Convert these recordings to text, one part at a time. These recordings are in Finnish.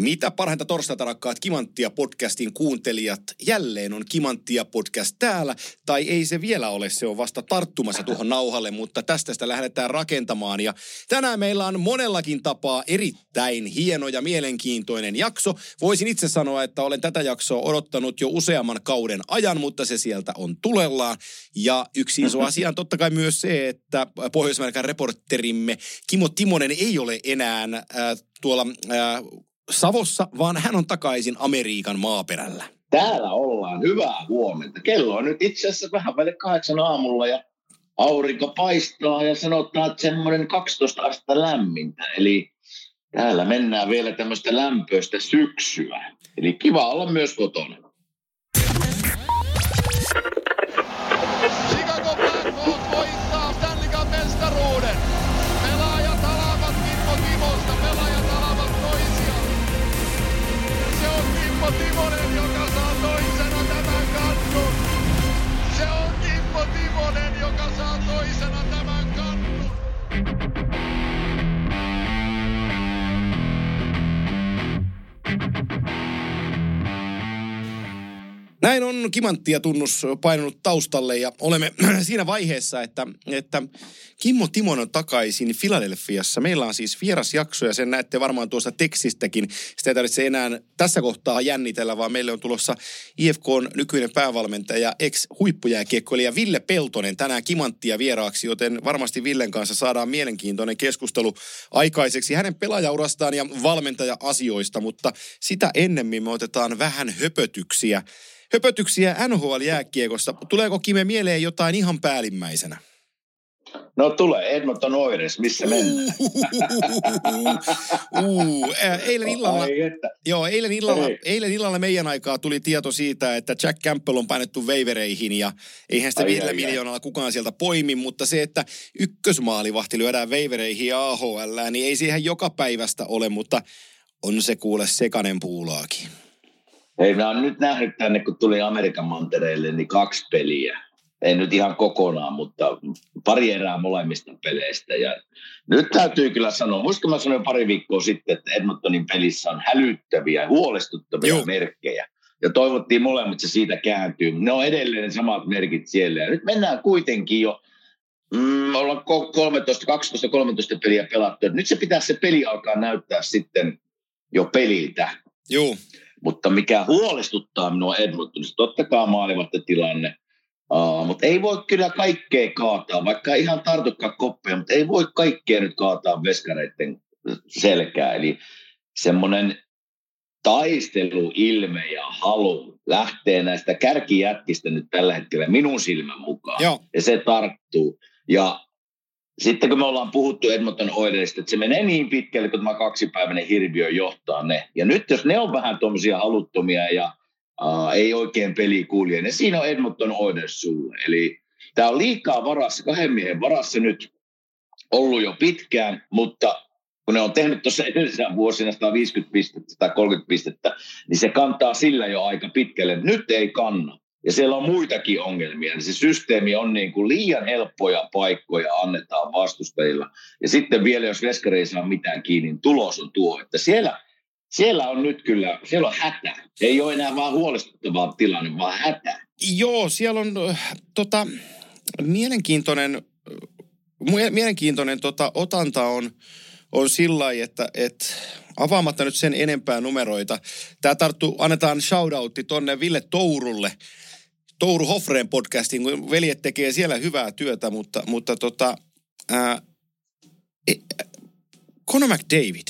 Mitä parhainta torstaita rakkaat Kimanttia podcastin kuuntelijat. Jälleen on Kimanttia podcast täällä. Tai ei se vielä ole, se on vasta tarttumassa tuohon nauhalle, mutta tästä sitä lähdetään rakentamaan. Ja tänään meillä on monellakin tapaa erittäin hieno ja mielenkiintoinen jakso. Voisin itse sanoa, että olen tätä jaksoa odottanut jo useamman kauden ajan, mutta se sieltä on tulellaan. Ja yksi iso asia on totta kai myös se, että pohjois reporterimme Kimo Timonen ei ole enää äh, tuolla äh, Savossa, vaan hän on takaisin Amerikan maaperällä. Täällä ollaan. Hyvää huomenta. Kello on nyt itse asiassa vähän päälle kahdeksan aamulla ja aurinko paistaa ja sanotaan, että semmoinen 12 astetta lämmintä. Eli täällä mennään vielä tämmöistä lämpöistä syksyä. Eli kiva olla myös kotona. saa toisena tämän kannun. thank you näin on kimanttia tunnus painunut taustalle ja olemme siinä vaiheessa, että, että Kimmo Timon on takaisin Filadelfiassa. Meillä on siis vierasjakso ja sen näette varmaan tuosta tekstistäkin. Sitä ei tarvitse enää tässä kohtaa jännitellä, vaan meille on tulossa IFK on nykyinen päävalmentaja, ex-huippujääkiekkoilija Ville Peltonen tänään kimanttia vieraaksi, joten varmasti Villen kanssa saadaan mielenkiintoinen keskustelu aikaiseksi hänen pelaajaurastaan ja valmentaja-asioista, mutta sitä ennemmin me otetaan vähän höpötyksiä höpötyksiä NHL-jääkiekosta. Tuleeko Kime mieleen jotain ihan päällimmäisenä? No tulee Edmonton Oilers, missä mennään? uh, eilen illalla, joo, eilen illalla, eilen illalla meidän aikaa tuli tieto siitä, että Jack Campbell on painettu veivereihin ja eihän sitä viidellä miljoonalla kukaan sieltä poimi, mutta se, että ykkösmaalivahti lyödään veivereihin ja AHL, niin ei siihen joka päivästä ole, mutta on se kuule sekanen puulaakin. Hei, mä oon nyt nähnyt tänne, kun tuli Amerikan mantereille, niin kaksi peliä. Ei nyt ihan kokonaan, mutta pari erää molemmista peleistä. Ja nyt täytyy kyllä sanoa, muistatko mä sanoin pari viikkoa sitten, että Edmontonin pelissä on hälyttäviä, huolestuttavia Joo. merkkejä. Ja toivottiin molemmat, että se siitä kääntyy. Ne on edelleen samat merkit siellä. Ja nyt mennään kuitenkin jo mm, ollaan 13, 12, 13 peliä pelattu. Nyt se pitää se peli alkaa näyttää sitten jo peliltä. Joo. Mutta mikä huolestuttaa minua Edmontonissa, totta kai tilanne, uh, mutta ei voi kyllä kaikkea kaataa, vaikka ihan tartukka koppeja, mutta ei voi kaikkea nyt kaataa veskareiden selkää. Eli semmoinen taisteluilme ja halu lähtee näistä kärkijätkistä nyt tällä hetkellä minun silmän mukaan. Joo. Ja se tarttuu. Ja sitten kun me ollaan puhuttu Edmonton Oilersista, että se menee niin pitkälle, kun tämä kaksipäiväinen hirviö johtaa ne. Ja nyt jos ne on vähän tuommoisia haluttomia ja uh, ei oikein peli kulje, niin siinä on Edmonton Oilers sulle. Eli tämä on liikaa varassa, kahden miehen varassa nyt ollut jo pitkään, mutta kun ne on tehnyt tuossa edellisenä vuosina 150 pistettä tai 30 pistettä, niin se kantaa sillä jo aika pitkälle. Nyt ei kanna ja siellä on muitakin ongelmia, niin se systeemi on niin kuin liian helppoja paikkoja annetaan vastustajilla. Ja sitten vielä, jos veskari ei saa mitään kiinni, niin tulos on tuo, että siellä, siellä on nyt kyllä, siellä on hätä. Ei ole enää vaan huolestuttavaa tilanne, vaan hätä. Joo, siellä on tota, mielenkiintoinen, mielenkiintoinen tota, otanta on, on sillä lailla, että, että avaamatta nyt sen enempää numeroita. Tämä tarttu, annetaan shoutoutti tonne Ville Tourulle, Touru Hoffreen podcastin, kun veljet tekee siellä hyvää työtä, mutta, mutta tota, ää, e, Conor McDavid,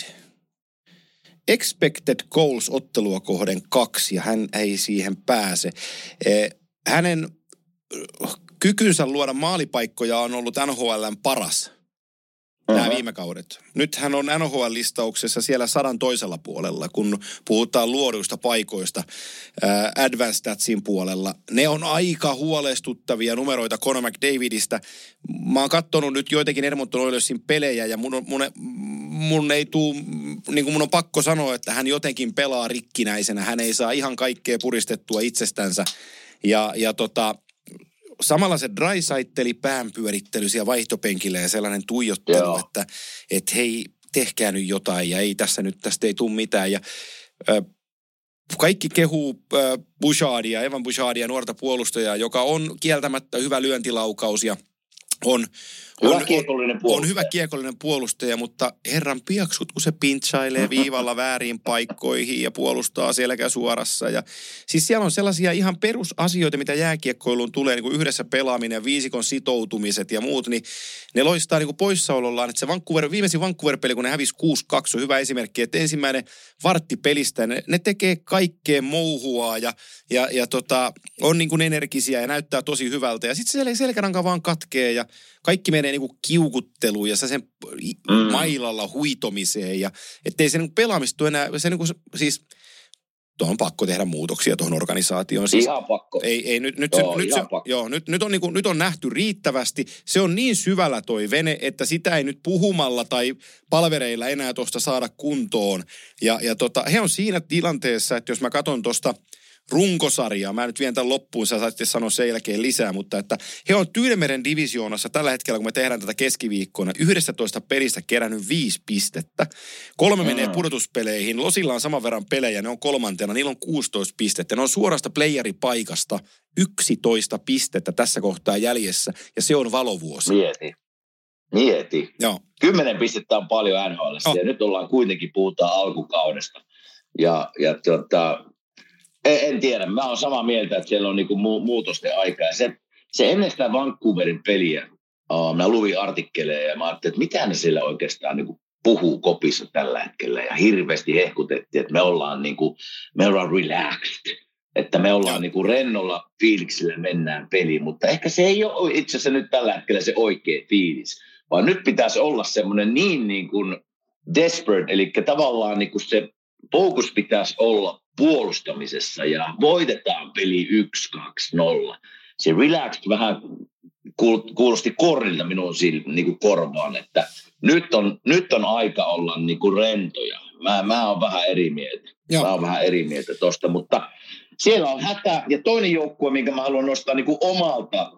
expected goals ottelua kohden kaksi ja hän ei siihen pääse. E, hänen kykynsä luoda maalipaikkoja on ollut NHLn paras. Nämä viime kaudet. Nyt hän on NHL-listauksessa siellä sadan toisella puolella, kun puhutaan luoduista paikoista ää, Advanced Statsin puolella. Ne on aika huolestuttavia numeroita Conor McDavidistä. Mä oon katsonut nyt joitakin Edmonton Oilersin pelejä ja mun, mun, mun ei tuu, niin kuin mun on pakko sanoa, että hän jotenkin pelaa rikkinäisenä. Hän ei saa ihan kaikkea puristettua itsestänsä. Ja, ja tota, samalla se dry päänpyörittely siellä vaihtopenkillä ja sellainen tuijottelu, Joo. että et hei, tehkää nyt jotain ja ei tässä nyt, tästä ei tule mitään. Ja ö, kaikki kehuu äh, Bouchardia, Evan Bouchardia, nuorta puolustajaa, joka on kieltämättä hyvä lyöntilaukaus ja on Hyvä on, kiekollinen puolustaja. On hyvä kiekollinen puolustaja, mutta herran piaksut, kun se pintsailee viivalla väärin paikkoihin ja puolustaa selkä suorassa. Ja, siis siellä on sellaisia ihan perusasioita, mitä jääkiekkoiluun tulee, niin kuin yhdessä pelaaminen, viisikon sitoutumiset ja muut, niin ne loistaa niin kuin poissaolollaan. Että se Vancouver, viimeisin Vancouver-peli, kun ne hävisi 6-2, on hyvä esimerkki, että ensimmäinen vartti pelistä, ne, ne tekee kaikkea mouhua ja, ja, ja tota, on niin kuin energisiä ja näyttää tosi hyvältä. Ja sitten se selkäranka vaan katkee ja kaikki menee niinku kiukutteluun ja sen mm. mailalla huitomiseen. Ja ettei se niinku pelaamista enää, se niinku, siis on pakko tehdä muutoksia tuohon organisaatioon. Siis, ihan pakko. Ei, ei nyt, nyt, joo, se, nyt, se, joo, nyt, nyt, on niinku, nyt on nähty riittävästi. Se on niin syvällä toi vene, että sitä ei nyt puhumalla tai palvereilla enää tuosta saada kuntoon. Ja, ja tota, he on siinä tilanteessa, että jos mä katson tuosta – runkosarjaa. Mä nyt vien tämän loppuun, sä saitte sanoa sen jälkeen lisää, mutta että he on Tyynemeren divisioonassa tällä hetkellä, kun me tehdään tätä keskiviikkona, 11 pelistä kerännyt viisi pistettä. Kolme mm. menee pudotuspeleihin, Losilla on saman verran pelejä, ne on kolmantena, niillä on 16 pistettä. Ne on suorasta playeripaikasta 11 pistettä tässä kohtaa jäljessä, ja se on valovuosi. Mieti. Mieti. Joo. Kymmenen pistettä on paljon NHL, ja nyt ollaan kuitenkin, puhutaan alkukaudesta. Ja, ja tuota, en, en tiedä. Mä oon samaa mieltä, että siellä on niinku mu- muutosten aika. Ja se, se ennen sitä Vancouverin peliä, uh, mä luin artikkeleja ja mä ajattelin, että mitä ne siellä oikeastaan niinku puhuu kopissa tällä hetkellä. Ja hirveästi hehkutettiin, että me ollaan, niinku, me ollaan relaxed. Että me ollaan niinku rennolla fiiliksillä mennään peliin. Mutta ehkä se ei ole itse asiassa nyt tällä hetkellä se oikea fiilis. Vaan nyt pitäisi olla semmoinen niin, niin kuin desperate, eli tavallaan niin kuin se fokus pitäisi olla puolustamisessa ja voitetaan peli 1-2-0. Se relaxed vähän kuulosti korilta minun niin kuin korvaan, että nyt on, nyt on aika olla niin kuin rentoja. Mä, mä oon vähän eri mieltä. Joo. Mä oon vähän eri mieltä tosta, mutta siellä on hätä. Ja toinen joukkue, minkä mä haluan nostaa niin kuin omalta,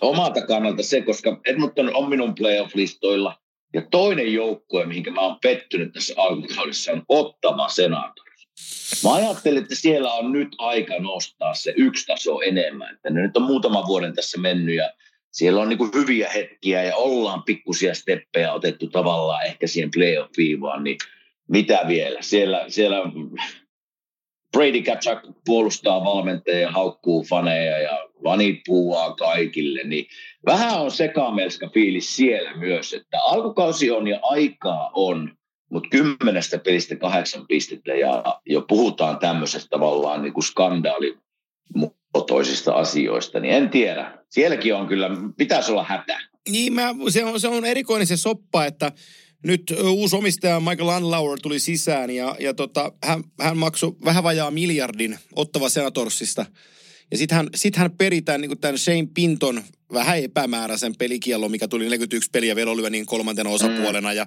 omalta kannalta se, koska Edmonton on minun playoff-listoilla. Ja toinen joukkue, mihin mä oon pettynyt tässä alkukaudessa, on Ottava Senator. Mä ajattelin, että siellä on nyt aika nostaa se yksi taso enemmän. Että ne nyt on muutaman vuoden tässä mennyt ja siellä on niin hyviä hetkiä ja ollaan pikkusia steppejä otettu tavallaan ehkä siihen playoff-viivaan, niin mitä vielä? Siellä, siellä Brady Kachak puolustaa valmentajia haukkuu faneja ja vanit puuaa kaikille, niin vähän on sekamelska fiilis siellä myös, että alkukausi on ja aikaa on, mutta kymmenestä pelistä kahdeksan pistettä ja jo puhutaan tämmöisestä tavallaan niin kuin skandaalimuotoisista asioista, niin en tiedä. Sielläkin on kyllä, pitäisi olla hätä. Niin, mä, se, on, se on erikoinen se soppa, että nyt uusi omistaja Michael Unlauer tuli sisään ja, ja tota, hän, hän maksoi vähän vajaa miljardin ottava Senatorsista. Ja sitten hän, sit hän peritään niin tämän Shane Pinton vähän epämääräisen pelikiellon, mikä tuli 41 peliä niin kolmantena osapuolena. Mm. Ja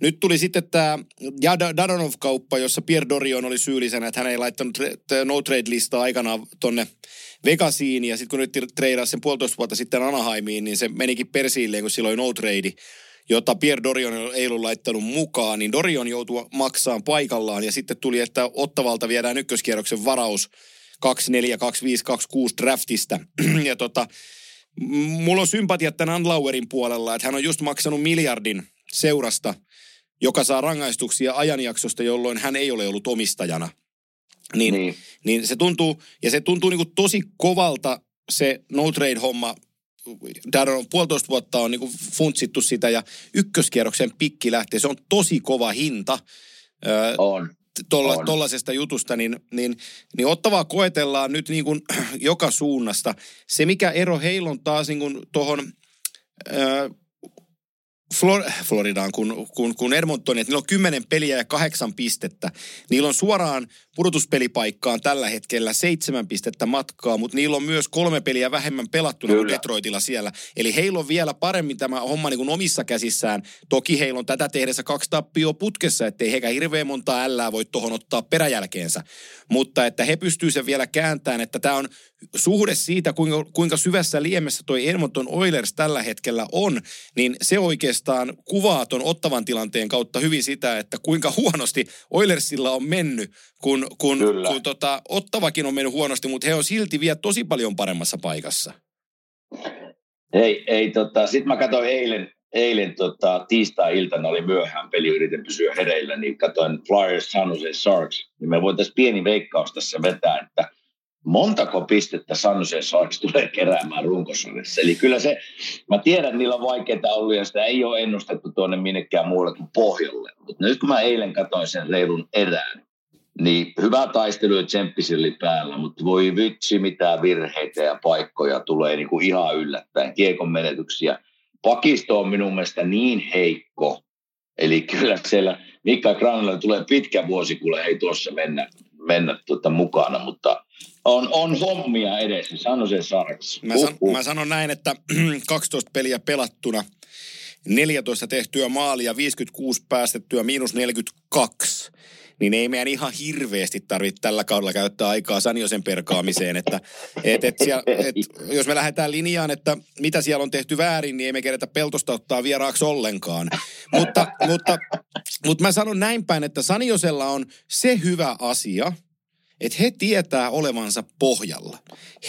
nyt tuli sitten tämä Daronov-kauppa, jossa Pierre Dorion oli syyllisenä, että hän ei laittanut no trade-listaa aikanaan tonne Vegasiin. Ja sitten kun nyt treidasi sen puolitoista vuotta sitten Anaheimiin, niin se menikin persiilleen, kun silloin no trade jota Pierre Dorion ei ollut laittanut mukaan, niin Dorion joutui maksamaan paikallaan ja sitten tuli, että Ottavalta viedään ykköskierroksen varaus 24, 25, 26 draftista. ja tota, mulla on sympatiat tämän Anlauerin puolella, että hän on just maksanut miljardin seurasta – joka saa rangaistuksia ajanjaksosta, jolloin hän ei ole ollut omistajana. Niin, niin. niin se tuntuu, ja se tuntuu niin kuin tosi kovalta se no trade-homma. on puolitoista vuotta on niin kuin funtsittu sitä ja ykköskierroksen pikki lähtee. Se on tosi kova hinta. On. Tuollaisesta jutusta, niin, niin, niin ottavaa koetellaan nyt niin kuin joka suunnasta. Se, mikä ero heillä on taas niin tuohon Flor- Floridaan kuin, kuin, kuin Edmontoni, että niillä on kymmenen peliä ja kahdeksan pistettä. Niillä on suoraan pudotuspelipaikkaan tällä hetkellä seitsemän pistettä matkaa, mutta niillä on myös kolme peliä vähemmän pelattuna Kyllä. kuin Detroitilla siellä. Eli heillä on vielä paremmin tämä homma niin kuin omissa käsissään. Toki heillä on tätä tehdessä kaksi tappioa putkessa, ettei hekä hirveän monta ällää voi tuohon ottaa peräjälkeensä. Mutta että he pystyy sen vielä kääntämään, että tämä on suhde siitä, kuinka, kuinka syvässä liemessä toi Edmonton Oilers tällä hetkellä on, niin se oikeastaan kuvaa ton ottavan tilanteen kautta hyvin sitä, että kuinka huonosti Oilersilla on mennyt, kun, kun, kun tota, ottavakin on mennyt huonosti, mutta he on silti vielä tosi paljon paremmassa paikassa. Ei, ei tota, sitten mä katsoin eilen, eilen tota, tiistai-iltana oli myöhään peli, yritin pysyä hereillä, niin katsoin Flyers San Jose Sharks, niin me voitaisiin pieni veikkaus tässä vetää, että montako pistettä San Jose Sharks tulee keräämään runkosarjassa. Eli kyllä se, mä tiedän, että niillä on vaikeaa ollut ja sitä ei ole ennustettu tuonne minnekään muualle kuin pohjalle. Mutta nyt kun mä eilen katsoin sen reilun erään, niin hyvä taistelu ja tsemppisille päällä, mutta voi vitsi mitä virheitä ja paikkoja tulee niin kuin ihan yllättäen, kiekon menetyksiä. Pakisto on minun mielestä niin heikko, eli kyllä siellä Mikka Granilla tulee pitkä vuosi, kun ei tuossa mennä, mennä tuota mukana, mutta on, on hommia edessä, sano se Sarks. Mä, san, mä sanon näin, että 12 peliä pelattuna, 14 tehtyä maalia, 56 päästettyä, miinus 42 niin ei meidän ihan hirveästi tarvitse tällä kaudella käyttää aikaa Saniosen perkaamiseen. Että, et, et siellä, et, jos me lähdetään linjaan, että mitä siellä on tehty väärin, niin ei me kerätä peltosta ottaa vieraaksi ollenkaan. Mutta, mutta, mutta mä sanon näin päin, että Saniosella on se hyvä asia – että he tietää olevansa pohjalla.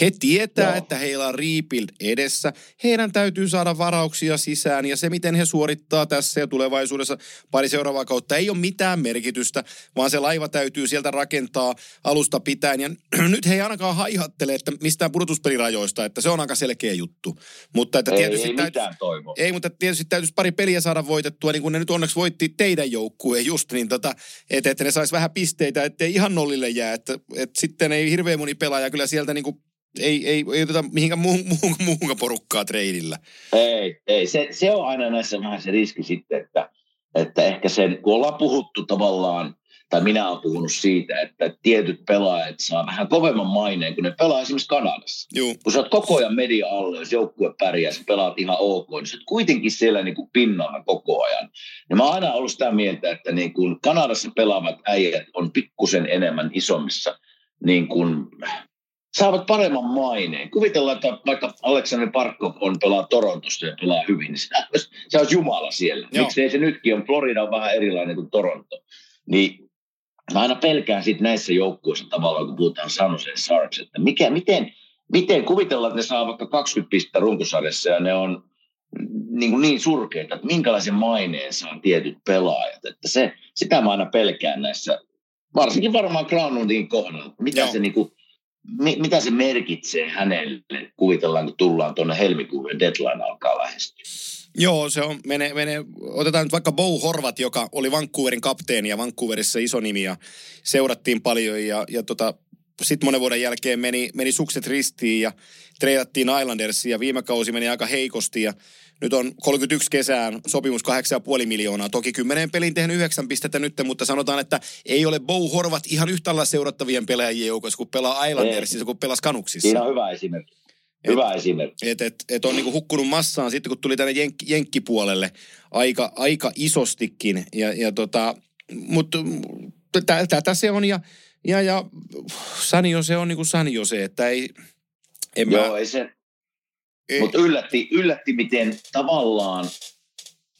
He tietää, Joo. että heillä on rebuild edessä. Heidän täytyy saada varauksia sisään ja se, miten he suorittaa tässä ja tulevaisuudessa pari seuraavaa kautta, ei ole mitään merkitystä, vaan se laiva täytyy sieltä rakentaa alusta pitäen. Ja nyt he ei ainakaan haihattele, että mistään pudotuspelirajoista, että se on aika selkeä juttu. Mutta että ei, tietysti ei täytyy, mitään toivoa. Ei, mutta tietysti täytyisi pari peliä saada voitettua, niin kuin ne nyt onneksi voitti teidän joukkueen just, niin tota, että, että ne saisi vähän pisteitä, ettei ihan nollille jää, että et sitten ei hirveän moni pelaaja kyllä sieltä niinku ei, ei, ei oteta mihinkään muuhun, muuhun, muuhun porukkaa treidillä. Ei, ei. Se, se on aina näissä vähän se riski sitten, että, että ehkä sen, kun ollaan puhuttu tavallaan, tai minä olen puhunut siitä, että tietyt pelaajat saa vähän kovemman maineen, kun ne pelaa esimerkiksi Kanadassa. Juu. Kun sä oot koko ajan media alle, jos joukkue pärjää, sä pelaat ihan ok, niin sä oot kuitenkin siellä niin kuin pinnalla koko ajan. Ja mä oon aina ollut sitä mieltä, että niin kuin Kanadassa pelaavat äijät on pikkusen enemmän isommissa niin kuin, saavat paremman maineen. Kuvitellaan, että vaikka Aleksander Parkov on pelaa Torontosta ja pelaa hyvin, niin se olisi, se olisi Jumala siellä. Joo. Miksei se nytkin on? Florida on vähän erilainen kuin Toronto. Niin mä aina pelkään sitten näissä joukkueissa tavallaan, kun puhutaan San Jose Sharks, että mikä, miten, miten kuvitellaan, että ne saa vaikka 20 pistettä runkosarjassa ja ne on niin, kuin niin surkeita, että minkälaisen maineen saa tietyt pelaajat. Että se, sitä mä aina pelkään näissä varsinkin varmaan Granlundin kohdalla. Mitä se, niin kuin, mi, mitä se merkitsee hänelle, kuvitellaan, kun tullaan tuonne helmikuun deadline alkaa lähestyä? Joo, se on, mene, mene, otetaan nyt vaikka Bo Horvat, joka oli Vancouverin kapteeni ja Vancouverissa iso nimi ja seurattiin paljon ja, ja tota, sitten monen vuoden jälkeen meni, meni sukset ristiin ja treidattiin Islandersiin ja viime kausi meni aika heikosti ja nyt on 31 kesään sopimus 8,5 miljoonaa. Toki 10 pelin tehnyt 9 pistettä nyt, mutta sanotaan, että ei ole Bo Horvat ihan yhtä lailla seurattavien pelaajien joukossa, kun pelaa Islandersissa, kun pelaa Canucksissa. Siinä on hyvä esimerkki. Hyvä et, esimerkki. Et, et, et on niinku hukkunut massaan sitten, kun tuli tänne jenk, jenkkipuolelle aika, aika isostikin. Ja, ja tota, mutta tätä se on ja, ja, ja Sanjo se on niin kuin Sanjo se, että ei... En Joo, mä... ei se, mutta yllätti, yllätti, miten tavallaan,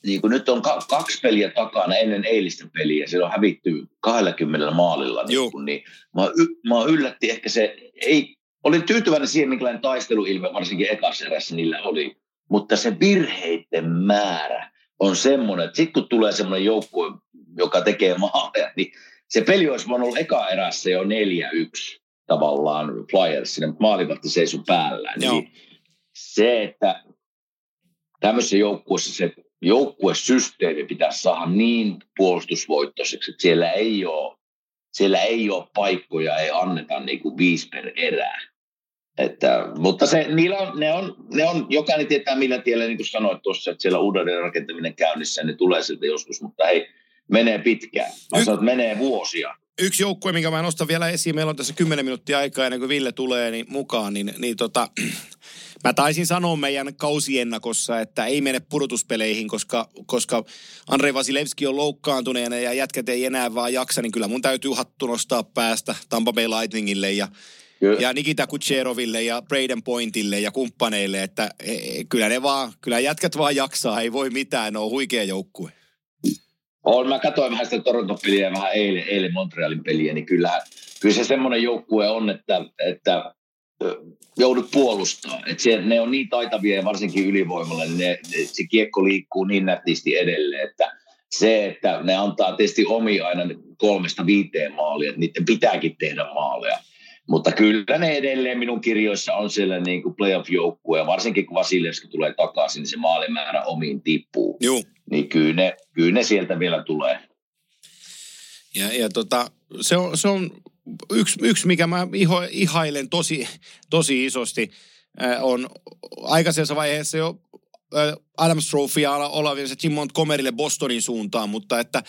niin kuin nyt on kaksi peliä takana ennen eilistä peliä, se on hävitty 20 maalilla. Niin, kuin, niin mä, mä yllätti ehkä se, ei, olin tyytyväinen siihen, minkälainen taisteluilme varsinkin ekassa erässä niillä oli. Mutta se virheiden määrä on semmoinen, että sitten kun tulee semmoinen joukkue, joka tekee maaleja, niin se peli olisi voinut olla eka erässä jo 4-1 tavallaan Flyers, mutta maalivahti seisoi päällä. Niin se, että tämmöisessä joukkueessa se joukkuesysteemi pitäisi saada niin puolustusvoittoiseksi, että siellä ei ole, siellä ei ole paikkoja, ei anneta niin kuin viisi per erää. Että, mutta se, niillä on, ne, on, ne on, jokainen tietää millä tiellä, niin kuin sanoit tuossa, että siellä uudelleen rakentaminen käynnissä, ne tulee siltä joskus, mutta hei, menee pitkään. Mä sanon, että menee vuosia. Yksi joukkue, minkä mä nostan vielä esiin, meillä on tässä 10 minuuttia aikaa ennen kuin Ville tulee niin mukaan, niin, niin tota, mä taisin sanoa meidän kausiennakossa, että ei mene pudotuspeleihin, koska, koska Andrei Vasilevski on loukkaantuneena ja jätkät ei enää vaan jaksa, niin kyllä mun täytyy hattu nostaa päästä Tampa Bay Lightningille ja Kyllä. ja Nikita Kucheroville ja Braden Pointille ja kumppaneille, että e, e, kyllä ne vaan, kyllä jätkät vaan jaksaa, ei voi mitään, ne on huikea joukkue. On, mä katsoin vähän sitä Toronto-peliä vähän eilen, eilen Montrealin peliä, niin kyllä, kyllä se semmoinen joukkue on, että, että joudut puolustaa. Et se, ne on niin taitavia ja varsinkin ylivoimalla, niin ne, ne, se kiekko liikkuu niin nätisti edelleen, että se, että ne antaa tietysti omi aina kolmesta viiteen maalia, että niiden pitääkin tehdä maaleja. Mutta kyllä ne edelleen minun kirjoissa on siellä niin kuin playoff-joukkue, ja varsinkin kun Vasilevski tulee takaisin, niin se maalimäärä omiin tippuu. Joo. Niin kyllä ne, kyllä ne sieltä vielä tulee. Ja, ja tota, se, on, se on yksi, yksi, mikä mä iho, ihailen tosi, tosi isosti, on aikaisessa vaiheessa jo Adams Trophya Olavinsa Jim Montgomerylle Bostonin suuntaan, mutta että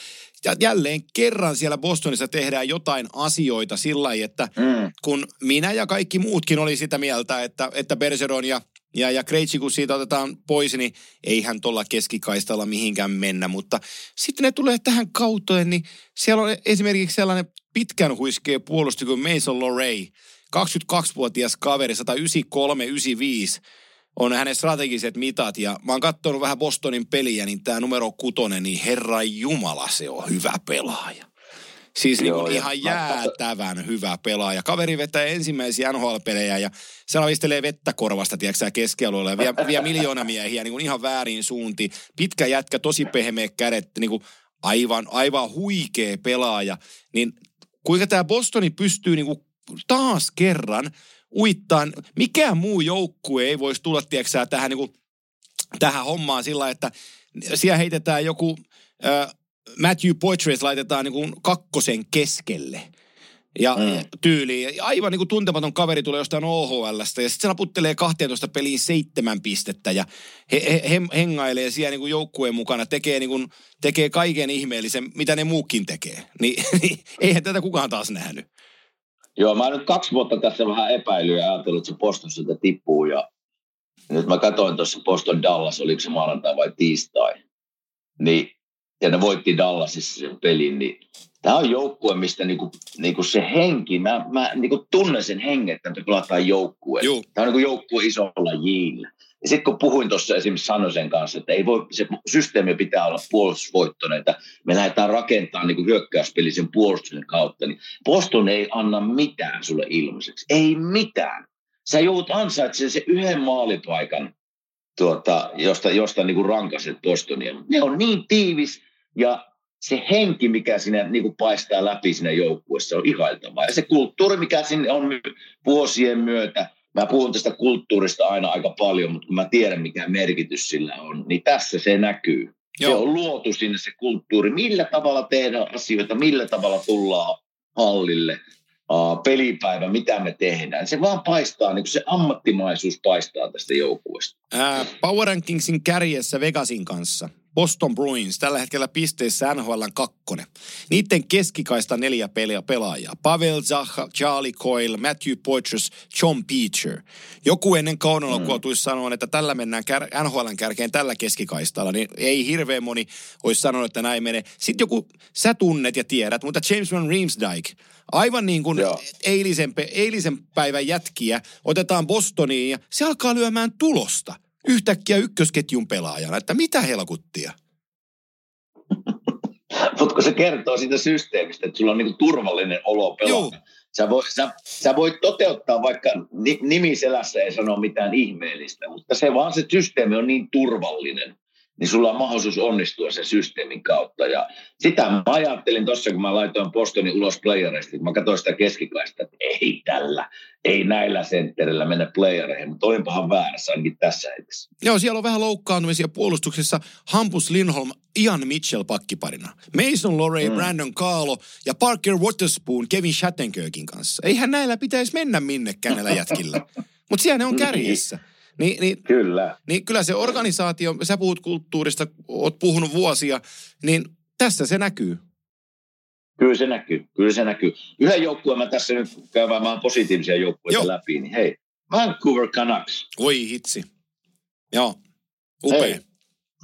jälleen kerran siellä Bostonissa tehdään jotain asioita sillä lailla, että mm. kun minä ja kaikki muutkin oli sitä mieltä, että, että Bergeron ja ja, ja Krejci, kun siitä otetaan pois, niin eihän tuolla keskikaistalla mihinkään mennä. Mutta sitten ne tulee tähän kauteen, niin siellä on esimerkiksi sellainen pitkän huiskeen puolusti kuin Mason Lorey. 22-vuotias kaveri, 193-95 on hänen strategiset mitat. Ja mä oon katsonut vähän Bostonin peliä, niin tämä numero kutonen, niin herra jumala, se on hyvä pelaaja. Siis Joo, niin ihan jäätävän hyvä pelaaja. Kaveri vetää ensimmäisiä NHL-pelejä ja se lavistelee vettä korvasta, tiedätkö keskialueella vie, vie miljoona miehiä niin kuin ihan väärin suuntiin. Pitkä jätkä, tosi pehmeä kädet, niin kuin aivan, aivan huikea pelaaja. Niin kuinka tämä Bostoni pystyy niin kuin taas kerran uittaan, mikään muu joukkue ei voisi tulla, tiedätkö tähän, niin kuin, tähän hommaan sillä, että siellä heitetään joku äh, Matthew Poitras laitetaan niin kuin kakkosen keskelle ja mm. tyyliin. Aivan niin kuin tuntematon kaveri tulee jostain OHLstä ja sitten se naputtelee 12 peliin seitsemän pistettä ja he, he, he hengailee siellä niin kuin joukkueen mukana, tekee, niin kuin, tekee kaiken ihmeellisen, mitä ne muukin tekee. Niin, niin eihän tätä kukaan taas nähnyt. Joo, mä nyt kaksi vuotta tässä vähän epäilyä ja ajatellut, että se Boston sieltä tippuu ja nyt mä katsoin tuossa Boston Dallas, oliko se maanantai vai tiistai, niin ja ne voitti Dallasissa sen pelin, niin tämä on joukkue, mistä niinku, niinku se henki, mä, mä niinku tunnen sen hengen, että me pelataan joukkue. Tämä on niinku joukkue isolla jillä. Ja sitten kun puhuin tuossa esimerkiksi Sanosen kanssa, että ei voi, se systeemi pitää olla puolustusvoittoinen, että me lähdetään rakentamaan niin hyökkäyspeli sen puolustuksen kautta, niin Boston ei anna mitään sulle ilmaiseksi. Ei mitään. Sä joudut ansaitsemaan se yhden maalipaikan, tuota, josta, josta niin rankaset Bostonia. Ne on niin tiivis, ja se henki, mikä sinne niin kuin paistaa läpi siinä joukkueessa, on ihailtavaa. Ja se kulttuuri, mikä sinne on vuosien myötä, mä puhun tästä kulttuurista aina aika paljon, mutta kun mä tiedän, mikä merkitys sillä on, niin tässä se näkyy. Joo. Se on luotu sinne se kulttuuri, millä tavalla tehdään asioita, millä tavalla tullaan hallille, uh, pelipäivä, mitä me tehdään. Se vaan paistaa, niin se ammattimaisuus paistaa tästä joukkueesta. Power Rankingsin kärjessä Vegasin kanssa. Boston Bruins tällä hetkellä pisteissä NHL kakkonen. Niiden keskikaista neljä peliä pelaajaa. Pavel Zaha, Charlie Coyle, Matthew Poitras, John Peacher. Joku ennen kauden alkua mm. tuisi sanoa, että tällä mennään kär, NHLn kärkeen tällä keskikaistalla. Niin ei hirveän moni olisi sanonut, että näin menee. Sitten joku, sä tunnet ja tiedät, mutta James Van Riemsdyk, aivan niin kuin eilisen, eilisen päivän jätkiä, otetaan Bostoniin ja se alkaa lyömään tulosta – yhtäkkiä ykkösketjun pelaajana, että mitä helkuttia? Mutta se kertoo siitä systeemistä, että sulla on niinku turvallinen olo pelata. Sä, voi, sä, sä voit toteuttaa vaikka nimiselässä ei sano mitään ihmeellistä, mutta se vaan se systeemi on niin turvallinen, niin sulla on mahdollisuus onnistua sen systeemin kautta. Ja sitä mä ajattelin tuossa, kun mä laitoin Bostonin ulos playereista, mä katsoin sitä keskikaista, että ei tällä, ei näillä sentterillä mennä playereihin, mutta olinpahan väärässä ainakin tässä hetkessä. Joo, siellä on vähän loukkaantumisia puolustuksessa. Hampus Lindholm, Ian Mitchell pakkiparina. Mason Lorey, mm. Brandon Carlo ja Parker Waterspoon Kevin Shattenkirkin kanssa. Eihän näillä pitäisi mennä minnekään näillä jätkillä. Mutta siellä ne on kärjessä. Niin, niin, Kyllä. niin kyllä se organisaatio, sä puhut kulttuurista, oot puhunut vuosia, niin tässä se näkyy. Kyllä se näkyy, kyllä se näkyy. Yhden joukkueen mä tässä nyt käymään vähän positiivisia joukkueita Joo. läpi, niin hei, Vancouver Canucks. Oi hitsi. Joo, upea. Hei,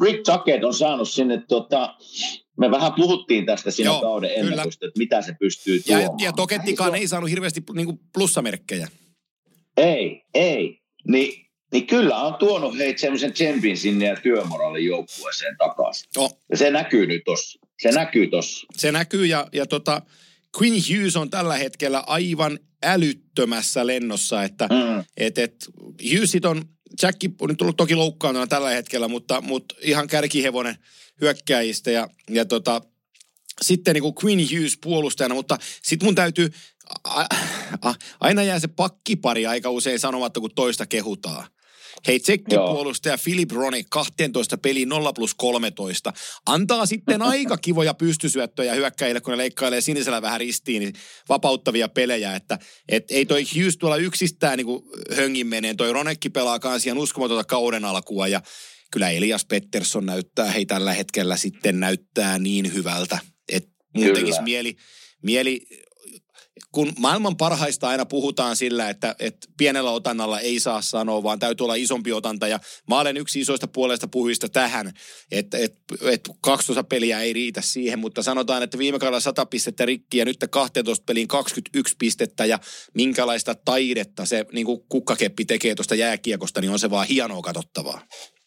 Rick Tuckett on saanut sinne, tota, me vähän puhuttiin tästä siinä Joo, kauden ennakosta, että mitä se pystyy Ja, tuomaan. ja Tokettikaan Ei ei saanut hirveästi niinku plussamerkkejä. Ei, ei. Ni, niin kyllä on tuonut heitä semmoisen tsempin sinne ja työmoraalin joukkueeseen takaisin. Oh, Ja se näkyy nyt tossa. Se näkyy tossa. se näkyy ja, ja tota, Quinn Hughes on tällä hetkellä aivan älyttömässä lennossa, että Mm. et, et, Hughesit on, Jacki on nyt tullut toki loukkaantuna tällä hetkellä, mutta, mutta ihan kärkihevonen hyökkäjistä ja, ja tota, sitten niin kuin Quinn Hughes puolustajana, mutta sitten mun täytyy, a, a, aina jää se pakkipari aika usein sanomatta, kun toista kehutaan. Hei, tsekkipuolustaja Philip Roni 12 peli 0 plus 13. Antaa sitten aika kivoja pystysyöttöjä hyökkäjille, kun ne leikkailee sinisellä vähän ristiin, niin vapauttavia pelejä. Että et ei toi Hughes tuolla yksistään niin höngin meneen. Toi Ronekki pelaa kans ihan uskomatonta kauden alkua ja kyllä Elias Pettersson näyttää, hei tällä hetkellä sitten näyttää niin hyvältä, että mun Kyllä. tekisi mieli, mieli kun maailman parhaista aina puhutaan sillä, että, että pienellä otannalla ei saa sanoa, vaan täytyy olla isompi otanta. Ja mä olen yksi isoista puolesta puhujista tähän, että, että, että 12 peliä ei riitä siihen, mutta sanotaan, että viime kaudella 100 pistettä rikki ja nyt 12 peliin 21 pistettä ja minkälaista taidetta se niin kukkakeppi tekee tuosta jääkiekosta, niin on se vaan hienoa katsottavaa.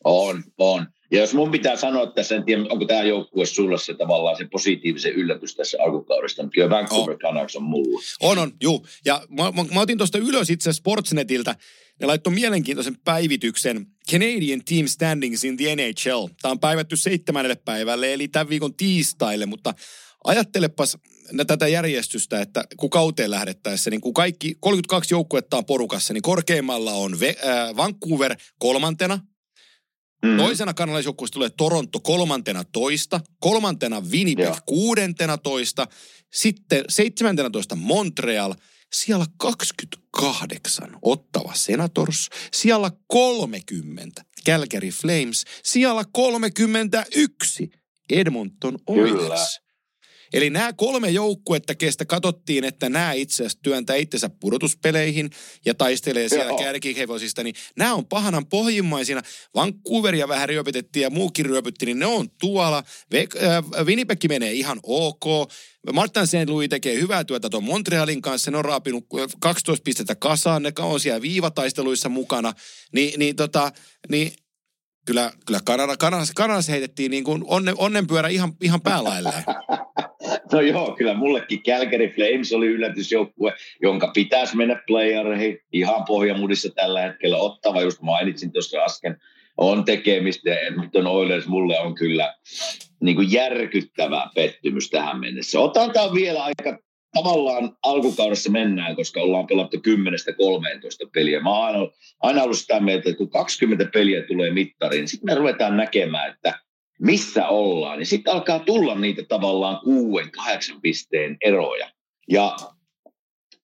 On, on. Ja jos mun pitää sanoa tässä, en tiedä, onko tämä joukkue sulle se tavallaan se positiivisen yllätys tässä alkukaudesta, mutta kyllä Vancouver On. Canucks on mulla. On, on, juu. Ja mä, mä, mä otin tuosta ylös itse Sportsnetiltä. Ne laittoi mielenkiintoisen päivityksen Canadian Team Standings in the NHL. Tämä on päivätty seitsemännelle päivälle, eli tämän viikon tiistaille, mutta ajattelepas tätä järjestystä, että kun kauteen lähdettäessä, niin kun kaikki 32 joukkuetta on porukassa, niin korkeimmalla on äh, Vancouver kolmantena, Mm. Toisena kanalaisjoukkueesta tulee Toronto kolmantena toista, kolmantena Winnipeg Joo. kuudentena toista, sitten seitsemäntenä toista Montreal, siellä 28 Ottava Senators, siellä 30 Calgary Flames, siellä 31 Edmonton Oilers. Kyllä. Eli nämä kolme joukkuetta, kestä katsottiin, että nämä itse asiassa työntää itsensä pudotuspeleihin ja taistelee siellä Joo. kärkihevosista, niin nämä on pahanan pohjimmaisina. Vancouveria vähän ryöpytettiin ja muukin ryöpytti, niin ne on tuolla. Äh, Winnipeg menee ihan ok. Martin St. Louis tekee hyvää työtä tuon Montrealin kanssa. Ne on raapinut äh, 12 pistettä kasaan. Ne on siellä viivataisteluissa mukana. Ni, niin, tota, niin kyllä, kyllä Kanada, Kanadassa, Kanadassa heitettiin niin kuin onnen, onnenpyörä ihan, ihan päälailleen. No joo, kyllä mullekin Calgary Flames oli yllätysjoukkue, jonka pitäisi mennä playereihin ihan pohjamudissa tällä hetkellä. Ottava, just mainitsin tuossa äsken, on tekemistä Edmonton Oilers mulle on kyllä niin kuin järkyttävä pettymys tähän mennessä. Otan tämän vielä aika tavallaan alkukaudessa mennään, koska ollaan pelattu 10-13 peliä. Mä oon aina, aina ollut sitä mieltä, että kun 20 peliä tulee mittariin, niin sitten me ruvetaan näkemään, että missä ollaan. Niin sitten alkaa tulla niitä tavallaan kuuden, kahdeksan pisteen eroja. Ja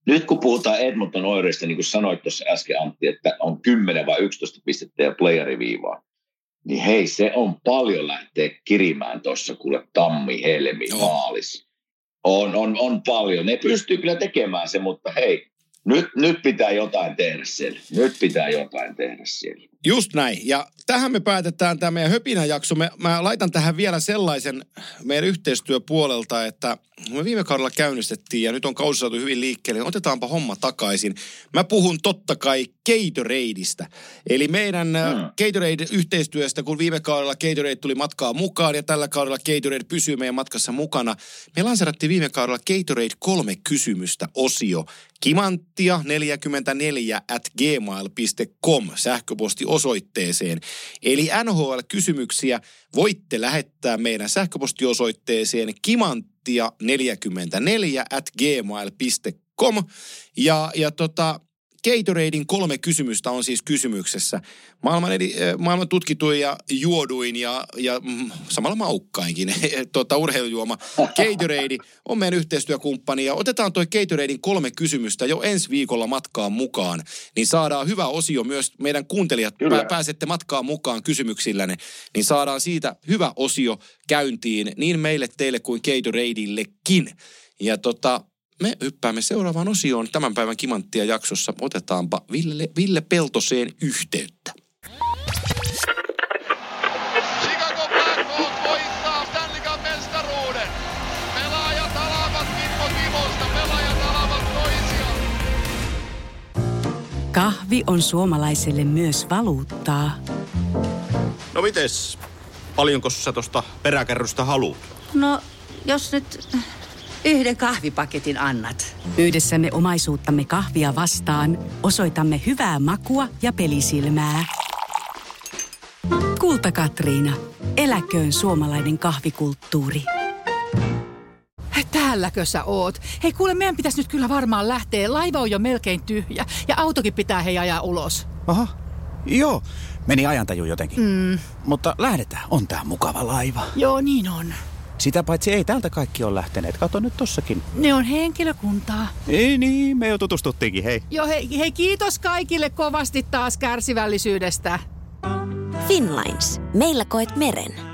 nyt kun puhutaan Edmonton Oireista, niin kuin sanoit tuossa äsken Antti, että on 10 vai 11 pistettä ja playeriviivaa, niin hei, se on paljon lähteä kirimään tuossa kuule tammi, helmi, maalis. On, on, on paljon. Ne pystyy kyllä tekemään se, mutta hei, nyt, nyt pitää jotain tehdä siellä. Nyt pitää jotain tehdä siellä. Just näin. Ja tähän me päätetään tämä meidän höpinäjakso. Me, mä laitan tähän vielä sellaisen meidän yhteistyöpuolelta, että me viime kaudella käynnistettiin ja nyt on kausi saatu hyvin liikkeelle. niin Otetaanpa homma takaisin. Mä puhun totta kai Gatoradeista. Eli meidän mm. Gatorade-yhteistyöstä, kun viime kaudella Gatorade tuli matkaa mukaan ja tällä kaudella Gatorade pysyy meidän matkassa mukana. Me lanserattiin viime kaudella Gatorade kolme kysymystä osio. Kimanttia 44 at gmail.com sähköpostiosoitteeseen. Eli NHL-kysymyksiä voitte lähettää meidän sähköpostiosoitteeseen kimanttia44 at gmail.com. Ja, ja tota, Gatoradein kolme kysymystä on siis kysymyksessä. Maailman, edi, äh, maailman tutkituin ja juoduin ja, ja mm, samalla maukkainkin tota, urheilujuoma Gatorade on meidän yhteistyökumppani. Ja otetaan toi Gatoradein kolme kysymystä jo ensi viikolla matkaan mukaan. Niin saadaan hyvä osio myös meidän kuuntelijat pää, pääsette matkaan mukaan kysymyksillänne. Niin saadaan siitä hyvä osio käyntiin niin meille, teille kuin Gatoradeillekin. Ja tota, me hyppäämme seuraavaan osioon tämän päivän Kimanttia jaksossa. Otetaanpa Ville, Ville Peltoseen yhteyttä. Kahvi on suomalaiselle myös valuuttaa. No mites? Paljonko sä tosta peräkärrystä haluat? No, jos nyt yhden kahvipaketin annat. Yhdessämme omaisuuttamme kahvia vastaan osoitamme hyvää makua ja pelisilmää. Kulta Katriina. Eläköön suomalainen kahvikulttuuri. Täälläkö sä oot? Hei kuule, meidän pitäisi nyt kyllä varmaan lähteä. Laiva on jo melkein tyhjä ja autokin pitää hei ajaa ulos. Aha, joo. Meni ajantaju jotenkin. Mm. Mutta lähdetään, on tää mukava laiva. Joo, niin on. Sitä paitsi ei täältä kaikki ole lähteneet. Kato nyt tossakin. Ne on henkilökuntaa. Ei niin, me jo tutustuttiinkin, hei. Joo, hei, hei kiitos kaikille kovasti taas kärsivällisyydestä. Finlines. Meillä koet meren.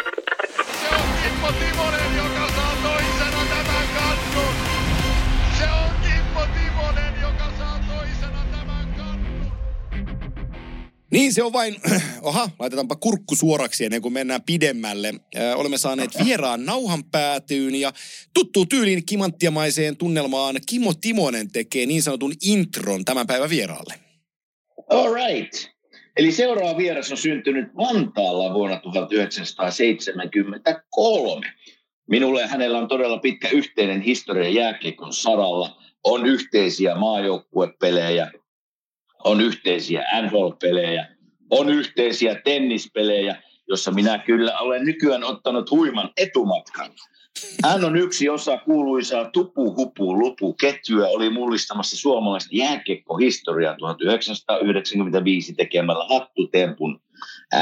Niin se on vain, oha, laitetaanpa kurkku suoraksi ennen kuin mennään pidemmälle. Ö, olemme saaneet vieraan nauhan päätyyn ja tuttuun tyyliin kimanttiamaiseen tunnelmaan Kimmo Timonen tekee niin sanotun intron tämän päivän vieraalle. All right. Eli seuraava vieras on syntynyt Vantaalla vuonna 1973. Minulle ja hänellä on todella pitkä yhteinen historia jääkiekon saralla. On yhteisiä maajoukkuepelejä, on yhteisiä NHL-pelejä, on yhteisiä tennispelejä, jossa minä kyllä olen nykyään ottanut huiman etumatkan. Hän on yksi osa kuuluisaa tupu hupu lupu ketjua, oli mullistamassa suomalaista jääkiekkohistoriaa 1995 tekemällä hattutempun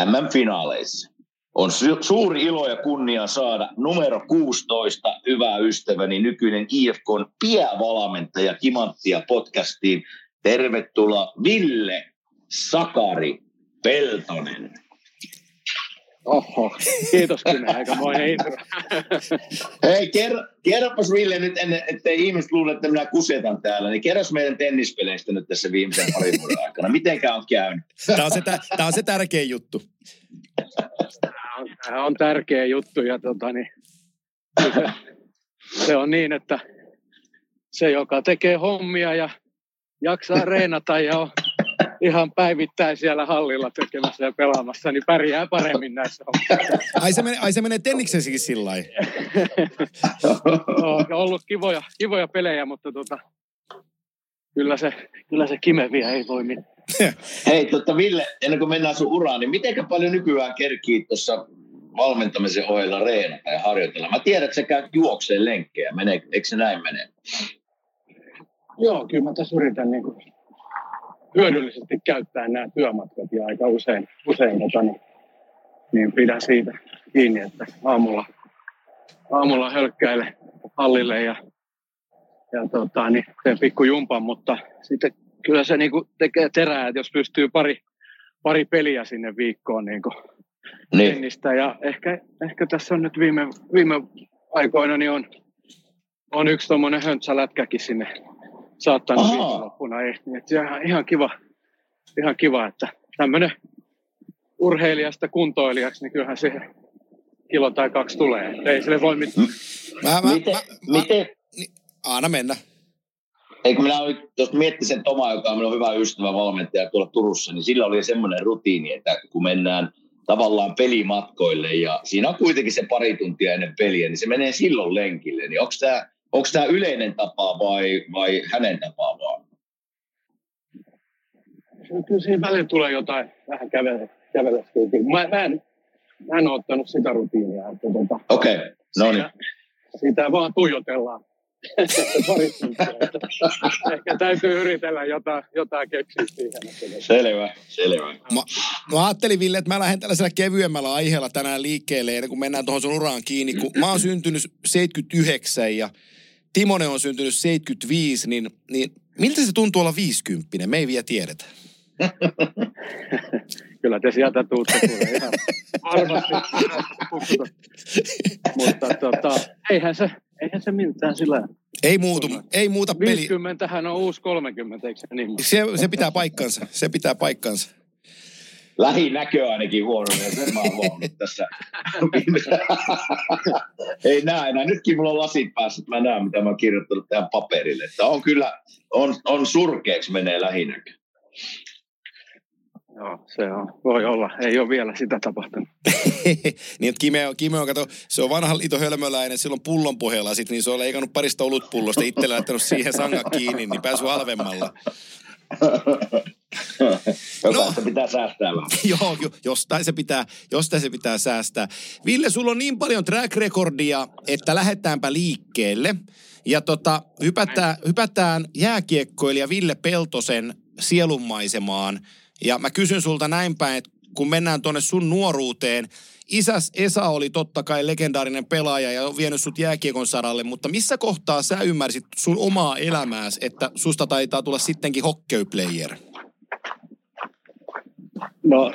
MM-finaaleissa. On su- suuri ilo ja kunnia saada numero 16 hyvää ystäväni nykyinen IFKn päävalmentaja Kimanttia podcastiin. Tervetuloa Ville Sakari Peltonen. Oho, kiitos kyllä, aikamoinen intro. Hei, kerro, kerropas Ville nyt, ennen, ettei ihmiset luule, että minä kusetan täällä, niin kerros meidän tennispeleistä nyt tässä viimeisen parin vuoden aikana. Mitenkä on käynyt? Tämä on se, tä- tää on se tärkeä juttu. Tämä on, tämä on tärkeä juttu ja tota, niin, se, se on niin, että se, joka tekee hommia ja jaksaa reenata ja on ihan päivittäin siellä hallilla tekemässä ja pelaamassa, niin pärjää paremmin näissä hommissa. Ai se menee, ai se menee tenniksessäkin sillä lailla. on ollut kivoja, kivoja pelejä, mutta tota, kyllä, se, kyllä se kimeviä ei voi mitään. Hei, totta Ville, ennen kuin mennään sun uraan, niin miten paljon nykyään kerkii tuossa valmentamisen ohella reenata ja harjoitella? Mä tiedän, että sä käyt juokseen lenkkejä. Menee, eikö se näin mene? Joo, kyllä mä tässä yritän niin kuin hyödyllisesti käyttää nämä työmatkat ja aika usein, usein tota, niin, niin pidän siitä kiinni, että aamulla, aamulla hölkkäile hallille ja, ja tota, niin teen pikku jumpan, mutta sitten kyllä se niin kuin tekee terää, että jos pystyy pari, pari peliä sinne viikkoon niin kuin Niin. tennistä ja ehkä, ehkä tässä on nyt viime, viime aikoina niin on, on yksi tuommoinen höntsälätkäkin sinne saattanut Ahaa. viikonloppuna ehtiä. Et se on ihan, ihan, kiva, ihan kiva, että tämmöinen urheilijasta kuntoilijaksi, niin kyllähän siihen kilo tai kaksi tulee. Et Ei sille voi mitään. Mä, mä, Miten, mä, mä, miten, anna mennä. eikö minä olin, tuosta miettisen Toma, joka on minun hyvä ystävä valmentaja tuolla Turussa, niin sillä oli semmoinen rutiini, että kun mennään tavallaan pelimatkoille ja siinä on kuitenkin se pari tuntia ennen peliä, niin se menee silloin lenkille. Niin onko tämä onko tämä yleinen tapa vai, vai hänen tapaa vaan? Kyllä siinä välillä tulee jotain vähän kävellä. kävellä mä, mä, en, mä en ole ottanut sitä rutiinia. Että tota, Okei, okay. no niin. Siitä vaan tuijotellaan. Ehkä täytyy yritellä jotain, jotain keksiä siihen. Selvä, selvä. Mä, mä ajattelin, Ville, että mä lähden tällaisella kevyemmällä aiheella tänään liikkeelle, ennen kuin mennään tuohon sun uraan kiinni. Kun mä oon syntynyt 79 ja Timonen on syntynyt 75, niin, niin miltä se tuntuu olla 50? Me ei vielä tiedetä. Kyllä te sieltä tuutte tulee ihan varmasti. Mutta tota, eihän se, eihän se miltään sillä ei muutu, ei muuta peli. 50 hän on uusi 30, eikö se niin? Se, se pitää paikkansa, se pitää paikkansa. Lähinäkö ainakin huono, ja sen mä oon tässä. ei näe enää. Nytkin mulla on lasit päässä, että mä näen, mitä mä oon kirjoittanut tähän paperille. Että on kyllä, on, on surkeeksi menee lähinäkö. Joo, se on, voi olla. Ei ole vielä sitä tapahtunut. niin, että Kime, Kime on, kato, se on vanha liito hölmöläinen, silloin pullon pohjalla sit, niin se on leikannut parista olutpullosta, itse laittanut siihen sangat kiinni, niin pääsy halvemmalla. no, se pitää säästää vähän. Joo, jostain se pitää, jostain se pitää säästää. Ville, sulla on niin paljon track recordia, että lähdetäänpä liikkeelle. Ja tota, hypätään, hypätään jääkiekkoilija Ville Peltosen sielunmaisemaan. Ja mä kysyn sulta näin päin, että kun mennään tuonne sun nuoruuteen, isäs Esa oli totta kai legendaarinen pelaaja ja on vienyt sut jääkiekon saralle, mutta missä kohtaa sä ymmärsit sun omaa elämääsi, että susta taitaa tulla sittenkin hockeyplayer? No,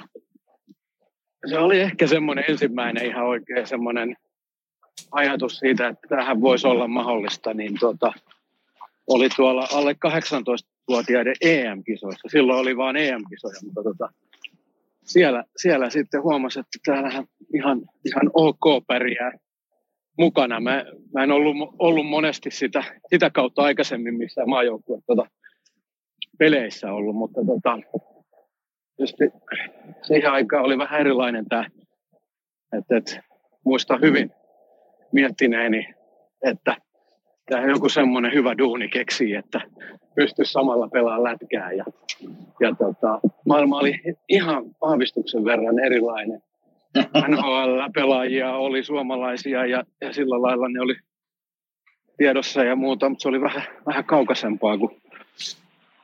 se oli ehkä semmoinen ensimmäinen ihan oikein semmoinen ajatus siitä, että tähän voisi olla mahdollista, niin tota, oli tuolla alle 18-vuotiaiden EM-kisoissa. Silloin oli vain EM-kisoja, mutta tota, siellä, siellä sitten huomasi, että täällähän ihan, ihan ok pärjää mukana. Mä, mä en ollut, ollut monesti sitä, sitä kautta aikaisemmin missään maajoukkue tota, peleissä ollut, mutta tota, tietysti siihen aikaan oli vähän erilainen tämä, että, että muista hyvin miettineeni, että tämä joku semmoinen hyvä duuni keksii, että pystyisi samalla pelaamaan lätkää. Ja, ja tota, maailma oli ihan aavistuksen verran erilainen. NHL-pelaajia oli suomalaisia ja, ja sillä lailla ne oli tiedossa ja muuta, mutta se oli vähän, vähän kaukaisempaa kuin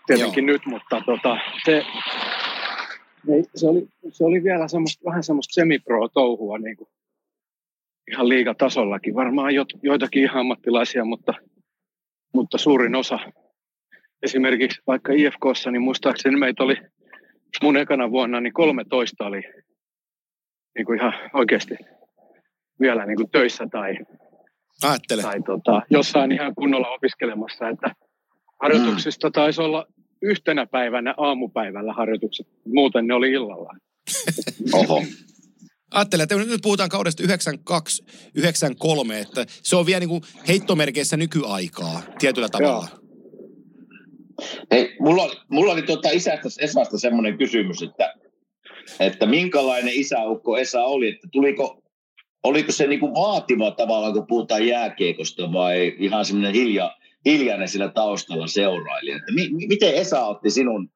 tietenkin Joo. nyt, mutta tota, se, se, oli, se oli vielä semmoista, vähän semmoista semipro-touhua niin kuin ihan liigatasollakin. Varmaan jo, joitakin ihan ammattilaisia, mutta, mutta suurin osa. Esimerkiksi vaikka IFKssa, niin muistaakseni meitä oli mun ekana vuonna, niin 13 oli niin kuin ihan oikeasti vielä niin kuin töissä tai, Ajattele. tai tota, jossain ihan kunnolla opiskelemassa. Että harjoituksista mm. taisi olla yhtenä päivänä aamupäivällä harjoitukset, muuten ne oli illalla. Oho. Ajattelen, että nyt puhutaan kaudesta 92-93, että se on vielä niin kuin heittomerkeissä nykyaikaa tietyllä tavalla. Joo. Hei, mulla, oli, mulla oli tuota isästä Esasta semmoinen kysymys, että, että minkälainen isäukko Esa oli, että tuliko, oliko se niin kuin vaativa tavalla, kun puhutaan jääkiekosta vai ihan semmoinen hilja, hiljainen sillä taustalla seurailija, että mi, miten Esa otti sinun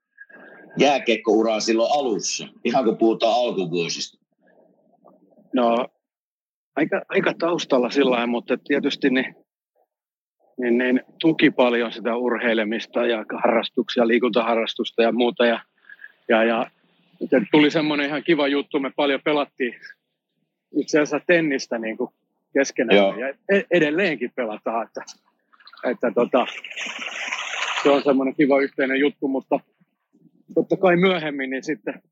jääkiekkouraa silloin alussa, ihan kun puhutaan alkuvuosista? No, aika, aika taustalla sillä mutta tietysti ne, niin, niin tuki paljon sitä urheilemista ja harrastuksia, liikuntaharrastusta ja muuta. Ja, ja, ja tuli semmoinen ihan kiva juttu, me paljon pelattiin itse asiassa tennistä niin kuin keskenään Joo. ja e-, edelleenkin pelataan, että, että tota, se on semmoinen kiva yhteinen juttu, mutta totta kai myöhemmin niin sitten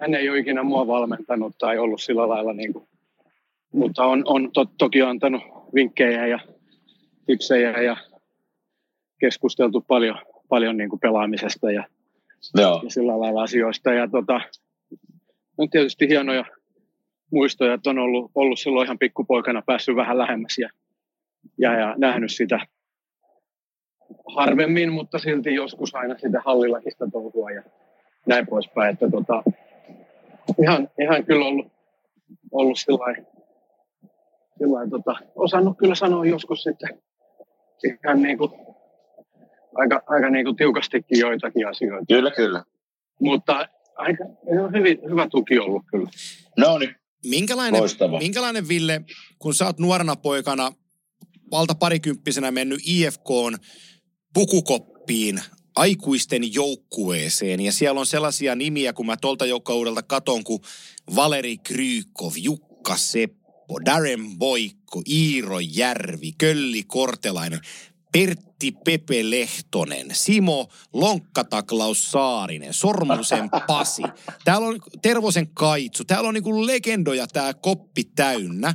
hän ei ole ikinä mua valmentanut tai ollut sillä lailla, niin kuin, mutta on, on to, toki antanut vinkkejä ja tipsejä ja keskusteltu paljon, paljon niin kuin pelaamisesta ja, Joo. ja sillä lailla asioista. Ja tota, on tietysti hienoja muistoja, että on ollut, ollut silloin ihan pikkupoikana päässyt vähän lähemmäs ja, ja, ja nähnyt sitä harvemmin, mutta silti joskus aina sitä hallillakin sitä touhua ja näin poispäin. Että tota, ihan, ihan kyllä ollut, ollut sillain, sillain tota, osannut kyllä sanoa joskus sitten ihan niin kuin, aika, aika niin kuin tiukastikin joitakin asioita. Kyllä, kyllä. Mutta aika ihan hyvin, hyvä tuki ollut kyllä. No niin. Minkälainen, Loistavaa. minkälainen Ville, kun sä oot nuorena poikana valta parikymppisenä mennyt IFKn pukukoppiin aikuisten joukkueeseen ja siellä on sellaisia nimiä, kun mä tuolta joukkueudelta katon, kuin Valeri Krykov, Jukka Seppo, Darren Boikko, Iiro Järvi, Kölli Kortelainen, Pertti Pepe Lehtonen, Simo Lonkkataklaus Saarinen, Sormusen Pasi. Täällä on Tervosen Kaitsu. Täällä on niinku legendoja tää koppi täynnä.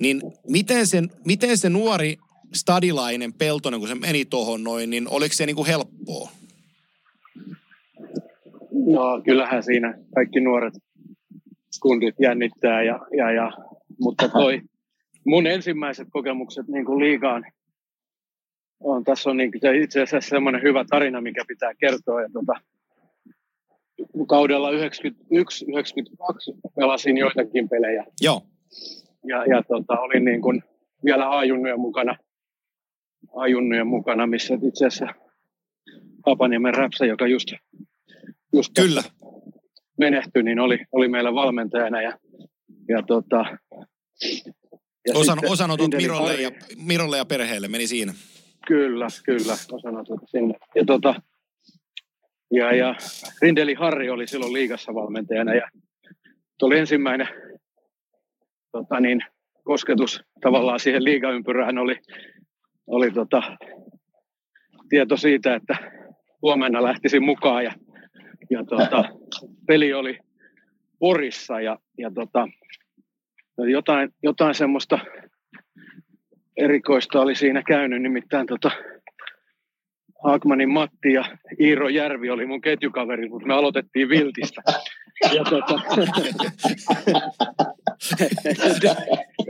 Niin miten, sen, miten se nuori stadilainen Peltonen, kun se meni tuohon noin, niin oliko se niinku helppoa? No kyllähän siinä kaikki nuoret kundit jännittää, ja, ja, ja, mutta toi mun ensimmäiset kokemukset niin kuin liigaan on, tässä on niin, se itse asiassa semmoinen hyvä tarina, mikä pitää kertoa. Ja tota, kaudella 91-92 pelasin joitakin pelejä. Joo. Ja, ja tota, olin niin kuin vielä A-junnujen mukana, A-junnujen mukana, missä itse asiassa Hapaniemen Räpsä, joka just, just Kyllä. menehtyi, niin oli, oli meillä valmentajana. Ja, ja tota, ja Osan, sitten osanotot Lindeli Mirolle ja, Mirolle ja perheelle meni siinä. Kyllä, kyllä, osanotot sinne. Ja, tota, ja, ja Rindeli Harri oli silloin liigassa valmentajana ja tuo oli ensimmäinen tota niin, kosketus tavallaan siihen liigaympyrään oli, oli tota, tieto siitä, että huomenna lähtisin mukaan ja, ja tota, peli oli Porissa ja, ja tota, jotain, jotain semmoista erikoista oli siinä käynyt, nimittäin tota, Haakmanin Matti ja Iiro Järvi oli mun ketjukaveri, mutta me aloitettiin Viltistä. Ja tota,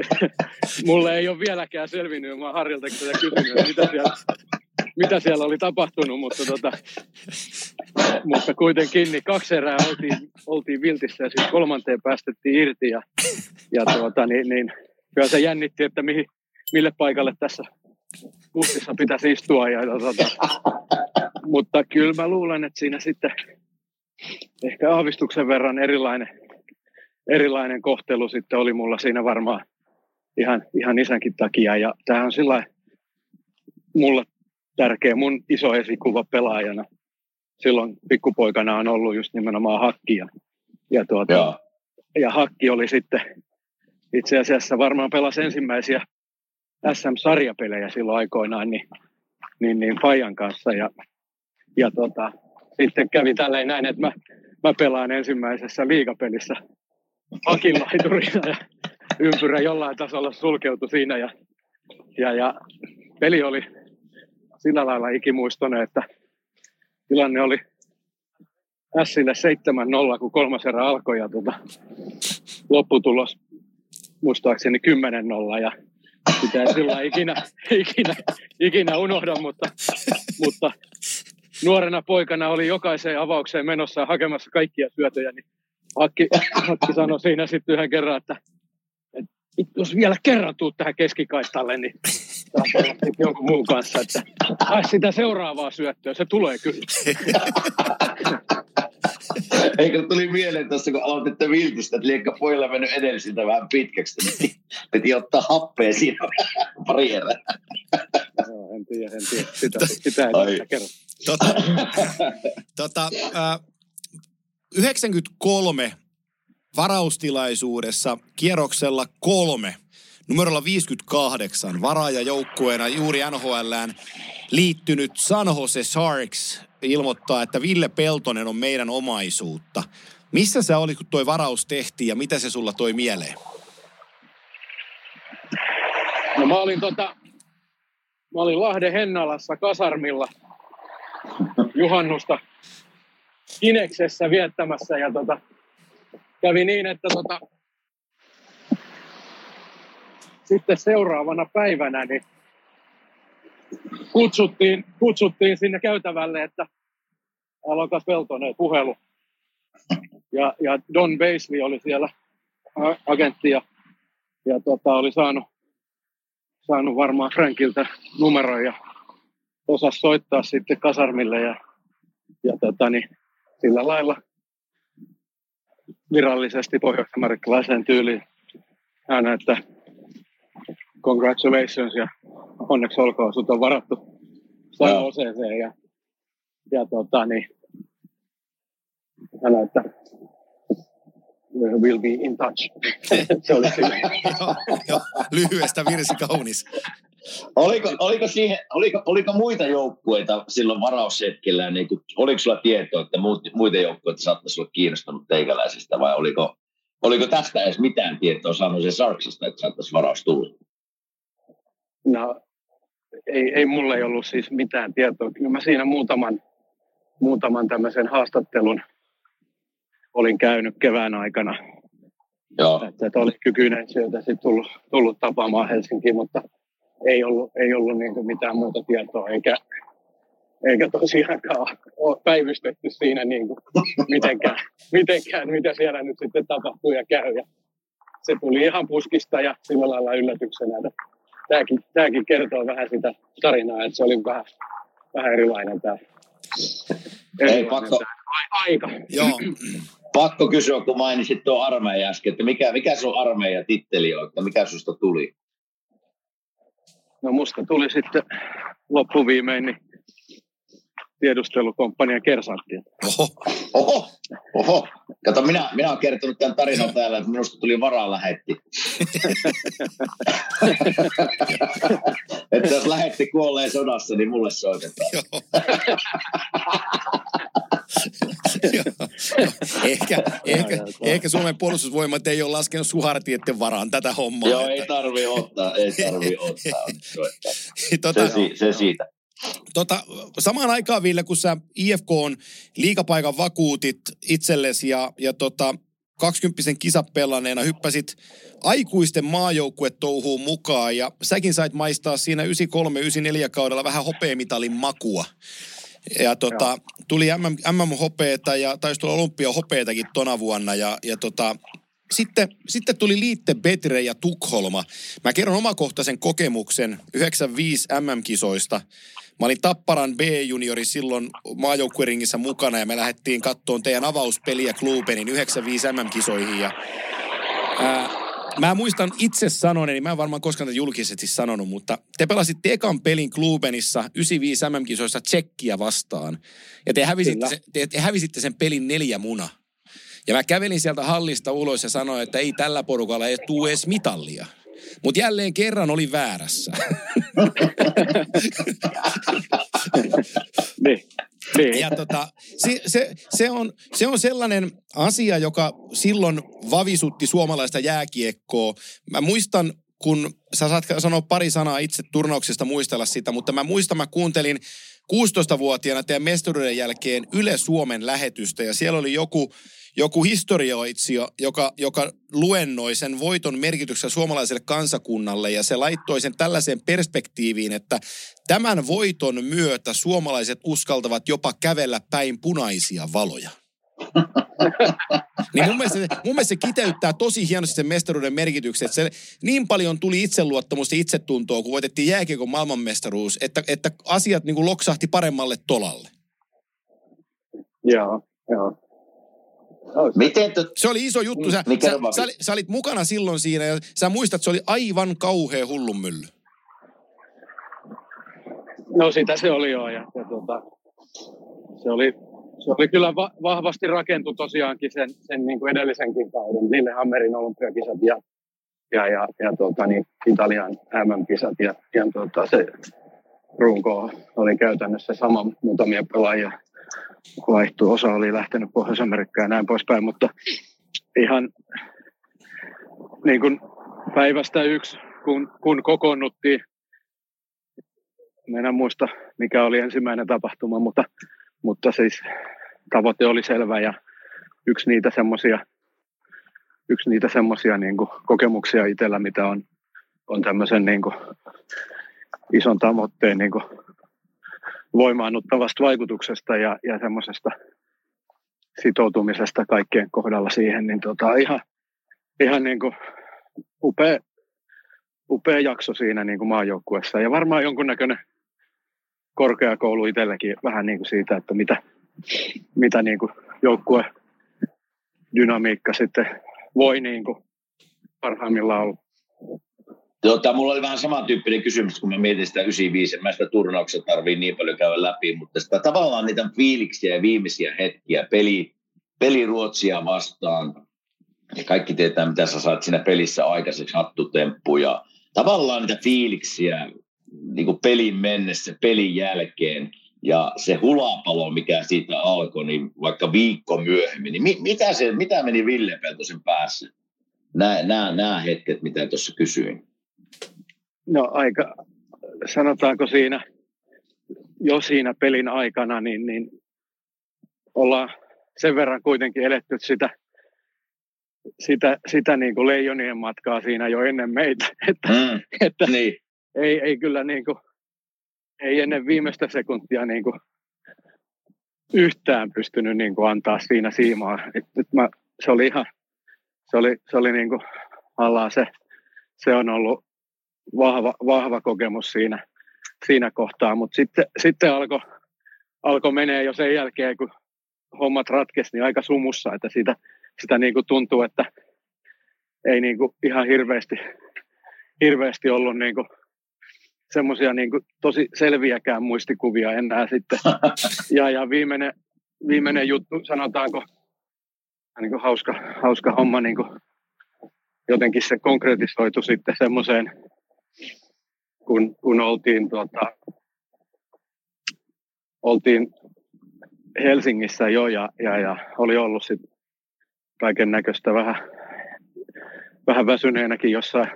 mulle ei ole vieläkään selvinnyt, mä Harriltakin tätä kysynyt, mitä siellä, mitä siellä oli tapahtunut, mutta, tota, mutta kuitenkin niin kaksi erää oltiin, oltiin Viltissä ja sitten kolmanteen päästettiin irti ja, ja tuota, niin, niin, kyllä se jännitti, että mihin, mille paikalle tässä bussissa pitäisi istua. Ja, tota, mutta kyllä mä luulen, että siinä sitten ehkä aavistuksen verran erilainen, erilainen kohtelu sitten oli mulla siinä varmaan ihan, ihan isänkin takia. Ja tämä on sillä mulla tärkeä, mun iso esikuva pelaajana. Silloin pikkupoikana on ollut just nimenomaan hakki. Ja, ja, tuota, Joo. ja hakki oli sitten itse asiassa varmaan pelasi ensimmäisiä SM-sarjapelejä silloin aikoinaan niin, niin, niin Fajan kanssa. Ja, ja tota, sitten kävi tälleen näin, että mä, mä pelaan ensimmäisessä liigapelissä hakinlaiturina ja ympyrä jollain tasolla sulkeutui siinä. Ja, ja, ja peli oli sillä lailla ikimuistoinen, että tilanne oli Sille 7-0, kun kolmas erä alkoi ja tota, lopputulos muistaakseni 10-0 ja sitä ei sillä ikinä, ikinä, ikinä unohda, mutta, mutta nuorena poikana oli jokaiseen avaukseen menossa hakemassa kaikkia syötöjä, niin Hakki, Hakki sanoi siinä sitten yhden kerran, että jos vielä kerran tuut tähän keskikaistalle, niin jonkun muun kanssa, että hae sitä seuraavaa syöttöä, se tulee kyllä. Eikö tuli mieleen tuossa, kun aloititte Viltistä, että liekka pojalla mennyt edellisiltä vähän pitkäksi, niin piti ottaa happea siinä pari erää. Joo, en tiedä, en tiedä. Sitä, sitä ei kerro. Tota, tota, äh, 93 varaustilaisuudessa kierroksella kolme, numerolla 58, varaajajoukkueena juuri NHLään liittynyt San Jose Sharks ilmoittaa, että Ville Peltonen on meidän omaisuutta. Missä sä olit, kun toi varaus tehtiin ja mitä se sulla toi mieleen? No mä olin, tota, mä olin Lahden Hennalassa kasarmilla juhannusta Kineksessä viettämässä ja tota, kävi niin, että tota, sitten seuraavana päivänä niin kutsuttiin, kutsuttiin sinne käytävälle, että alokas Peltonen puhelu. Ja, ja Don Basley oli siellä agentti ja, ja tota, oli saanut, saanut varmaan Frankiltä numeron ja osasi soittaa sitten kasarmille ja, ja tota, niin, sillä lailla virallisesti pohjois-amerikkalaiseen tyyliin aina, että congratulations ja onneksi olkoon, sut on varattu San Joo. Joseeseen ja, ja tota, niin, hän että we'll be in touch. Se oli lyhyestä virsi kaunis. Oliko, oliko, siihen, oliko, oliko muita joukkueita silloin varaushetkellä, niin kuin, oliko sulla tietoa, että muut, muita joukkueita saattaisi olla kiinnostunut teikäläisistä vai oliko, oliko tästä edes mitään tietoa saanut se Sarksista, että saattaisi varaus tulla? No, ei, ei mulla ei ollut siis mitään tietoa. Kyllä mä siinä muutaman, muutaman tämmöisen haastattelun olin käynyt kevään aikana. Joo. Että, että oli kykyinen sieltä sitten tullut, tullut tapaamaan Helsinkiin, mutta ei ollut, ei ollut niin kuin mitään muuta tietoa, eikä, eikä tosiaankaan ole päivystetty siinä niin kuin mitenkään, mitenkään, mitä siellä nyt sitten tapahtuu ja käy. Ja se tuli ihan puskista ja sillä lailla yllätyksenä. Että tämäkin, tämäkin kertoo vähän sitä tarinaa, että se oli vähän, vähän erilainen tämä. Ei, pakko, Ai- aika. Joo, pakko kysyä, kun mainitsit tuon armeijan äsken, että mikä, mikä sun armeijan titteli on, että mikä susta tuli? No musta tuli sitten loppuviimein niin tiedustelukomppanian kersantti. oho, Oho, oho. Kato, minä, minä olen kertonut tämän tarinan täällä, että minusta tuli varalähetti. että jos lähetti kuolleen sodassa, niin mulle soitetaan. Joo. ehkä, ehkä, ehkä Suomen puolustusvoimat ei ole laskenut suhartietten varaan tätä hommaa. Joo, ei että- tarvi ottaa, ei tarvi ottaa. tota, Se, se siitä. Tota, samaan aikaan, Ville, kun sä IFK on liikapaikan vakuutit itsellesi ja, ja tota, 20 kisapelanneena hyppäsit aikuisten maajoukkuetouhuun mukaan ja säkin sait maistaa siinä 93-94 kaudella vähän hopeamitalin makua. Ja tota, tuli MM, MM-hopeeta ja taisi tulla olympiahopeetakin tona vuonna ja, ja tota, sitten, sitten tuli Liitte Betre ja Tukholma. Mä kerron omakohtaisen kokemuksen 95 MM-kisoista. Mä olin Tapparan B-juniori silloin maajoukkueringissä mukana ja me lähdettiin kattoon teidän avauspeliä Klubenin 95 MM-kisoihin. Ja, ää, mä muistan itse sanoneeni, mä en varmaan koskaan tätä julkisesti sanonut, mutta te pelasitte ekan pelin Klubenissa 95 MM-kisoissa Tsekkiä vastaan. Ja te hävisitte, Kyllä. se, te, te hävisitte sen pelin neljä muna. Ja mä kävelin sieltä hallista ulos ja sanoin, että ei tällä porukalla ei tuu edes mitallia. Mutta jälleen kerran oli väärässä. Niin, niin. Ja tota, se, se, se, on, se on sellainen asia, joka silloin vavisutti suomalaista jääkiekkoa. Mä muistan, kun sä saat sanoa pari sanaa itse turnauksesta muistella sitä, mutta mä muistan, mä kuuntelin 16-vuotiaana teidän mestaruuden jälkeen Yle Suomen lähetystä ja siellä oli joku, joku historioitsija, joka, joka luennoi sen voiton merkityksen suomalaiselle kansakunnalle ja se laittoi sen tällaiseen perspektiiviin, että tämän voiton myötä suomalaiset uskaltavat jopa kävellä päin punaisia valoja. niin mun mielestä, se- mun mielestä se kiteyttää tosi hienosti sen mestaruuden merkityksen, että se niin paljon tuli itseluottamusta ja itsetuntoa, kun voitettiin jääkiekon maailmanmestaruus, että, että asiat niin kuin loksahti paremmalle tolalle. Joo, joo. Miten te, Se oli iso juttu. Sä, Niin, sä, kerro vaan. sä, sä olit mukana silloin siinä ja sä muistat, että se oli aivan kauhea hullunmylly. No sitä se oli joo. Ja, ja tota, se, oli, se oli kyllä va- vahvasti rakentu tosiaankin sen, sen niin kuin edellisenkin kauden. Lillehammerin olympiakisat ja, ja, ja, ja tota, niin, Italian MM-kisat. Ja, ja tota, se runko oli käytännössä sama muutamia pelaajia vaihtui. Osa oli lähtenyt Pohjois-Amerikkaan ja näin poispäin, mutta ihan niin kuin päivästä yksi, kun, kun kokoonnuttiin en muista, mikä oli ensimmäinen tapahtuma, mutta, mutta siis tavoite oli selvä ja yksi niitä semmoisia yksi niitä semmoisia niin kokemuksia itsellä, mitä on, on tämmöisen niin kuin, ison tavoitteen niin kuin, voimaannuttavasta vaikutuksesta ja, ja semmoisesta sitoutumisesta kaikkien kohdalla siihen, niin tota, ihan, ihan niin kuin upea, upea jakso siinä niin kuin maajoukkuessa. Ja varmaan jonkunnäköinen korkeakoulu itselläkin vähän niin kuin siitä, että mitä, mitä niin kuin joukkue dynamiikka sitten voi niin kuin parhaimmillaan olla. Tota, mulla oli vähän samantyyppinen kysymys, kun mä mietin sitä 95. Mä sitä turnauksessa tarvii niin paljon käydä läpi, mutta sitä tavallaan niitä fiiliksiä ja viimeisiä hetkiä, peli, peli Ruotsia vastaan, ja kaikki tietää, mitä sä saat siinä pelissä aikaiseksi, hattutemppu, ja tavallaan niitä fiiliksiä niin kuin pelin mennessä, pelin jälkeen, ja se hulapalo, mikä siitä alkoi, niin vaikka viikko myöhemmin, niin mi- mitä, se, mitä meni Ville Peltosen päässä? Nämä, nämä, nämä hetket, mitä tuossa kysyin. No aika, sanotaanko siinä, jo siinä pelin aikana, niin, niin ollaan sen verran kuitenkin eletty sitä, sitä, sitä niin kuin leijonien matkaa siinä jo ennen meitä, että, Mm, että niin. ei, ei kyllä niin kuin, ei ennen viimeistä sekuntia niin kuin yhtään pystynyt niin kuin antaa siinä siimaa. Et, et mä, se oli ihan, se oli, se oli niin kuin, se, se on ollut vahva, vahva kokemus siinä, siinä kohtaa, mutta sitten, sitten alkoi alko menee jo sen jälkeen, kun hommat ratkesi, niin aika sumussa, että sitä, sitä niin kuin tuntuu, että ei niin kuin ihan hirveästi, hirveästi ollut niin kuin semmoisia niin tosi selviäkään muistikuvia enää sitten. Ja, ja viimeinen, viimeinen juttu, sanotaanko, niin kuin hauska, hauska homma, niin kuin jotenkin se konkretisoitu sitten semmoiseen, kun, kun oltiin, tuota, oltiin Helsingissä jo ja, ja, ja oli ollut sitten kaiken näköistä vähän, vähän väsyneenäkin jossain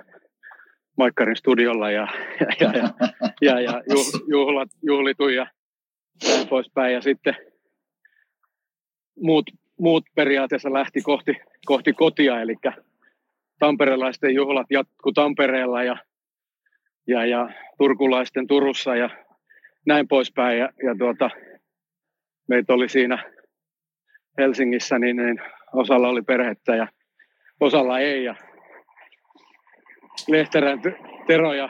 Maikkarin studiolla ja, ja, ja, ja, ja, ja juh, juhlat, juhlitu ja näin poispäin. Ja sitten muut, muut periaatteessa lähti kohti, kohti kotia, eli tamperelaisten juhlat jatku Tampereella ja, ja, ja turkulaisten Turussa ja näin poispäin. Ja, ja tuota, meitä oli siinä Helsingissä, niin, niin osalla oli perhettä ja osalla ei. Ja Lehterän Tero ja,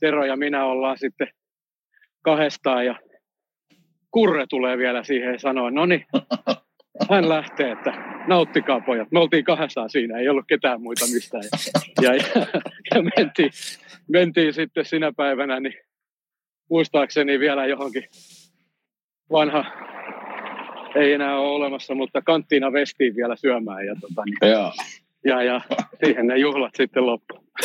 Tero ja minä ollaan sitten kahdestaan ja Kurre tulee vielä siihen ja sanoo, no niin, hän lähtee, että nauttikaa pojat. Me oltiin kahdestaan siinä, ei ollut ketään muita mistään. Ja, ja, ja mentiin, mentiin sitten sinä päivänä, niin muistaakseni vielä johonkin vanha, ei enää ole olemassa, mutta kanttiina vestiin vielä syömään. Ja, tota, niin, Joo. ja, ja siihen ne juhlat sitten loppu.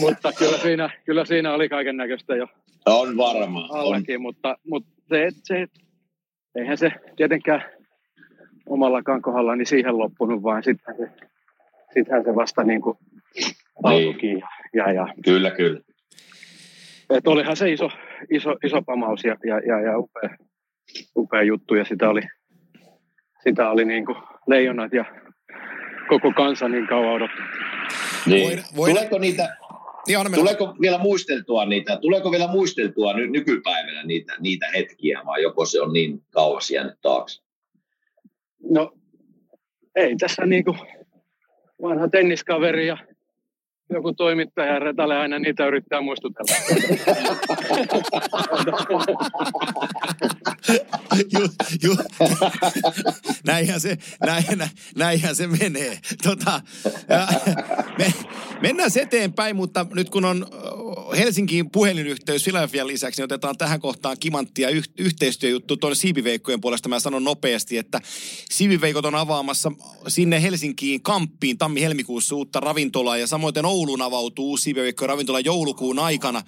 mutta kyllä siinä, kyllä siinä oli kaiken näköistä jo On varma. On. allakin, mutta, mutta se, se, eihän se tietenkään omallakaan kohdalla niin siihen loppunut, vaan sittenhän se, sittenhän se vasta niin kuin alkukin. Ja, ja, ja. Kyllä, kyllä. Et olihan se iso, iso, iso pamaus ja, ja, ja, ja upea, upea juttu ja sitä oli, sitä oli niin kuin leijonat ja koko kansa niin kauan odotettu. Niin. Voida- voida- Tuleeko niitä, Niin, tuleeko vielä muisteltua niitä, tuleeko vielä muisteltua ny, nykypäivänä niitä, niitä hetkiä, vai joko se on niin kauas jäänyt taakse? No ei tässä niin kuin vanha tenniskaveri ja joku toimittaja Retale aina niitä yrittää muistutella. ju, ju, näinhän, se, näin, nä- näinhän se menee. Tota, me, mennään eteenpäin, mutta nyt kun on Helsinkiin puhelinyhteys Philadelphian lisäksi, niin otetaan tähän kohtaan kimanttia yh, yhteistyöjuttu tuonne Siipiveikkojen puolesta. Mä sanon nopeasti, että Siipiveikot on avaamassa sinne Helsinkiin Kamppiin tammi-helmikuussa uutta ravintolaa ja samoin Ouluun avautuu uusi Siipiveikkojen ravintola joulukuun aikana,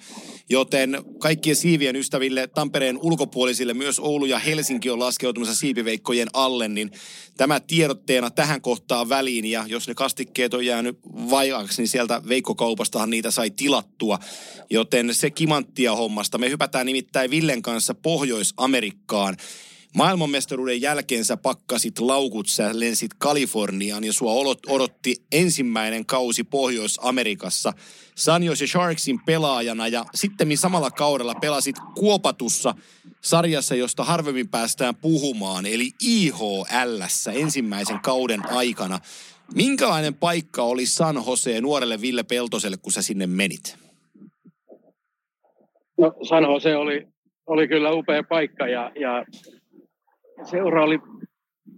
joten kaikkien siivien ystäville Tampereen ulkopuolisille myös Oulu ja Helsinki on laskeutumassa siipiveikkojen alle, niin tämä tiedotteena tähän kohtaan väliin ja jos ne kastikkeet on jäänyt vajaaksi, niin sieltä veikkokaupastahan niitä sai tilattua, joten se kimanttia hommasta. Me hypätään nimittäin Villen kanssa Pohjois-Amerikkaan. Maailmanmestaruuden jälkeen sä pakkasit laukut, sä lensit Kaliforniaan ja sua odotti ensimmäinen kausi Pohjois-Amerikassa San Jose Sharksin pelaajana ja sitten samalla kaudella pelasit Kuopatussa sarjassa, josta harvemmin päästään puhumaan, eli IHLssä ensimmäisen kauden aikana. Minkälainen paikka oli San Jose nuorelle Ville Peltoselle, kun sä sinne menit? No San Jose oli, oli kyllä upea paikka ja, ja seura oli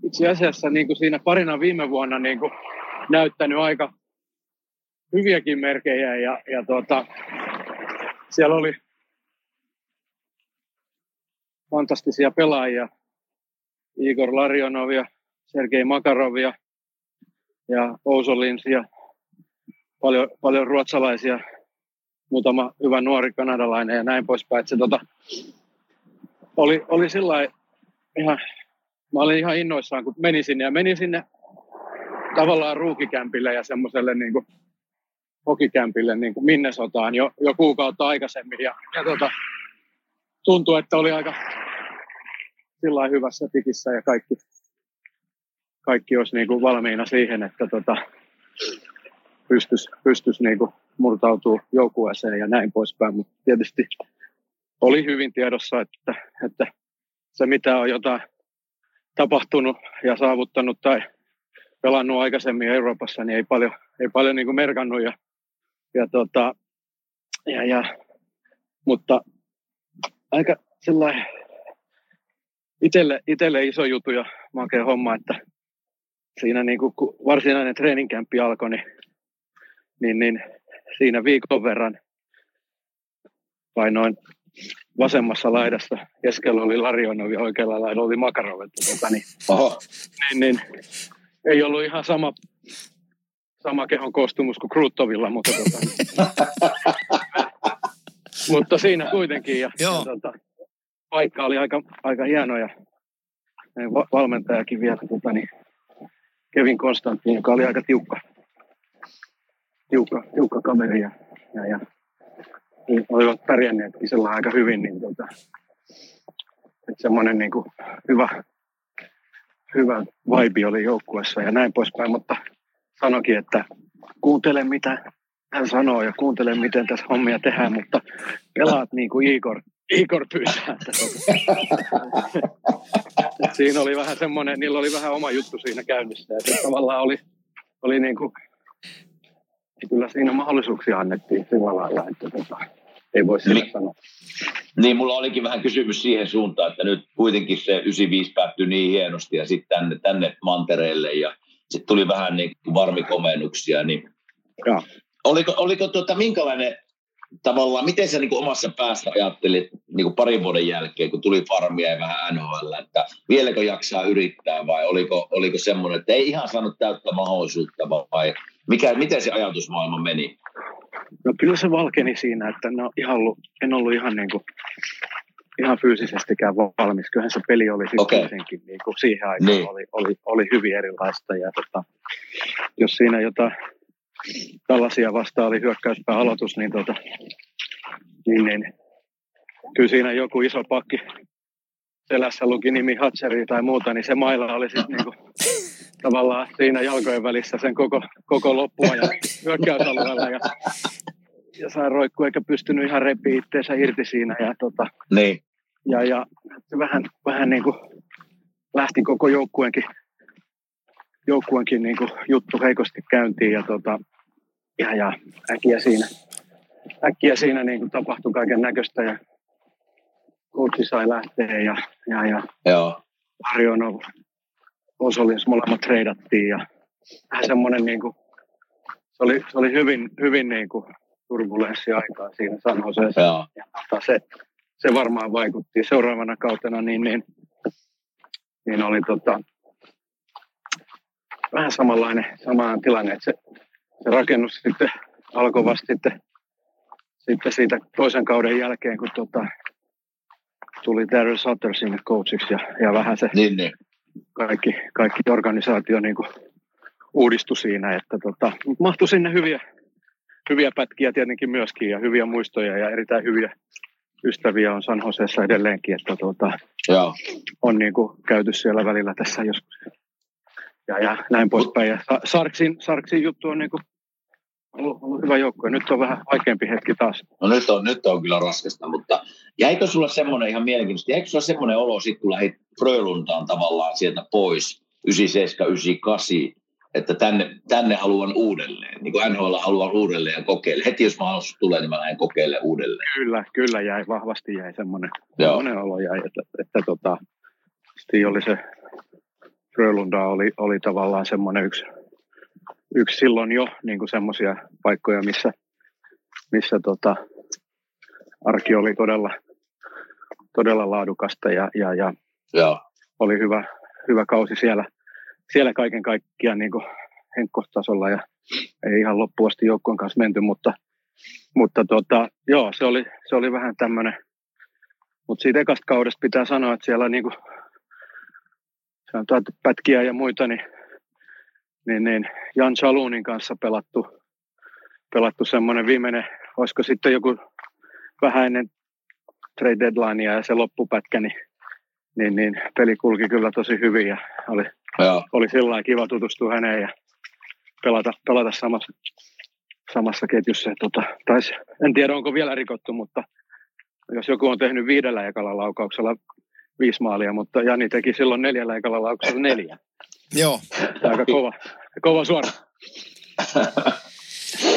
itse asiassa niin kuin siinä parina viime vuonna niin kuin näyttänyt aika hyviäkin merkejä ja, ja tuota, siellä oli fantastisia pelaajia. Igor Larionovia, Sergei Makarovia ja Ousolinsia. Paljon, paljon ruotsalaisia, muutama hyvä nuori kanadalainen ja näin poispäin. Että se, tota, oli, oli sillä ihan, mä olin ihan innoissaan, kun menin sinne ja menin sinne tavallaan ruukikämpille ja semmoiselle niin kuin hokikämpille niin kuin Minnesotaan jo, jo kuukautta aikaisemmin. Ja, ja tota, tuntui, että oli aika sillä hyvässä tikissä ja kaikki, kaikki olisi niin kuin valmiina siihen, että tota, pystyisi pystyis niin kuin murtautua joukkueeseen ja näin poispäin. Mutta tietysti oli hyvin tiedossa, että, että se mitä on jotain tapahtunut ja saavuttanut tai pelannut aikaisemmin Euroopassa, niin ei paljon, ei paljon niin kuin merkannut. Ja, ja, tota, ja, ja, mutta aika sellainen itelle, itelle iso juttu ja makea homma, että siinä niin kuin, kun varsinainen treeninkämpi alkoi, niin, niin, niin siinä viikon verran painoin vasemmassa laidassa. Keskellä oli Larionov ja oikealla laidalla oli Makarov. Että, tota, niin, Oho. niin, niin, ei ollut ihan sama, sama kehon koostumus kuin Kruuttovilla, mutta, tota, mutta siinä kuitenkin. Ja, ja tota, paikka oli aika, aika hieno ja va- valmentajakin vielä tota, niin, Kevin Konstantin, joka oli aika tiukka, tiukka, tiukka kaveri ja, ja, ja niin olivat pärjänneetkin sillä aika hyvin, niin tota, että semmoinen niin kuin hyvä, hyvä vibe oli joukkuessa ja näin poispäin, mutta sanokin, että kuuntele mitä hän sanoo ja kuuntele miten tässä hommia tehdään, mutta pelaat niin kuin Igor, Igor pyytää. Siinä oli vähän semmoinen, niillä oli vähän oma juttu siinä käynnissä ja tavallaan oli, oli niin kuin, kyllä siinä mahdollisuuksia annettiin sillä lailla, että tota, ei voi sillä Niin. sanoa. Niin, mulla olikin vähän kysymys siihen suuntaan, että nyt kuitenkin se 95 päättyi niin hienosti ja sitten tänne, tänne mantereelle ja sitten tuli vähän niin kuin varmikomennuksia. Niin Joo. oliko, oliko tuota, minkälainen tavallaan, miten sä niin kuin omassa päässä ajattelit niin kuin parin vuoden jälkeen, kun tuli farmia ja vähän NHL, että vieläkö jaksaa yrittää vai oliko, oliko semmoinen, että ei ihan saanut täyttä mahdollisuutta vai mikä, miten se ajatusmaailma meni? No kyllä se valkeni siinä, että en, ole ihan ollut, en ollut ihan, niin kuin, ihan fyysisestikään valmis. Kyllähän se peli oli sitten Okei. kuitenkin niin kuin siihen aikaan Niin. oli, oli, oli hyvin erilaista. Ja tota, jos siinä jotain tällaisia vastaan oli hyökkäyspää aloitus, niin, tota, niin, niin kyllä siinä joku iso pakki selässä luki nimi Hatseri tai muuta, niin se mailla oli sitten niinku tavallaan siinä jalkojen välissä sen koko, koko loppua ja hyökkäysalueella ja, ja sai roikkua eikä pystynyt ihan repiä itteensä irti siinä ja, tota, Niin, ja, ja vähän, vähän niin kuin lähti koko joukkueenkin, joukkueenkin niin kuin juttu heikosti käyntiin ja, tota, ja, ja äkkiä siinä, äkkiä siinä niin kuin tapahtui kaiken näköistä ja coachi sai lähteä ja, ja, ja joo. Arjonov, Osolins molemmat treidattiin ja vähän semmoinen niin kuin, se oli, se oli hyvin, hyvin niin kuin turbulenssi aikaa siinä San Joseessa. Joo. Ja tota, se, se varmaan vaikutti seuraavana kautena, niin, niin, niin oli tota, vähän samanlainen, samaan tilanne, että se, se rakennus sitten alkoi vasta sitten, sitten siitä toisen kauden jälkeen, kun tota, tuli Daryl Sutter sinne coachiksi ja, ja vähän se Niin, niin. Kaikki, kaikki organisaatio niin kuin uudistui siinä, että tota, mahtui sinne hyviä, hyviä pätkiä tietenkin myöskin ja hyviä muistoja ja erittäin hyviä, ystäviä on San Josessa edelleenkin, että tuota, Joo. on niin kuin käyty siellä välillä tässä joskus. Ja, ja näin poispäin. Ja Sa- Sarksin, Sarksin juttu on niin kuin ollut, hyvä joukko. Nyt on vähän vaikeampi hetki taas. No nyt on, nyt on kyllä raskasta, mutta jäikö sulla semmoinen ihan mielenkiintoista, jäikö sulla semmoinen olo sitten, kun lähdit Frölundaan tavallaan sieltä pois, 97, 98, että tänne, tänne haluan uudelleen, niin kuin NHL haluan uudelleen ja kokeilla. Heti jos mahdollisuus tulee, niin mä lähden kokeilemaan uudelleen. Kyllä, kyllä jäi, vahvasti jäi semmoinen, semmoinen olo jäi, että, että tota, sitten oli se Frölunda oli, oli tavallaan semmoinen yksi, yksi silloin jo niin kuin semmoisia paikkoja, missä, missä tota, arki oli todella, todella laadukasta ja, ja, ja Joo. oli hyvä, hyvä kausi siellä, siellä kaiken kaikkiaan niin henkkohtasolla ja ei ihan loppuun asti joukkueen kanssa menty, mutta, mutta tota, joo, se oli, se oli vähän tämmöinen, mutta siitä ekasta kaudesta pitää sanoa, että siellä niin kuin, sanotaan, että pätkiä ja muita, niin, niin, niin Jan Chalunin kanssa pelattu, pelattu semmoinen viimeinen, olisiko sitten joku vähän ennen trade deadlinea ja se loppupätkä, niin, niin, niin peli kulki kyllä tosi hyvin ja oli, Joo. oli sillä kiva tutustua häneen ja pelata, pelata samassa, samassa ketjussa. Tota, tais, en tiedä, onko vielä rikottu, mutta jos joku on tehnyt viidellä ekalla laukauksella viisi maalia, mutta Jani teki silloin neljällä ekalla laukauksella neljä. Joo. Aika kova, kova suora.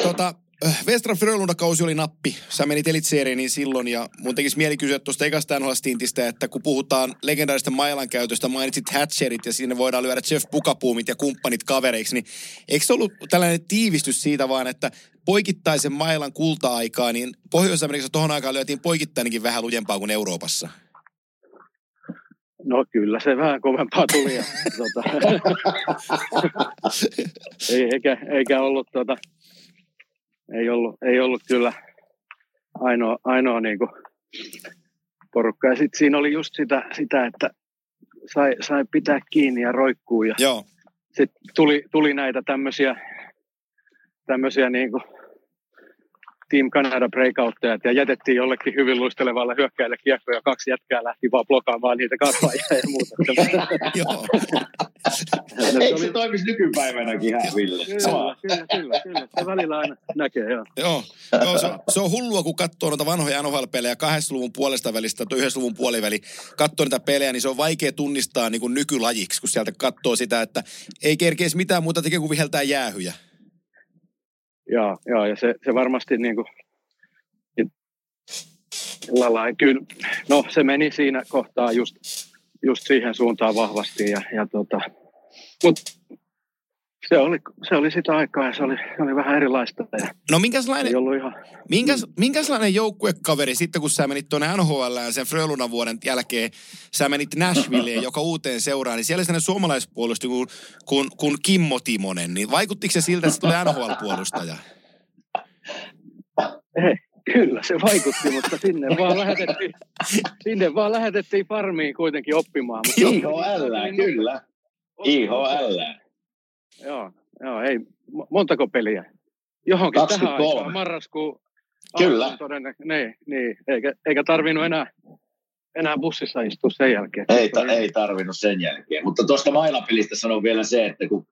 Tota, äh, Vestra Frölunda-kausi oli nappi. Sä menit Elitseeriin silloin ja mun tekisi mieli kysyä tuosta ekasta NHL-stintistä, että kun puhutaan legendaarista mailan käytöstä, mainitsit Hatcherit ja sinne voidaan lyödä Jeff Pukapuumit ja kumppanit kavereiksi, niin eikö se ollut tällainen tiivistys siitä vaan, että poikittaisen mailan kulta-aikaa, niin Pohjois-Amerikassa tuohon aikaan lyötiin poikittainenkin vähän lujempaa kuin Euroopassa. No kyllä se vähän kovempaa tuli. Ja, tota, ei, eikä, eikä ollut, tota, ei ollut, ei ollut kyllä ainoa, ainoa niin kuin porukka. Ja sitten siinä oli just sitä, sitä että sai, sai pitää kiinni ja roikkuu. Ja Joo. sitten tuli, tuli näitä tämmöisiä, tämmöisiä niin kuin Team Canada breakoutteja ja jätettiin jollekin hyvin luistelevalle hyökkäille kiekko ja kaksi jätkää lähti vaan blokaamaan niitä kasvaajia ja muuta. Joo. Eikö se toimisi nykypäivänäkin ihan Ville? Kyllä, kyllä, kyllä, kyllä. Se välillä aina näkee, joo. Joo, Joo se, on, se on hullua, kun katsoo noita vanhoja NHL-pelejä 80-luvun puolesta välistä tai 90-luvun puoliväli, katsoo niitä pelejä, niin se on vaikea tunnistaa niin kuin nykylajiksi, kun sieltä katsoo sitä, että ei kerkeisi mitään muuta tekee kuin viheltää jäähyjä. Joo, joo ja se, se varmasti niin kuin, lailla, kyllä, no se meni siinä kohtaa just, just siihen suuntaan vahvasti ja, ja tota, mut se oli, se oli sitä aikaa ja se oli, se oli vähän erilaista. Ja No ollut ihan, minkäs, minkäslainen joukkuekaveri sitten, kun sä menit tuonne NHL sen Frölundan vuoden jälkeen, sä menit Nashvilleen, joka uuteen seuraan, niin siellä sellainen suomalaispuolusti kuin, kuin, kuin Kimmo Timonen, niin vaikuttiko se siltä, että se tulee NHL-puolustaja? ei, kyllä se vaikutti, mutta sinne vaan lähetettiin, sinne vaan lähetettiin farmiin kuitenkin oppimaan. Mutta IHL, kyllä. IHL. Joo, joo, ei, mo- montako peliä? Johonkin tähän 23. aikaan, marraskuun. Kyllä. todennäkö- Niin, niin. Eikä, eikä tarvinnut enää, enää bussissa istua sen jälkeen. Ei, ta, ei tarvinnut sen jälkeen. Mutta tuosta mailapelistä sanon vielä se, että kun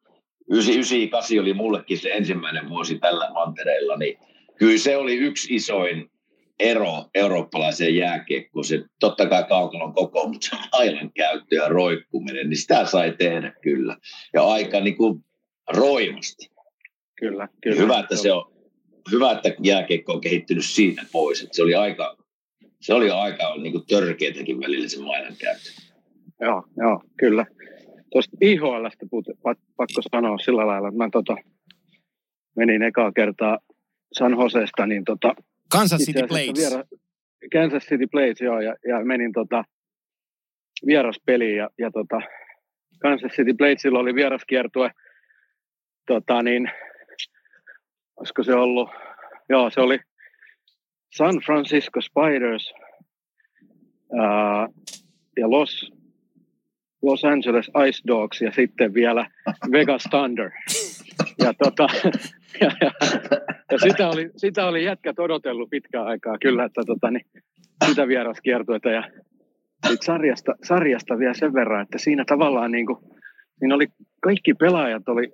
98 oli mullekin se ensimmäinen vuosi tällä mantereella, niin kyllä se oli yksi isoin ero eurooppalaiseen jääkiekkoon. Se totta kai kaukalon koko, mutta se mailan käyttö ja roikkuminen, niin sitä sai tehdä kyllä. Ja aika niin kuin roimasti. Kyllä, kyllä. Hyvä, että se on, hyvä, että jääkiekko on kehittynyt siitä pois. Että se oli aika, se oli aika niin kuin törkeätäkin välillä se mailan käyttö. Joo, joo, kyllä. Tuosta IHLstä pakko sanoa sillä lailla, että mä tota, menin ekaa kertaa San Josesta, niin tota, Kansas City Blades. Viera, Kansas City Blades, joo, ja, ja menin tota, vieraspeliin, ja, ja tota, Kansas City Bladesilla oli vieraskiertue, tota, niin, olisiko se ollut, joo, se oli San Francisco Spiders ää, ja Los, Los Angeles Ice Dogs ja sitten vielä Vegas Thunder. Ja, tota, ja, ja, ja sitä, oli, sitä oli jätkät odotellut pitkään aikaa kyllä, että tota, niin, sitä vieraskiertuetta ja siitä sarjasta, sarjasta vielä sen verran, että siinä tavallaan niin kuin, siinä oli kaikki pelaajat oli,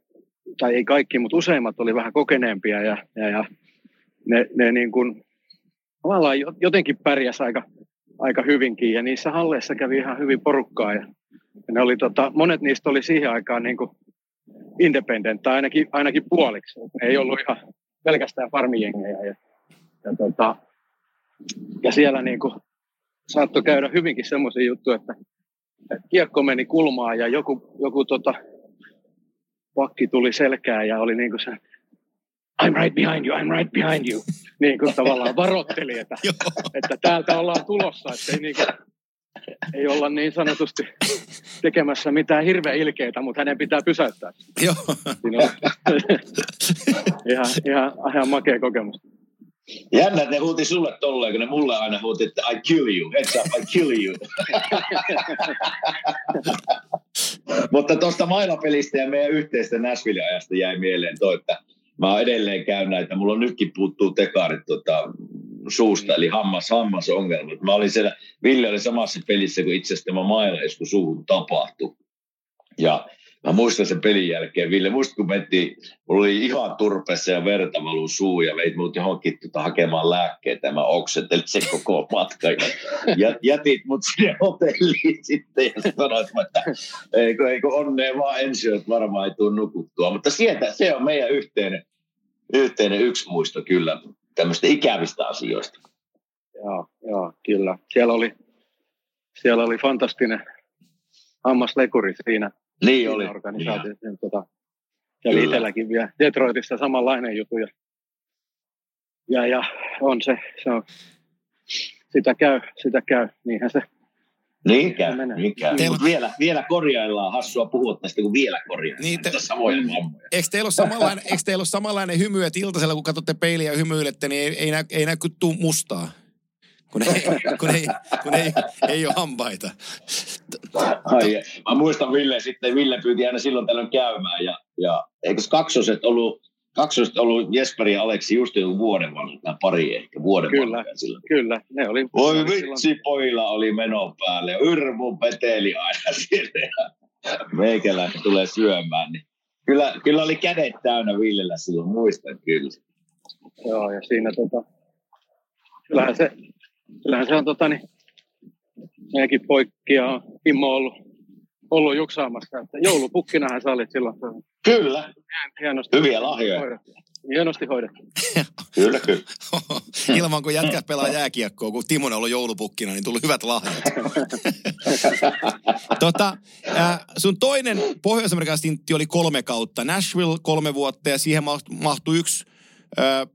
tai ei kaikki, mutta useimmat oli vähän kokeneempia ja, ja, ja ne, ne niin kuin, tavallaan jotenkin pärjäs aika, aika hyvinkin ja niissä halleissa kävi ihan hyvin porukkaa ja, ja ne oli, tota, monet niistä oli siihen aikaan niin kuin independent tai ainakin, ainakin puoliksi. Ne ei ollut ihan pelkästään farmijengejä ja, ja, tota, ja siellä niin kuin saattoi käydä hyvinkin semmoisia juttuja, että, että kiekko meni kulmaan ja joku, joku tota, pakki tuli selkään ja oli niin kuin se, I'm right behind you, I'm right behind you. Niin kuin tavallaan varotteli, että, että täältä ollaan tulossa, että ei, niin kuin, ei olla niin sanotusti tekemässä mitään hirveän ilkeitä, mutta hänen pitää pysäyttää. Joo. Siinä on ihan, ihan, ihan makea kokemus. Jännä, että ne huuti sulle tolleen, kun ne mulle aina huuti, että I kill you, heads up, I kill you. Mutta tuosta mailapelistä ja meidän yhteistä Nashville-ajasta jäi mieleen toi, että mä oon edelleen käyn näitä, mulla on nytkin puuttuu tekarit tota, suusta, eli hammas, hammasongelmat. Mä olin siellä, Ville oli samassa pelissä kuin itse asiassa tämä maila, suuhun tapahtui. Ja Mä muistan sen pelin jälkeen, Ville, muistat kun mentiin, mulla oli ihan turpeessa ja verta valuu suu ja veit mut johonkin tuota hakemaan lääkkeitä ja mä oksentelin se koko matka. Ja jätit mut sinne hotelliin sitten ja sanoit, että eikö, eikö onnea vaan ensi että varmaan ei tule nukuttua. Mutta sieltä se on meidän yhteinen, yhteinen yksi muisto kyllä tämmöistä ikävistä asioista. Joo, joo, kyllä. Siellä oli, siellä oli fantastinen hammaslekuri siinä niin oli. Organisaatio. Niin. Tota, ja itselläkin vielä Detroitissa samanlainen juttu. Ja, ja, ja on se, se on, sitä käy, sitä käy, niinhän se niin käy, niin käy. Teillä... Vielä, vielä korjaillaan, hassua puhua tästä, kun vielä korjaillaan. Niin te... samoja vammoja. Eikö teillä, ole samanlainen, eikö teillä ole samanlainen hymy, että iltasella kun katsotte peiliä ja hymyilette, niin ei, ei, näy, ei näy tuu mustaa? Kun ei, kun ei, kun ei, ei ole hampaita. Ai, mä muistan Ville sitten, Ville pyyti aina silloin tällöin käymään ja, ja eikös kaksoset ollut, kaksoset ollut Jesperi ja Aleksi just joku vuoden vanha, pari ehkä, vuoden kyllä, vanha silloin. Kyllä, ne oli. Voi vitsi, silloin... pojilla oli meno päälle, Yrmu peteli aina siellä ja meikäläinen tulee syömään, niin kyllä, kyllä oli kädet täynnä Villellä silloin, muistan kyllä. Joo, ja siinä tota, kyllähän se kyllähän se on tota, niin, meidänkin poikkia on Kimmo ollut, ollut juksaamassa. Että joulupukkinahan sä olit silloin. Kyllä. Hienosti Hyviä lahjoja. Hoidettu. Hienosti hoidettu. kyllä, kyllä. Ilman kun jätkät pelaa jääkiekkoa, kun Timonen on ollut joulupukkina, niin tuli hyvät lahjat. tota, äh, sun toinen stintti oli kolme kautta. Nashville kolme vuotta ja siihen mahtui yksi äh,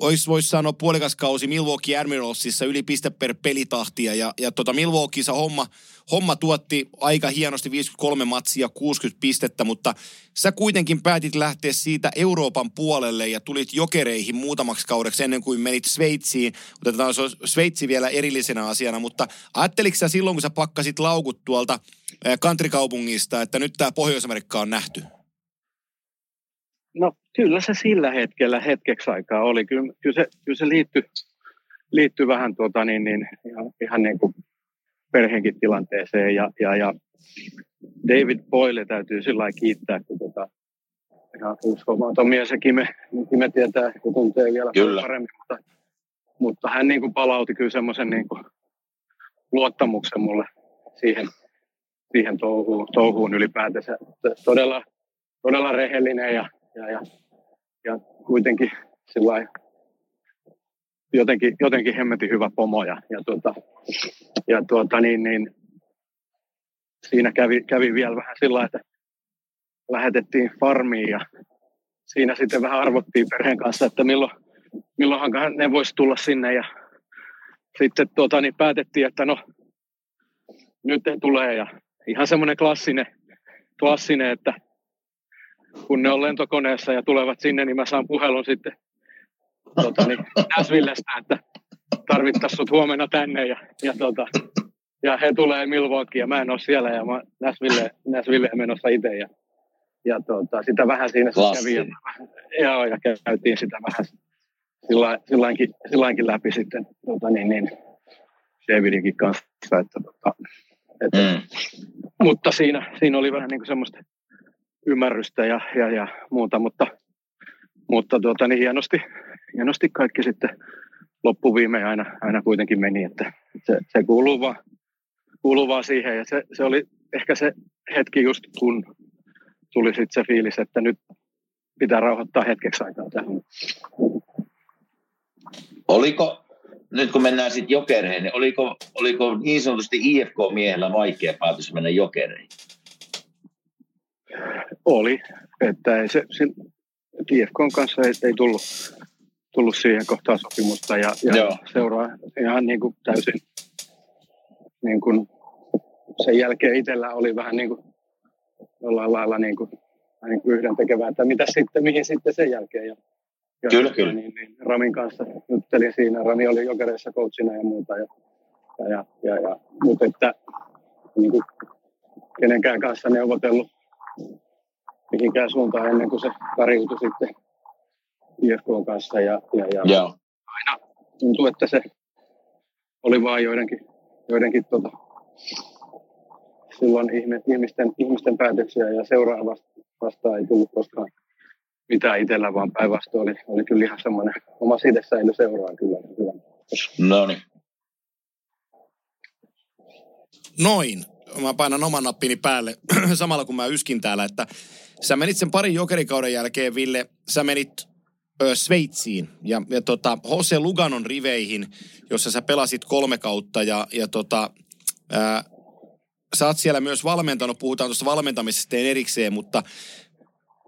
olisi voisi sanoa puolikas kausi Milwaukee Admiralsissa yli piste per pelitahtia ja, ja tota Milwaukeeissa homma, homma tuotti aika hienosti 53 matsia 60 pistettä, mutta sä kuitenkin päätit lähteä siitä Euroopan puolelle ja tulit jokereihin muutamaksi kaudeksi ennen kuin menit Sveitsiin. Otetaan Sveitsi vielä erillisenä asiana, mutta ajatteliko sä silloin, kun sä pakkasit laukut tuolta kantrikaupungista, että nyt tämä Pohjois-Amerikka on nähty? No kyllä se sillä hetkellä hetkeksi aikaa oli. Kyllä, kyllä se, kyllä se liittyi, liittyi vähän tuota, niin, niin, ihan, ihan niin kuin perheenkin tilanteeseen. Ja, ja, ja David Boyle täytyy sillä lailla kiittää, kun tuota, ihan uskomaton mies sekin me, me tietää ja tuntee vielä kyllä. paremmin. Mutta, mutta hän niin kuin palauti kyllä semmoisen niin kuin luottamuksen mulle siihen, siihen touhuun, touhuun ylipäätänsä. Todella, todella rehellinen ja ja, ja, ja kuitenkin sillä jotenkin, jotenkin hemmetin hyvä pomo ja, ja, tuota, ja tuota, niin, niin, siinä kävi, kävi vielä vähän sillä että lähetettiin farmiin ja siinä sitten vähän arvottiin perheen kanssa, että milloin, milloinhan ne voisi tulla sinne ja sitten tuota, niin päätettiin, että no nyt ne tulee ja ihan semmoinen klassinen, klassinen, että kun ne on lentokoneessa ja tulevat sinne, niin mä saan puhelun sitten tota, niin, Näsvillestä, että tarvittaisiin sut huomenna tänne. Ja, ja, tota, ja he tulee Milwaukee ja mä en ole siellä ja mä Näsville, Näsville menossa itse. Ja, ja tota, sitä vähän siinä kävi. Ja, joo, ja käytiin sitä vähän silläinkin, silläinkin läpi sitten. Tota, niin, niin. Davidinkin kanssa. Että, tota, että, Mm. Mutta siinä, siinä oli vähän niin kuin semmoista ymmärrystä ja, ja, ja muuta, mutta, mutta tuota, niin hienosti, hienosti kaikki sitten loppuviimein aina, aina kuitenkin meni, että se, se kuuluu, vaan, kuuluu vaan siihen ja se, se oli ehkä se hetki just kun tuli sitten se fiilis, että nyt pitää rauhoittaa hetkeksi aikaa tähän. Oliko, nyt kun mennään sitten jokereihin, niin oliko, oliko niin sanotusti IFK-miehellä vaikea päätös mennä jokereihin? Oli, että ei se, se TFKn kanssa ei, ei tullut, tullut siihen kohtaan sopimusta ja, ja Joo. seuraa ihan niin kuin täysin niin kuin sen jälkeen itsellä oli vähän niin kuin jollain lailla niin kuin, niin kuin yhden tekevää, että mitä sitten, mihin sitten sen jälkeen. Ja, ja Kyllä, kyllä. Niin, niin, Ramin kanssa juttelin siinä, Rami oli jokereissa coachina ja muuta. Ja, ja, ja, ja, ja, mutta että niin kuin kenenkään kanssa neuvotellut mihinkään suuntaan ennen kuin se kariutui sitten IFK kanssa. Ja, ja, ja Joo. aina tuntuu, että se oli vaan joidenkin, joidenkin tota, silloin ihme- ihmisten, ihmisten päätöksiä ja seuraa vasta, vastaan ei tullut koskaan mitään itsellä, vaan päinvastoin oli, oli kyllä ihan semmoinen oma sidesäily seuraa kyllä. kyllä. No niin. Noin. Mä painan oman nappini päälle samalla kun mä yskin täällä, että sä menit sen parin jokerikauden jälkeen, Ville, sä menit ö, Sveitsiin ja, ja tota, Jose Luganon riveihin, jossa sä pelasit kolme kautta ja, ja tota, ää, sä oot siellä myös valmentanut, puhutaan tuosta valmentamisesta erikseen, mutta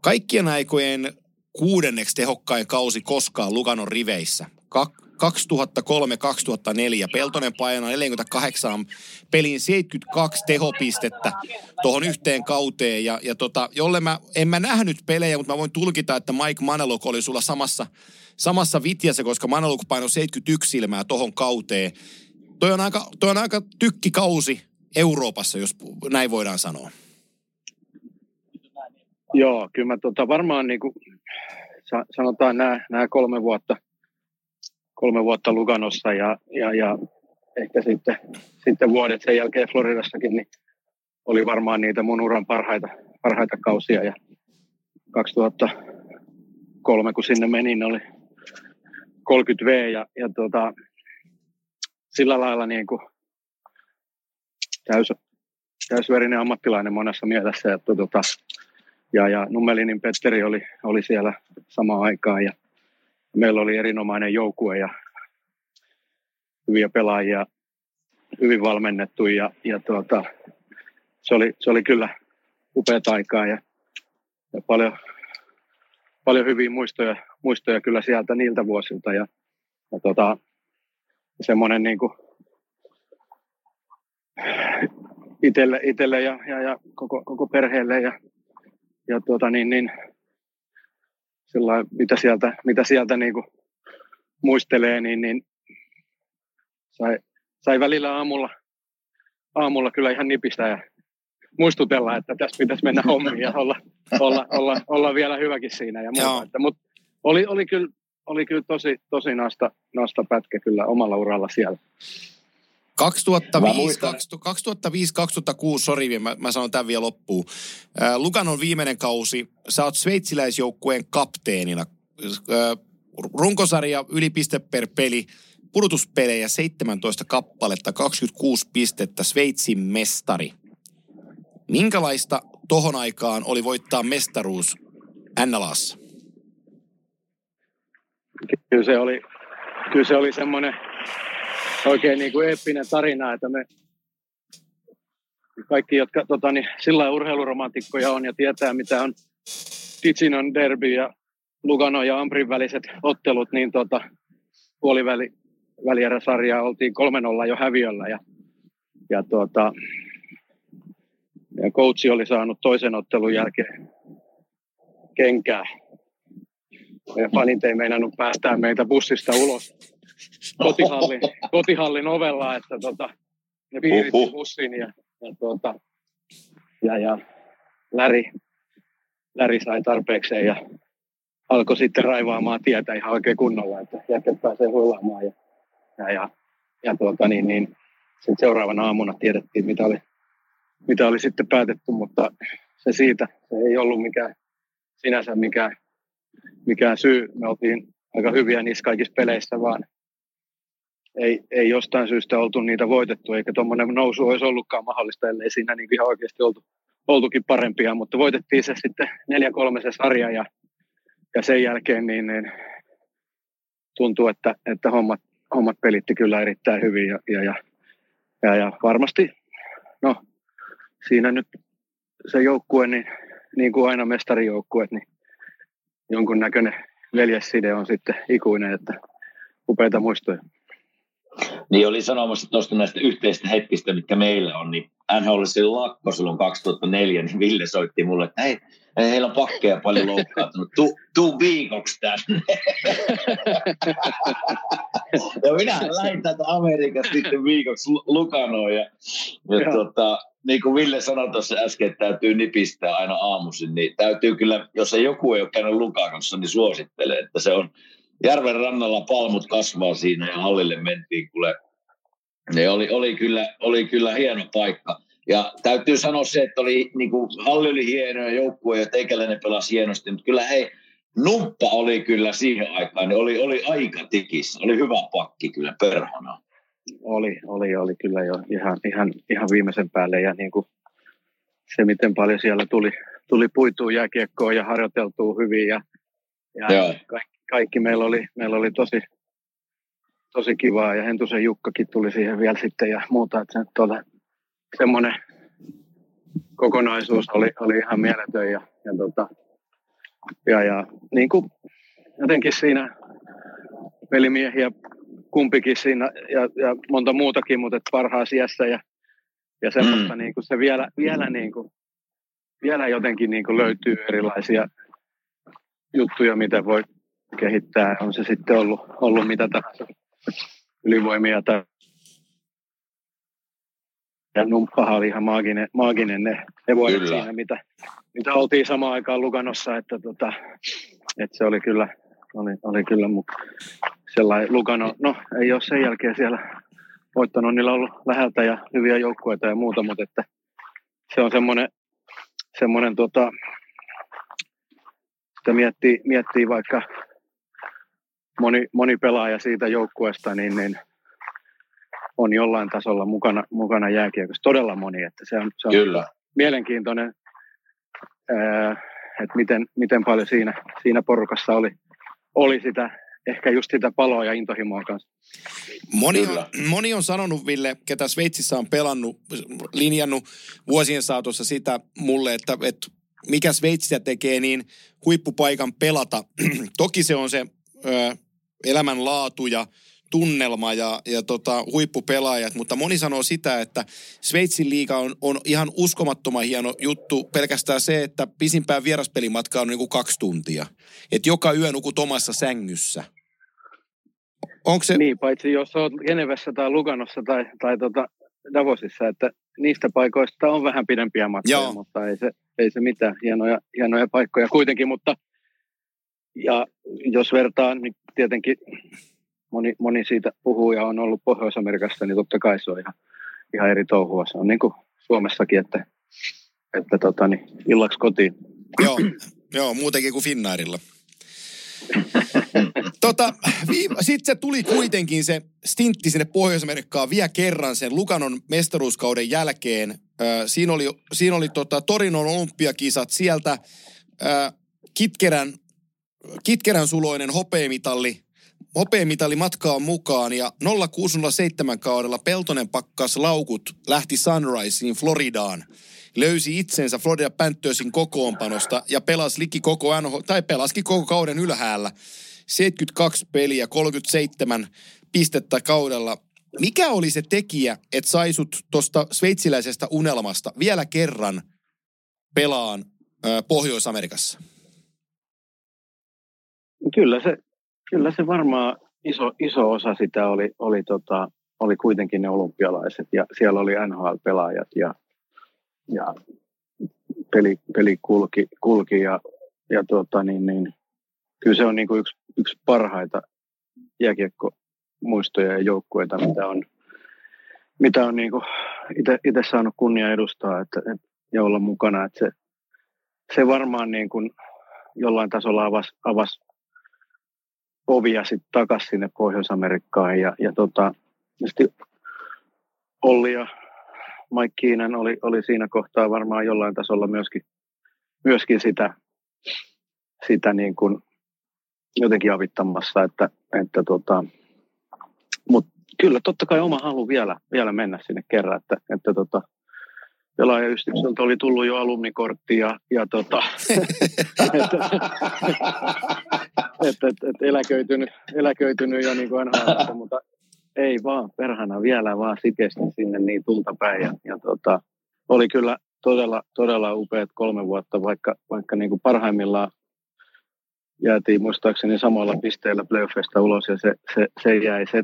kaikkien aikojen kuudenneksi tehokkain kausi koskaan Luganon riveissä. Kak- 2003-2004. Peltonen painaa 48 pelin 72 tehopistettä tuohon yhteen kauteen. Ja, ja tota, jolle mä, en mä nähnyt pelejä, mutta mä voin tulkita, että Mike Maneluk oli sulla samassa, samassa vitjassa, koska Maneluk painoi 71 silmää tohon kauteen. Toi on aika, toi on aika tykkikausi Euroopassa, jos näin voidaan sanoa. Joo, kyllä mä tota, varmaan niin kuin, sa- sanotaan nämä, nämä kolme vuotta, kolme vuotta Luganossa ja, ja, ja ehkä sitten, sitten vuodet sen jälkeen Floridassakin, niin oli varmaan niitä mun uran parhaita, parhaita kausia. Ja 2003, kun sinne menin, oli 30 V ja, ja tota, sillä lailla niin kuin täys, täysverinen ammattilainen monessa mielessä. Että tota, ja, ja Nummelinin Petteri oli, oli siellä samaan aikaan ja meillä oli erinomainen joukkue ja hyviä pelaajia, hyvin valmennettu ja, ja tuota, se, oli, se oli kyllä upeat aikaa ja, ja paljon, paljon hyviä muistoja, muistoja kyllä sieltä niiltä vuosilta ja, ja tota, semmoinen niin kuin itelle, itelle ja, ja, ja koko, koko perheelle ja, ja tuota niin, niin sillä mitä sieltä, mitä sieltä niin kuin muistelee, niin, niin sai, sai välillä aamulla, aamulla kyllä ihan nipistä ja muistutella, että tässä pitäisi mennä hommiin ja olla, olla, olla, olla vielä hyväkin siinä ja muuta. Että, mutta oli, oli kyllä, oli kyllä tosi, tosi nasta, nasta pätkä kyllä omalla uralla siellä. 2005-2006, sori, mä, mä sanon tämän vielä loppuun. Äh, Lukanon viimeinen kausi, sä oot sveitsiläisjoukkueen kapteenina. Äh, runkosarja ylipiste per peli, pudotuspelejä 17 kappaletta, 26 pistettä, Sveitsin mestari. Minkälaista tohon aikaan oli voittaa mestaruus NLAssa? Kyllä se oli, kyllä se oli semmoinen oikein niin kuin eeppinen tarina, että me kaikki, jotka tota, niin, sillä urheiluromantikkoja on ja tietää, mitä on Ticinon derby ja Lugano ja Ambrin väliset ottelut, niin tota, puoliväli oltiin 3-0 jo häviöllä ja, ja, tuota, ja coachi oli saanut toisen ottelun jälkeen kenkää. Ja fanit ei meinannut päästää meitä bussista ulos kotihallin, kotihallin ovella, että tota, ne piiritti bussin ja, ja, tuota, ja, ja Läri, Läri sai tarpeekseen ja alkoi sitten raivaamaan tietä ihan oikein kunnolla, että jätket pääsee huilaamaan ja, ja, ja, ja tuota, niin, niin, Sitten seuraavana aamuna tiedettiin, mitä oli, mitä oli sitten päätetty, mutta se siitä, se ei ollut mikään sinänsä mikään, mikään syy. Me oltiin aika hyviä niissä kaikissa peleissä, vaan ei, ei jostain syystä oltu niitä voitettu, eikä tuommoinen nousu olisi ollutkaan mahdollista, ellei siinä niin ihan oikeasti oltu, oltukin parempia, mutta voitettiin se sitten 4-3 se sarja ja, ja sen jälkeen niin, niin tuntuu, että, että hommat, hommat pelitti kyllä erittäin hyvin ja, ja, ja, ja, ja varmasti no, siinä nyt se joukkue, niin, niin kuin aina mestarijoukkueet, niin jonkunnäköinen veljesside on sitten ikuinen, että upeita muistoja. Niin oli sanomassa tuosta näistä yhteistä hetkistä, mitkä meillä on, niin NHL oli lakko silloin 2004, niin Ville soitti mulle, että hei, heillä on pakkeja paljon loukkaantunut, tuu, tuu viikoksi tänne. ja minä lähdin täältä Amerikasta sitten viikoksi Lukanoon ja, ja tota, niin kuin Ville sanoi tuossa äsken, että täytyy nipistää aina aamuisin, niin täytyy kyllä, jos ei joku ei ole käynyt Lukanossa, niin suosittelen, että se on järven rannalla palmut kasvaa siinä ja hallille mentiin, kuule. Ne oli, oli, kyllä, oli kyllä hieno paikka. Ja täytyy sanoa se, että oli, niin kuin, halli oli hieno ja joukkue ja teikäläinen pelasi hienosti, mutta kyllä hei, Nuppa oli kyllä siihen aikaan, niin oli, oli aika tikissä. Oli hyvä pakki kyllä perhana. Oli, oli, oli kyllä jo ihan, ihan, ihan viimeisen päälle ja niin kuin se, miten paljon siellä tuli, tuli puitua jääkiekkoon ja harjoiteltua hyvin ja, ja Joo. kaikki, kaikki meillä oli, meillä oli tosi, tosi kivaa ja Hentusen Jukkakin tuli siihen vielä sitten ja muuta, että se tuota, semmoinen kokonaisuus oli, oli ihan mieletön ja, ja, tota, ja, ja niin kuin jotenkin siinä pelimiehiä kumpikin siinä ja, ja monta muutakin, mutta parhaassa iässä ja, ja semmoista mm. niin kuin se vielä, vielä, niin kuin, vielä jotenkin niin kuin löytyy erilaisia juttuja, mitä voi kehittää. On se sitten ollut, ollut mitä tahansa ylivoimia tai ja Numppahan oli ihan maaginen, maaginen ne, ne vuodet kyllä. siinä, mitä, mitä oltiin samaan aikaan Luganossa, että, tota, että se oli kyllä, oli, oli kyllä mutta sellainen Lugano, no ei ole sen jälkeen siellä voittanut, niillä on ollut läheltä ja hyviä joukkueita ja muuta, mutta että se on semmoinen, semmoinen tota, sitä miettii, miettii vaikka moni, moni pelaaja siitä joukkueesta, niin, niin on jollain tasolla mukana, mukana jääkiekossa. Todella moni, että se on, se on Kyllä. mielenkiintoinen, että miten, miten paljon siinä, siinä porukassa oli, oli sitä, ehkä just sitä paloa ja intohimoa kanssa. Moni on, moni on sanonut, Ville, ketä Sveitsissä on pelannut, linjannut vuosien saatossa sitä mulle, että, että mikä Sveitsiä tekee niin huippupaikan pelata. Toki se on se ö, elämänlaatu ja tunnelma ja, ja tota, huippupelaajat, mutta moni sanoo sitä, että Sveitsin liiga on, on ihan uskomattoman hieno juttu. Pelkästään se, että pisimpään vieraspelimatka on niin kuin kaksi tuntia. Että joka yö nukut omassa sängyssä. Onko se... Niin, paitsi jos olet Genevessä tai Luganossa tai, tai tota Davosissa, että niistä paikoista on vähän pidempiä matkoja, Joo. mutta ei se, ei se mitään. Hienoja, hienoja paikkoja kuitenkin, mutta ja jos vertaan, niin tietenkin moni, moni siitä puhuu ja on ollut Pohjois-Amerikassa, niin totta kai se on ihan, ihan eri touhua. Se on niin kuin Suomessakin, että, että tota, niin, illaksi kotiin. Joo, joo, muutenkin kuin Finnairilla. tota, Sitten se tuli kuitenkin se stintti sinne Pohjois-Amerikkaan vielä kerran sen Lukanon mestaruuskauden jälkeen. Ö, siinä oli, siinä oli tota Torinon olympiakisat sieltä. Ö, Kitkerän, Kitkerän suloinen hopeamitalli hopeamitali matkaan mukaan ja 0607 kaudella Peltonen pakkas laukut lähti Sunriseen Floridaan. Löysi itsensä Florida Panthersin kokoonpanosta ja pelasi liki koko NHL, tai pelaski koko kauden ylhäällä. 72 peliä, 37 pistettä kaudella. Mikä oli se tekijä, että saisut tuosta sveitsiläisestä unelmasta vielä kerran pelaan Pohjois-Amerikassa? Kyllä se Kyllä se varmaan iso, iso osa sitä oli, oli, tota, oli kuitenkin ne olympialaiset ja siellä oli NHL-pelaajat ja, ja peli, peli kulki, kulki ja, ja tota, niin, niin, kyllä se on niin kuin yksi, yksi parhaita jääkiekkomuistoja ja joukkueita, mitä on, mitä on niin itse saanut kunnia edustaa että, et, ja olla mukana. Että se, se varmaan niin kuin jollain tasolla avasi, avasi ovia sitten takaisin sinne Pohjois-Amerikkaan. Ja, ja tota, Olli ja Mike Keenan oli, oli siinä kohtaa varmaan jollain tasolla myöskin, myöskin sitä, sitä niin kuin jotenkin avittamassa, että, että tota, mutta kyllä totta kai oma halu vielä, vielä mennä sinne kerran, että, että tota, pelaajayhdistykseltä oli tullut jo alumnikortti ja, ja tota, että, että, että, että eläköitynyt, eläköitynyt jo niin kuin NHL, mutta ei vaan perhana vielä vaan sikestä sinne niin tulta päin ja, ja tota, oli kyllä todella, todella upeat kolme vuotta, vaikka, vaikka niin kuin parhaimmillaan jäätiin muistaakseni samoilla pisteillä playoffista ulos ja se, se, se jäi se,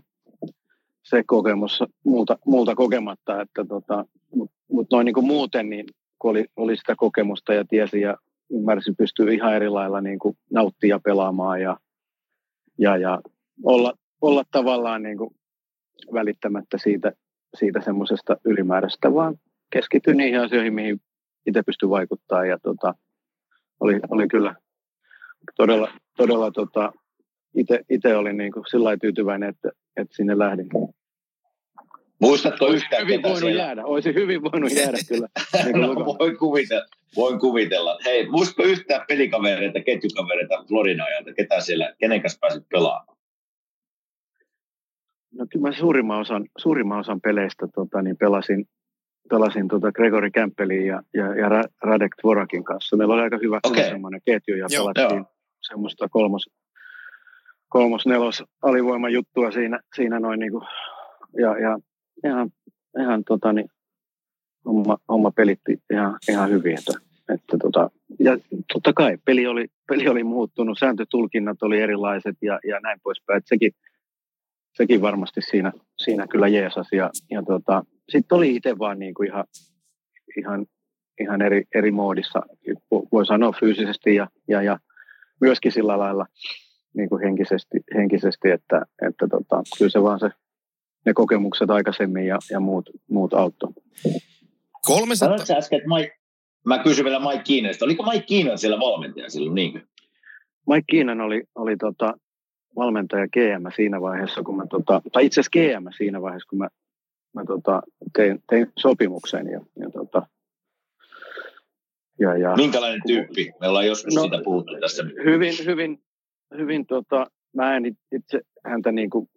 se kokemus muuta, muuta kokematta, että tota, mutta mut noin niin kuin muuten, niin kun oli, oli sitä kokemusta ja tiesi ja ymmärsi, pystyy ihan eri lailla niin kuin nauttia pelaamaan ja, ja, ja olla, olla tavallaan niin kuin välittämättä siitä, siitä semmoisesta ylimääräistä, vaan keskittyy niihin asioihin, mihin itse pystyy vaikuttaa ja tota, oli, oli kyllä todella, todella tota, itse olin niin kuin sillä tyytyväinen, että, että sinne lähdin. Muistatko Olisi yhtään, hyvin ketä voinut siellä... jäädä, olisi hyvin voinut jäädä kyllä. Niin no, voin, kuvitella, voin kuvitella. Hei, muistatko yhtään pelikavereita, ketjukavereita Floridan ajalta, ketä siellä, kenen kanssa pääsit pelaamaan? No kyllä mä suurimman osan, suurimman osan peleistä tota, niin pelasin, pelasin tota Gregory Campbellin ja, ja, ja Ra- Radek Tvorakin kanssa. Meillä oli aika hyvä okay. semmoinen ketju ja Joo, pelattiin joo. semmoista kolmos, kolmos nelos alivoiman juttua siinä, siinä noin niin kuin, ja, ja ihan, ihan tota, niin, homma, homma pelitti ihan, ihan hyvin. Että, että tota, ja totta kai peli oli, peli oli muuttunut, sääntötulkinnat oli erilaiset ja, ja näin poispäin. Että sekin, sekin varmasti siinä, siinä kyllä jeesas. Ja, ja tota, sitten oli itse vaan niin kuin ihan, ihan, ihan eri, eri moodissa, vo- voi sanoa fyysisesti ja, ja, ja myöskin sillä lailla niin kuin henkisesti, henkisesti, että, että tota, kyllä se vaan se, ne kokemukset aikaisemmin ja, ja muut, muut auttoi. 300, Sanoitko sä äsken, että Mike, mä kysyn vielä Mike Kiinasta. Oliko Mike Kiinan siellä valmentaja silloin, niinkö? Mike Keenan oli, oli tota, valmentaja GM siinä vaiheessa, kun mä, tota, tai itse asiassa GM siinä vaiheessa, kun mä, mä tota, tein, tein sopimuksen. Ja, ja, tota, ja, ja Minkälainen tyyppi? Me ollaan joskus No, no, siitä puhuttu tässä. hyvin, hyvin, hyvin tota, mä en itse häntä niin kuin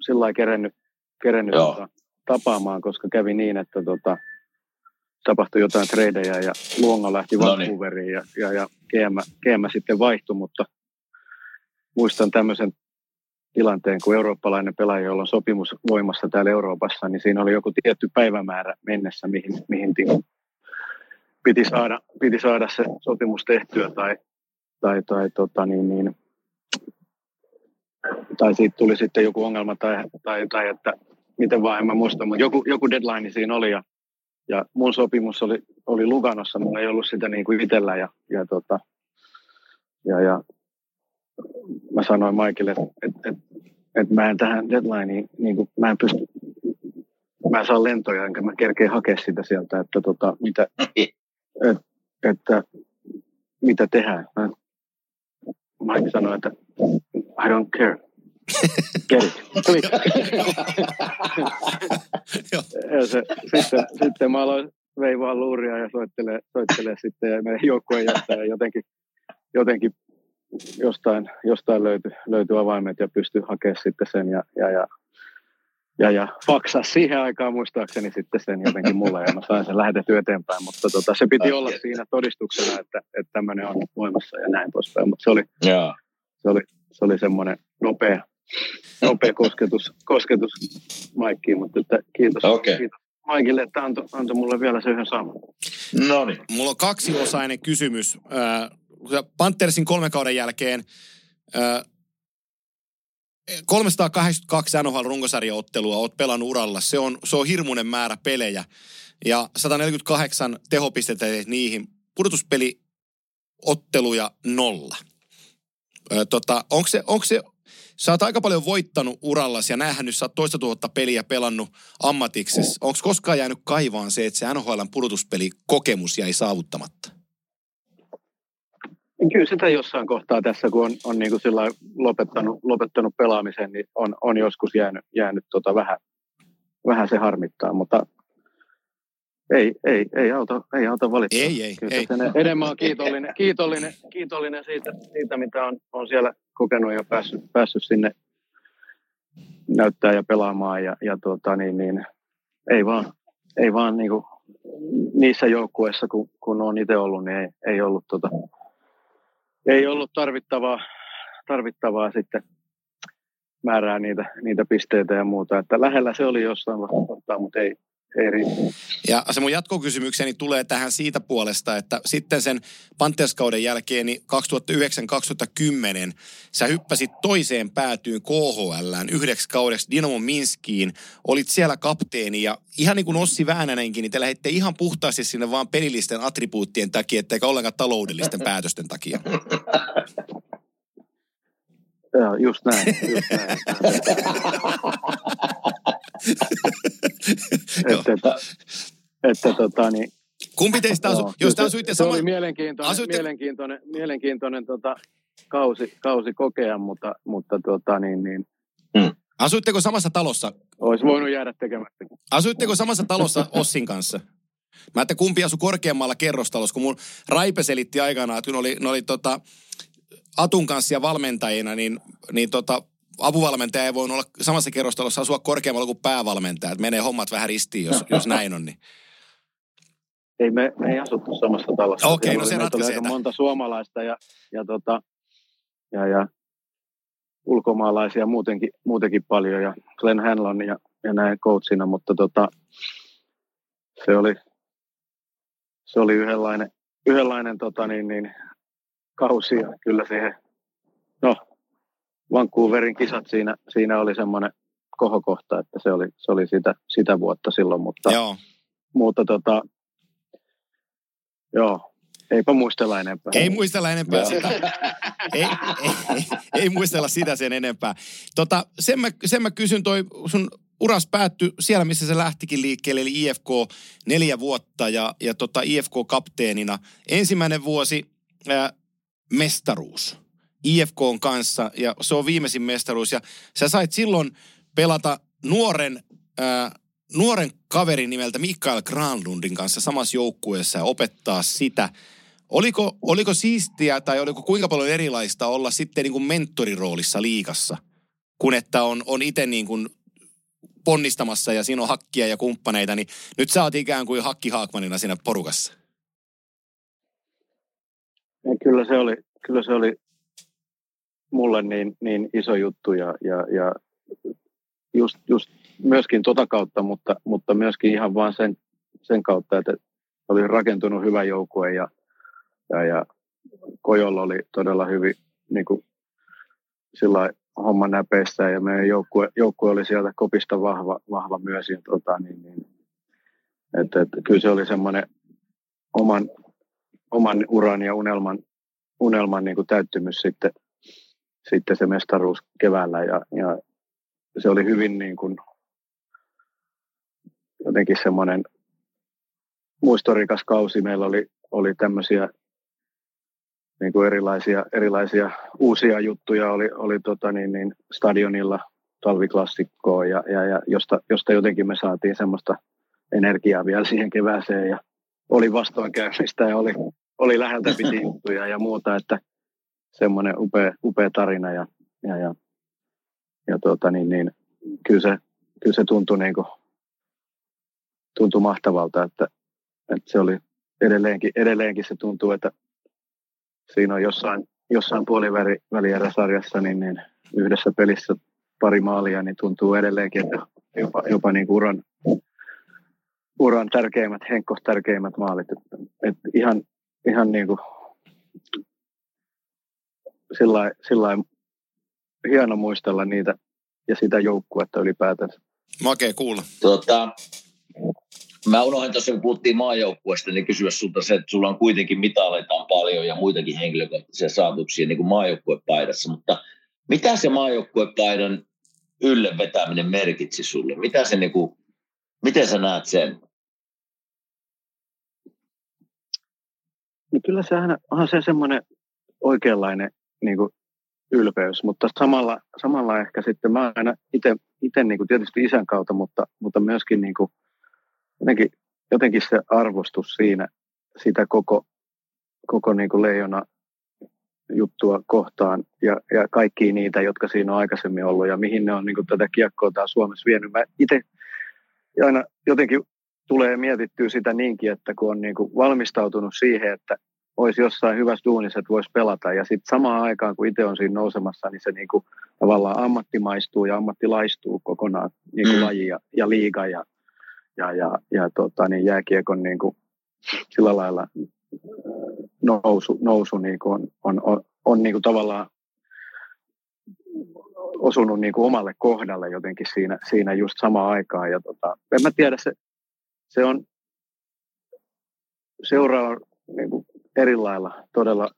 sillä lailla kerennyt, kerennyt tota, tapaamaan, koska kävi niin, että tota, tapahtui jotain treidejä ja Luonga lähti No niin. Vancouveriin ja, ja, ja GM, GM sitten vaihtui, mutta muistan tämmöisen tilanteen, kun eurooppalainen pelaaja, jolla on sopimus voimassa täällä Euroopassa, niin siinä oli joku tietty päivämäärä mennessä, mihin, mihin ti- piti, saada, piti saada se sopimus tehtyä tai, tai, tai, tota, niin, niin, tai siitä tuli sitten joku ongelma tai, tai, tai että miten vaan en mä muista, mutta joku, joku deadline siinä oli ja, ja mun sopimus oli, oli Luganossa, mulla ei ollut sitä niin kuin itsellä ja, ja, tota, ja, ja mä sanoin Maikille, että et, et, et mä en tähän deadlineen, niin kuin, mä en pysty, mä en saa lentoja, enkä mä kerkeä hakea sitä sieltä, että tota, mitä, et, että mitä tehdään. Mä, Mike sanoi, että I don't care. Get it. ja se, sitten, sitten mä aloin veivaa luuria ja soittelee, soittelee sitten ja meidän joukkueen johtaja jotenkin, jotenkin jostain, jostain löytyi, löytyi avaimet ja pystyi hakemaan sitten sen ja, ja, ja, ja, ja faksaa siihen aikaan muistaakseni sitten sen jotenkin mulle ja mä sain sen lähetettyä eteenpäin, mutta tota, se piti olla siinä todistuksena, että, että tämmöinen on voimassa ja näin poispäin, mutta se oli, Joo. se oli, se oli semmoinen nopea, nopea kosketus, kosketus Maikkiin, mutta että kiitos, Okei. kiitos Maikille, että antoi antoi mulle vielä se yhden saman. No niin. Mulla on kaksiosainen kysymys. Äh, Panthersin kolme kauden jälkeen äh, 382 NHL-runkosarjaottelua oot pelannut uralla. Se on, se on hirmuinen määrä pelejä. Ja 148 tehopistettä niihin. Pudotuspeli otteluja nolla. Ö, tota, onko se, onko se sä oot aika paljon voittanut urallasi ja näähän nyt sä oot toista tuhatta peliä pelannut ammatiksessa. Onko koskaan jäänyt kaivaan se, että se NHLn pudotuspeli kokemus jäi saavuttamatta? Kyllä sitä jossain kohtaa tässä, kun on, on niin kuin sillä lopettanut, lopettanut pelaamisen, niin on, on joskus jäänyt, jäänyt tota vähän, vähän se harmittaa, mutta ei, ei, ei, auta, ei auta valittaa. Ei, ei, Kyllä ei. enemmän on kiitollinen, kiitollinen, kiitollinen siitä, siitä, mitä on, on siellä kokenut ja päässyt, päässyt sinne näyttää ja pelaamaan. Ja, ja tuota, niin, niin, ei vaan, ei vaan niin kuin, niissä joukkueissa, kun, kun on itse ollut, niin ei, ei ollut, tota, ei ollut tarvittavaa, tarvittavaa sitten määrää niitä, niitä pisteitä ja muuta. Että lähellä se oli jossain kohtaa, mutta ei, riittänyt. Ja se mun jatkokysymykseni tulee tähän siitä puolesta, että sitten sen Panthers-kauden jälkeen niin 2009-2010 sä hyppäsit toiseen päätyyn KHLään yhdeksi kaudeksi Dynamo Minskiin. Olit siellä kapteeni ja ihan niin kuin Ossi Väänänenkin, niin te lähditte ihan puhtaasti sinne vaan pelillisten attribuuttien takia, ettekä ollenkaan taloudellisten päätösten takia. Joo, just näin. Just näin. että, että, että tota, niin, Kumpi teistä asu, Joo, jos te asuitte se, se oli mielenkiintoinen, Asuitte- mielenkiintoinen, mielenkiintoinen tota, kausi, kausi kokea, mutta, mutta tota, niin, niin, Asuitteko samassa talossa? olisi voinut jäädä tekemättä. Asuitteko samassa talossa Ossin kanssa? Mä että kumpi asu korkeammalla kerrostalossa, kun mun Raipe selitti aikanaan, että kun oli, ne oli tota, Atun kanssa ja valmentajina, niin, niin tota, apuvalmentaja ei voinut olla samassa kerrostalossa asua korkeammalla kuin päävalmentaja. Että menee hommat vähän ristiin, jos, jos näin on. Niin. Ei me, me ei asuttu samassa talossa. Okei, Siellä no oli- se ratkaisee aika monta suomalaista ja, ja, tota, ja, ja ulkomaalaisia muutenkin, muutenkin paljon ja Glenn Hanlon ja, ja näin coachina, mutta tota, se oli, se oli yhdenlainen, yhdenlainen tota, niin, niin, kausi ja kyllä siihen, no Vancouverin kisat siinä, siinä oli semmoinen kohokohta, että se oli, se oli sitä, sitä vuotta silloin, mutta, Joo. mutta tota, joo, eipä muistella enempää. Ei muistella enempää sitä. Ei, ei, ei, ei muistella sitä sen enempää. Tota, sen, mä, sen mä kysyn, toi sun uras päättyi siellä, missä se lähtikin liikkeelle, eli IFK neljä vuotta ja, ja tota IFK-kapteenina. Ensimmäinen vuosi ää, mestaruus IFKn kanssa ja se on viimeisin mestaruus. Ja sä sait silloin pelata nuoren, ää, nuoren kaverin nimeltä Mikael Granlundin kanssa samassa joukkueessa ja opettaa sitä. Oliko, oliko siistiä tai oliko kuinka paljon erilaista olla sitten niin kuin mentoriroolissa liikassa, kun että on, on itse niin kuin ponnistamassa ja siinä on hakkia ja kumppaneita, niin nyt sä oot ikään kuin hakki Haakmanina siinä porukassa. Ja kyllä se oli, kyllä se oli mulle niin, niin iso juttu ja, ja, ja just, just myöskin tota kautta, mutta, mutta myöskin ihan vaan sen, sen kautta, että oli rakentunut hyvä joukkue ja, ja, ja Kojolla oli todella hyvin niin kuin, sillä homma näpeissä ja meidän joukkue, joukkue oli sieltä kopista vahva, vahva myös. Ja, tota, niin, niin, että, että kyllä se oli semmoinen oman, oman uran ja unelman, unelman niin kuin täyttymys sitten, sitten se mestaruus keväällä ja, ja se oli hyvin niin kuin, jotenkin semmoinen muistorikas kausi. Meillä oli, oli tämmöisiä niin kuin erilaisia, erilaisia uusia juttuja oli, oli tota niin, niin stadionilla talviklassikkoa ja, ja, ja josta, josta, jotenkin me saatiin semmoista energiaa vielä siihen kevääseen ja oli vastoinkäymistä ja oli, oli läheltä piti juttuja ja muuta, että semmoinen upea, upea tarina ja, ja, ja, ja tota niin, niin, kyllä, se, kyllä se tuntui, niin kuin, tuntui mahtavalta, että, että se oli edelleenkin, edelleenkin se tuntuu, että siinä on jossain, jossain puolivälierä-sarjassa niin, niin yhdessä pelissä pari maalia, niin tuntuu edelleenkin, että jopa, jopa niin kuin uran, uran tärkeimmät, Henkko tärkeimmät maalit. Et, et ihan, ihan niin kuin sillä lailla hieno muistella niitä ja sitä joukkuetta ylipäätänsä. Makea kuulla. Tota, mä unohdin tuossa, kun puhuttiin maajoukkueesta, niin kysyä sulta se, että sulla on kuitenkin mitaleita on paljon ja muitakin henkilökohtaisia saavutuksia niin kuin maajoukkuepaidassa, mutta Mitä se maajoukkuepaidan ylle vetäminen merkitsi sulle? Mitä se niinku, miten sä näet sen? No kyllä sehän on se semmoinen oikeanlainen niin kuin ylpeys, mutta samalla, samalla ehkä sitten mä aina itse niin kuin tietysti isän kautta, mutta, mutta myöskin niin kuin, jotenkin, jotenkin se arvostus siinä sitä koko, koko niin kuin leijona juttua kohtaan ja, ja kaikki niitä, jotka siinä on aikaisemmin ollut ja mihin ne on niin kuin tätä kiekkoa täällä Suomessa vienyt. Mä itse aina jotenkin tulee mietittyä sitä niinkin, että kun on niin kuin valmistautunut siihen, että olisi jossain hyvässä duunissa, että voisi pelata. Ja sitten samaan aikaan, kun itse on siinä nousemassa, niin se niin kuin tavallaan ammattimaistuu ja ammattilaistuu kokonaan niin kuin mm. laji ja, ja liiga ja, ja, ja, ja tota, niin jääkiekon niin kuin sillä lailla nousu, nousu niin kuin on, on, on, on niin kuin tavallaan osunut niin kuin omalle kohdalle jotenkin siinä, siinä just samaan aikaan. Ja tota, en mä tiedä, se, se on seuraa niin kuin eri lailla todella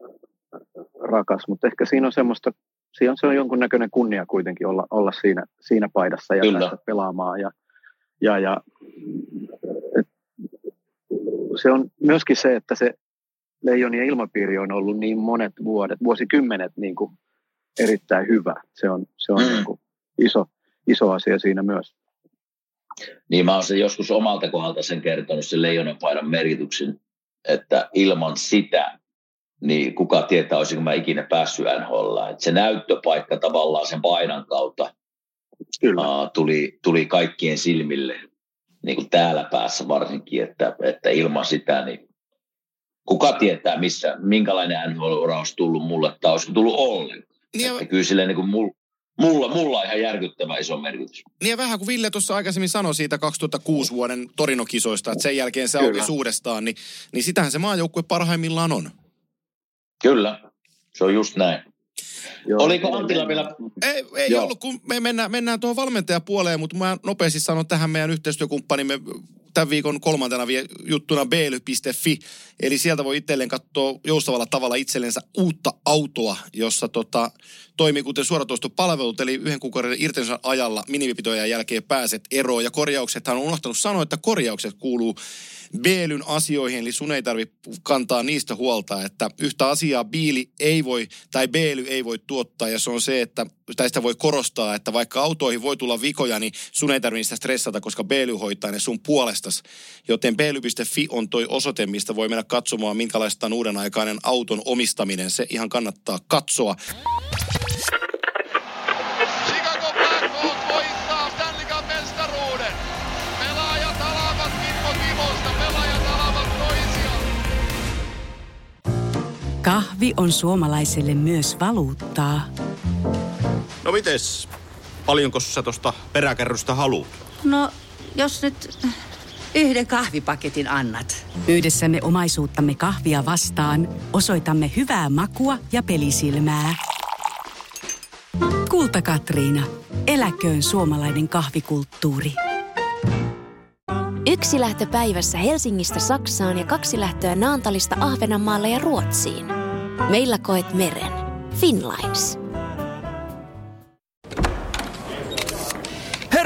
rakas, mutta ehkä siinä on semmoista, siinä on, se on jonkunnäköinen kunnia kuitenkin olla, olla siinä, siinä paidassa ja Kyllä. päästä pelaamaan. Ja, ja, ja et, se on myöskin se, että se leijonien ilmapiiri on ollut niin monet vuodet, vuosikymmenet niin kuin erittäin hyvä. Se on, se on mm. niin kuin iso, iso asia siinä myös. Niin mä oon se joskus omalta kohdalta sen kertonut, sen leijonenpaidan merkityksen, että ilman sitä, niin kuka tietää, olisinko mä ikinä päässyt NHL. Että se näyttöpaikka tavallaan sen painan kautta Kyllä. Uh, tuli, tuli kaikkien silmille, niin kuin täällä päässä varsinkin, että, että ilman sitä, niin kuka tietää, missä, minkälainen NHL-ura olisi tullut mulle, tai olisi tullut ollenkaan. Niin että kyllä silleen niin kuin mulla, mulla, mulla on ihan järkyttävä iso merkitys. Niin ja vähän kuin Ville tuossa aikaisemmin sanoi siitä 2006 vuoden Torinokisoista, että sen jälkeen se auki uudestaan, niin, niin sitähän se maajoukkue parhaimmillaan on. Kyllä, se on just näin. Joo, Oliko Antilla vielä? Ei, ei ollut, kun me mennään, mennään tuohon valmentajapuoleen, mutta mä nopeasti sanon tähän meidän yhteistyökumppanimme tämän viikon kolmantena juttuna bly.fi. Eli sieltä voi itselleen katsoa joustavalla tavalla itsellensä uutta autoa, jossa tota, toimii kuten suoratoistopalvelut, eli yhden kuukauden irtensa ajalla minimipitojen jälkeen pääset eroon. Ja korjauksethan on unohtanut sanoa, että korjaukset kuuluu Beelyn asioihin, eli sun ei tarvitse kantaa niistä huolta, että yhtä asiaa Biili ei voi, tai Beely ei voi tuottaa, ja se on se, että tästä voi korostaa, että vaikka autoihin voi tulla vikoja, niin sun ei tarvitse sitä stressata, koska Beely hoitaa ne sun puolestas. Joten beely.fi on toi osoite, mistä voi mennä katsomaan, minkälaista on uuden aikainen auton omistaminen. Se ihan kannattaa katsoa. Kahvi on suomalaiselle myös valuuttaa. No mites? Paljonko sä tosta peräkärrystä haluat? No, jos nyt yhden kahvipaketin annat. Yhdessämme omaisuuttamme kahvia vastaan osoitamme hyvää makua ja pelisilmää. Kulta Katriina. Eläköön suomalainen kahvikulttuuri. Yksi lähtö päivässä Helsingistä Saksaan ja kaksi lähtöä Naantalista Ahvenanmaalle ja Ruotsiin. Meillä koet meren. Finlines.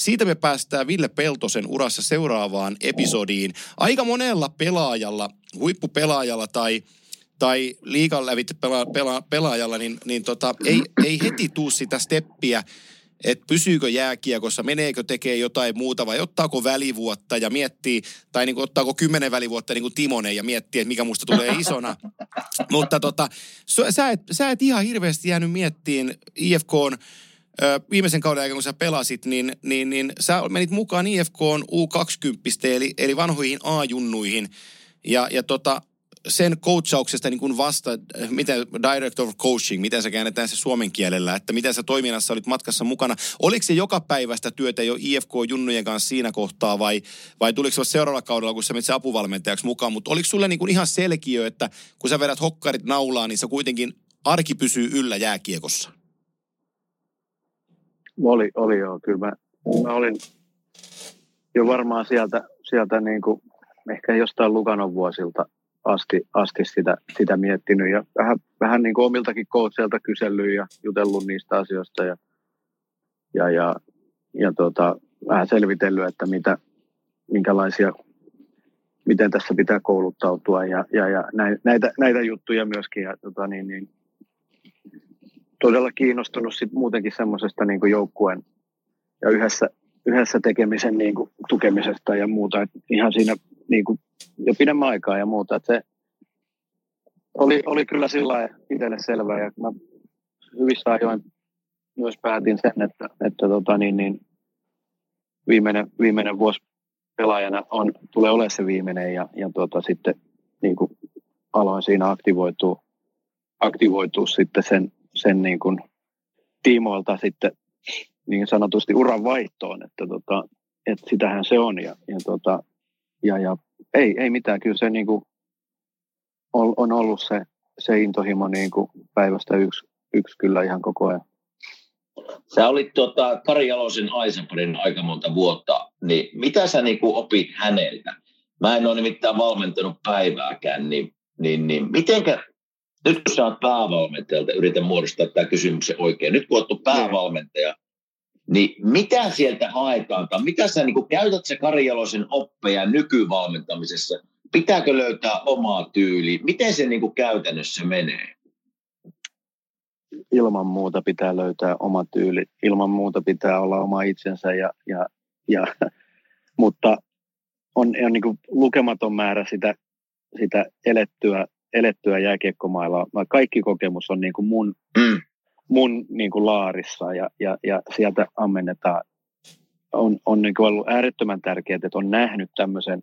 Siitä me päästään Ville Peltosen urassa seuraavaan episodiin. Aika monella pelaajalla, huippupelaajalla tai tai liikan lävitse pela, pela, pelaajalla, niin, niin tota, ei, ei heti tuu sitä steppiä että pysyykö jääkiekossa, meneekö tekee jotain muuta vai ottaako välivuotta ja miettii, tai niin kuin, ottaako kymmenen välivuotta niin kuin Timonen ja miettii, että mikä musta tulee isona. Mutta tota, sä et, sä et ihan hirveästi jäänyt miettiin Viimeisen kauden aikana, kun sä pelasit, niin, niin, niin sä menit mukaan IFKn U20, eli, eli vanhoihin A-junnuihin. Ja, ja tota, sen coachauksesta niin kuin vasta, miten director of coaching, miten se käännetään se suomen kielellä, että miten sä toiminnassa olit matkassa mukana. Oliko se joka päivästä työtä jo IFK-junnujen kanssa siinä kohtaa vai, vai tuliko se seuraavalla kaudella, kun sä menit apuvalmentajaksi mukaan? Mutta oliko sulle niin kuin ihan selkiö, että kun sä vedät hokkarit naulaa, niin se kuitenkin arki pysyy yllä jääkiekossa? Oli, oli joo. Kyllä mä, mä olin jo varmaan sieltä, sieltä niin kuin, ehkä jostain Lukanon vuosilta asti, asti sitä, sitä miettinyt ja vähän, vähän niin kuin omiltakin coachilta kysellyt ja jutellut niistä asioista ja, ja, ja, ja tota, vähän selvitellyt, että mitä, minkälaisia, miten tässä pitää kouluttautua ja, ja, ja näitä, näitä juttuja myöskin. Ja, tota, niin, niin, todella kiinnostunut sit muutenkin semmoisesta niin joukkueen ja yhdessä, yhdessä tekemisen niin kuin, tukemisesta ja muuta. Et ihan siinä niin kuin, jo pidemmän aikaa ja muuta. Et se oli, oli kyllä sillä itselle selvää ja mä hyvissä ajoin myös päätin sen, että, että tota, niin, niin, viimeinen, viimeinen vuosi pelaajana on, tulee olemaan se viimeinen ja, ja tota, sitten niin kuin aloin siinä aktivoitua, aktivoitua sitten sen, sen niin kuin tiimoilta sitten niin sanotusti uran vaihtoon, että, tota, että sitähän se on ja, ja, tota, ja, ja ei, ei mitään, kyllä se niin kuin on, on ollut se, se intohimo niin kuin päivästä yksi, yksi kyllä ihan koko ajan. Sä olit tota, Kari Jalosen Aisaparin aika monta vuotta, niin mitä sä niin kuin opit häneltä? Mä en ole nimittäin valmentanut päivääkään, niin, niin, niin mitenkä, nyt kun sä oot päävalmentajalta, yritän muodostaa tämä kysymyksen oikein. Nyt kun oot päävalmentaja, niin mitä sieltä haetaan? Tai mitä sä niin käytät se Karjalosen oppeja nykyvalmentamisessa? Pitääkö löytää omaa tyyli? Miten se niin käytännössä menee? Ilman muuta pitää löytää oma tyyli. Ilman muuta pitää olla oma itsensä. Ja, ja, ja, mutta on, on niin lukematon määrä sitä, sitä elettyä, elettyä jääkiekkomailla. Kaikki kokemus on niin mun, mm mun niin kuin laarissa ja, ja, ja sieltä ammennetaan. On, on niin kuin ollut äärettömän tärkeää, että on nähnyt tämmöisen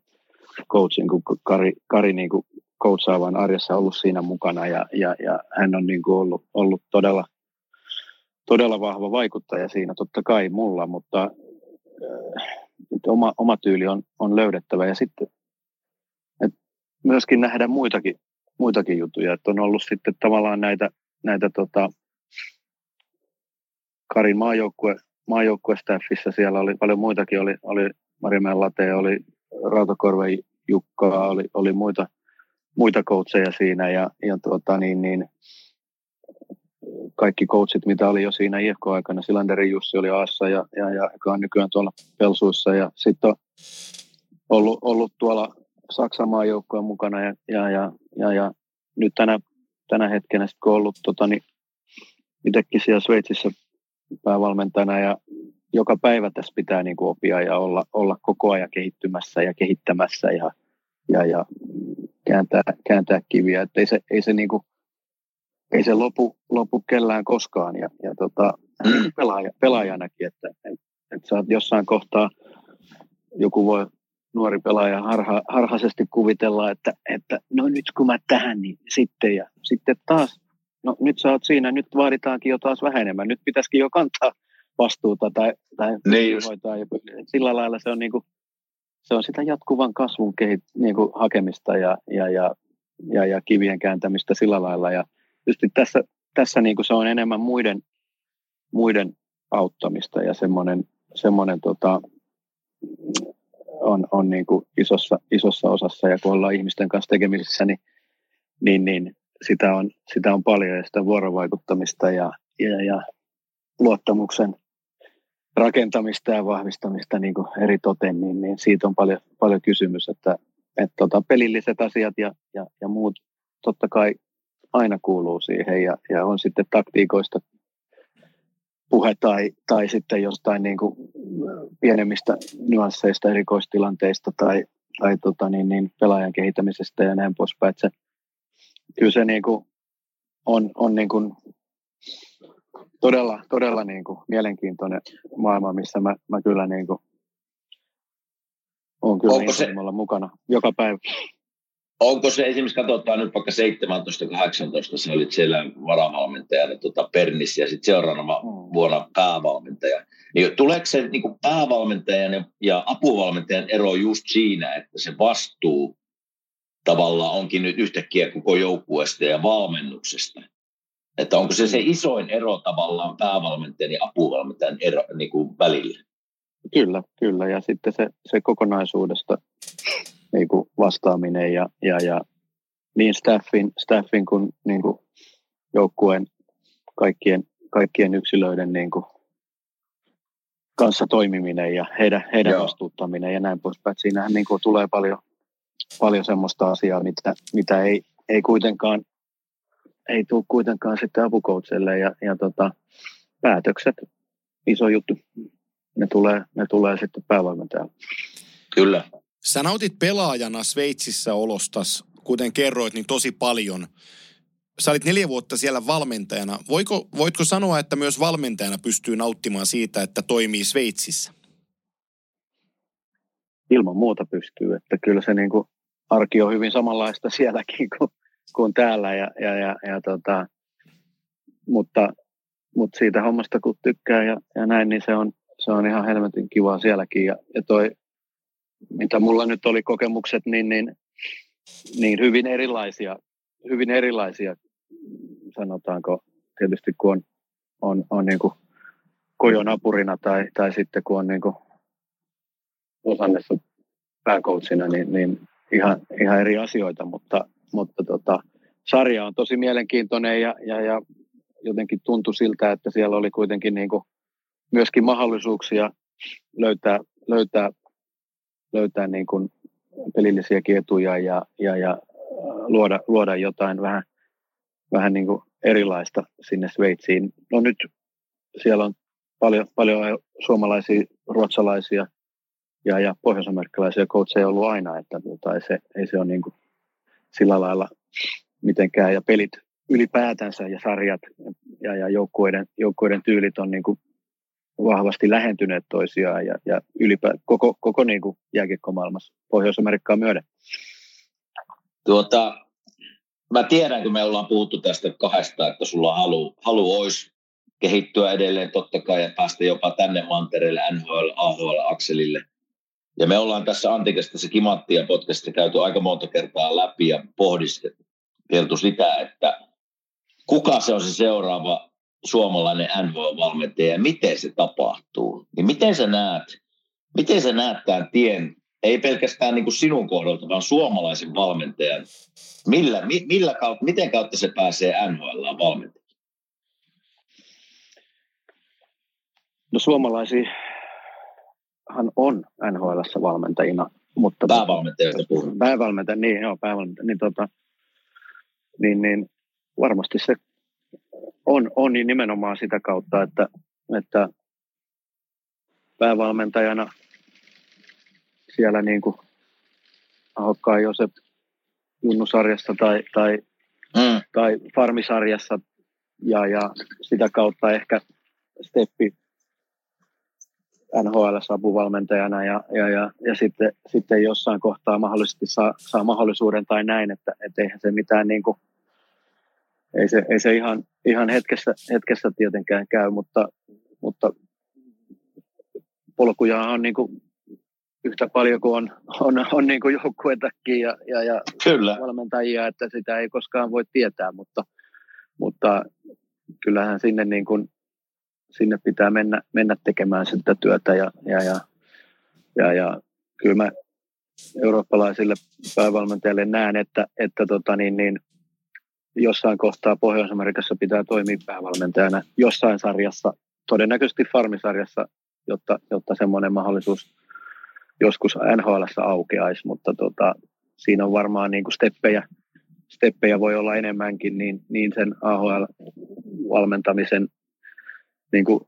coachin, kun Kari, Kari niin kuin coachaavan arjessa ollut siinä mukana ja, ja, ja hän on niin kuin ollut, ollut todella, todella vahva vaikuttaja siinä, totta kai mulla, mutta äh, oma, oma tyyli on, on löydettävä ja sitten että myöskin nähdä muitakin, muitakin juttuja, että on ollut sitten tavallaan näitä, näitä tota, Karin maajoukkue, maajoukkuestaffissa siellä oli paljon muitakin, oli, oli Marimäen Late, oli Rautakorven Jukka, oli, oli muita, muita coacheja siinä. Ja, ja tuota, niin, niin, kaikki coachit, mitä oli jo siinä IFK-aikana. Silanderin Jussi oli Aassa ja, ja, ja joka on nykyään tuolla Pelsuissa. Ja sitten on ollut, ollut tuolla Saksan maajoukkojen mukana ja, ja, ja, ja, ja nyt tänä, tänä hetkenä sitten kun ollut tota, niin itsekin siellä Sveitsissä päävalmentajana ja joka päivä tässä pitää niin kuin opia ja olla, olla koko ajan kehittymässä ja kehittämässä ja, ja, ja kääntää, kääntää kiviä. Että ei se, ei se, niin kuin, ei se lopu, lopu kellään koskaan ja, ja tota, pelaaja, pelaajanakin, että, että saat jossain kohtaa joku voi nuori pelaaja harha, harhaisesti kuvitella, että, että no nyt kun mä tähän, niin sitten ja sitten taas no nyt sä oot siinä, nyt vaaditaankin jo taas vähän enemmän, nyt pitäisikin jo kantaa vastuuta tai, tai niin hoitaa. Sillä lailla se on, niin kuin, se on sitä jatkuvan kasvun kehit, niin kuin hakemista ja, ja, ja, ja, ja, kivien kääntämistä sillä lailla. Ja tietysti tässä, tässä niin kuin se on enemmän muiden, muiden auttamista ja semmoinen, semmoinen tota, on, on niin kuin isossa, isossa osassa ja kun ollaan ihmisten kanssa tekemisissä, niin, niin, niin sitä on, sitä on paljon ja sitä vuorovaikuttamista ja, ja, ja luottamuksen rakentamista ja vahvistamista niin kuin eri toten, niin, niin siitä on paljon, paljon kysymys, että, että tota, pelilliset asiat ja, ja, ja muut totta kai aina kuuluu siihen ja, ja on sitten taktiikoista puhe tai, tai sitten jostain niin kuin pienemmistä nyansseista, erikoistilanteista tai, tai tota niin, niin pelaajan kehittämisestä ja näin poispäin. Että se, kyllä se niin kuin on, on niin kuin todella, todella niin kuin mielenkiintoinen maailma, missä mä, mä kyllä niin kuin olen kyllä Onko se... mukana joka päivä. onko se esimerkiksi, katsotaan nyt vaikka 17-18, sä olit siellä varavalmentajana tota Pernissä ja sitten seuraavana vuonna päävalmentaja. Niin tuleeko se niin kuin päävalmentajan ja, ja apuvalmentajan ero just siinä, että se vastuu tavallaan onkin nyt yhtäkkiä koko joukkueesta ja valmennuksesta? Että onko se se isoin ero tavallaan päävalmentajan ja apuvalmentajan ero, niin kuin välillä? Kyllä, kyllä. Ja sitten se, se kokonaisuudesta niin kuin vastaaminen ja, ja, ja niin staffin, staffin kuin, niin kuin joukkueen kaikkien, kaikkien yksilöiden niin kuin kanssa toimiminen ja heidän, heidän Joo. vastuuttaminen ja näin poispäin. Siinähän niin kuin tulee paljon, paljon semmoista asiaa, mitä, mitä ei, ei kuitenkaan ei tule kuitenkaan sitten apukoutselle ja, ja tota, päätökset, iso juttu, ne tulee, ne tulee sitten päävalmentajalle. Kyllä. Sä nautit pelaajana Sveitsissä olostas, kuten kerroit, niin tosi paljon. Sä olit neljä vuotta siellä valmentajana. Voiko, voitko sanoa, että myös valmentajana pystyy nauttimaan siitä, että toimii Sveitsissä? Ilman muuta pystyy, että kyllä se niin kuin arki on hyvin samanlaista sielläkin kuin, kuin täällä, ja, ja, ja, ja tota, mutta, mutta siitä hommasta kun tykkää ja, ja näin, niin se on, se on ihan helvetin kivaa sielläkin. Ja, ja toi, mitä mulla nyt oli kokemukset, niin, niin, niin hyvin erilaisia, hyvin erilaisia, sanotaanko tietysti kun on, on, on niin kuin kojon apurina tai, tai sitten kun on niin kuin osannessa pääkoutsina, niin, niin ihan, ihan eri asioita, mutta, mutta tota, sarja on tosi mielenkiintoinen ja, ja, ja jotenkin tuntui siltä, että siellä oli kuitenkin niin kuin myöskin mahdollisuuksia löytää, löytää, löytää niin kuin pelillisiä etuja ja, ja, ja luoda, luoda jotain vähän, vähän niin kuin erilaista sinne Sveitsiin. No nyt siellä on paljon, paljon suomalaisia, ruotsalaisia ja, ja pohjoisamerikkalaisia coacheja ollut aina, että tota, ei, se, ei se ole niin kuin sillä lailla mitenkään. Ja pelit ylipäätänsä ja sarjat ja, ja joukkueiden, joukkueiden tyylit on niin kuin vahvasti lähentyneet toisiaan ja, ja ylipä, koko, koko niin kuin jääkiekkomaailmassa Pohjois-Amerikkaa myöden. Tuota, mä tiedän, kun me ollaan puhuttu tästä kahdesta, että sulla halu, halu olisi kehittyä edelleen totta kai ja päästä jopa tänne mantereelle NHL, AHL-akselille. Ja me ollaan tässä Antikasta se Kimanttia podcastissa käyty aika monta kertaa läpi ja pohdiskeltu sitä, että kuka se on se seuraava suomalainen NHL-valmentaja ja miten se tapahtuu. Niin miten sä näet, miten sä näet tämän tien, ei pelkästään niin kuin sinun kohdalta, vaan suomalaisen valmentajan. Millä, mi, millä kautta, miten kautta se pääsee NHL valmentajaksi? No suomalaisiahan on NHL valmentajina, mutta... Päävalmentajista puhun. Päävalmentaja, niin joo, päävalmentaja. Niin, tota, niin, niin varmasti se on, on niin nimenomaan sitä kautta, että, että päävalmentajana siellä niin kuin Ahokkaan Josep Junnusarjassa tai, tai, mm. tai Farmisarjassa ja, ja sitä kautta ehkä steppi NHL apuvalmentajana ja, ja, ja, ja sitten, sitten jossain kohtaa mahdollisesti saa, saa mahdollisuuden tai näin, että et eihän se mitään niin kuin, ei se, ei se ihan, ihan hetkessä, hetkessä tietenkään käy, mutta, mutta polkuja on niin kuin yhtä paljon kuin on, on, on niin kuin joukkuetakin ja, ja, ja Kyllä. valmentajia, että sitä ei koskaan voi tietää, mutta, mutta kyllähän sinne, niin kuin, sinne pitää mennä, mennä tekemään sitä työtä ja, ja, ja, ja, ja kyllä mä eurooppalaisille päävalmentajille näen, että, että tota niin, niin, jossain kohtaa Pohjois-Amerikassa pitää toimia päävalmentajana jossain sarjassa, todennäköisesti farmisarjassa, jotta, jotta semmoinen mahdollisuus joskus NHL aukeaisi, mutta tota, siinä on varmaan niin kuin steppejä, steppejä voi olla enemmänkin, niin, niin sen AHL-valmentamisen niin kuin,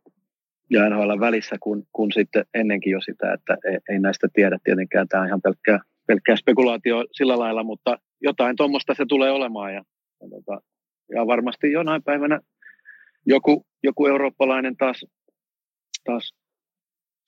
ja NHL välissä kuin, kuin sitten ennenkin jo sitä, että ei, ei näistä tiedä. Tietenkään, tämä on ihan pelkkää, pelkkää spekulaatio sillä lailla, mutta jotain tuommoista se tulee olemaan ja, ja, tota, ja varmasti jonain päivänä joku, joku eurooppalainen taas, taas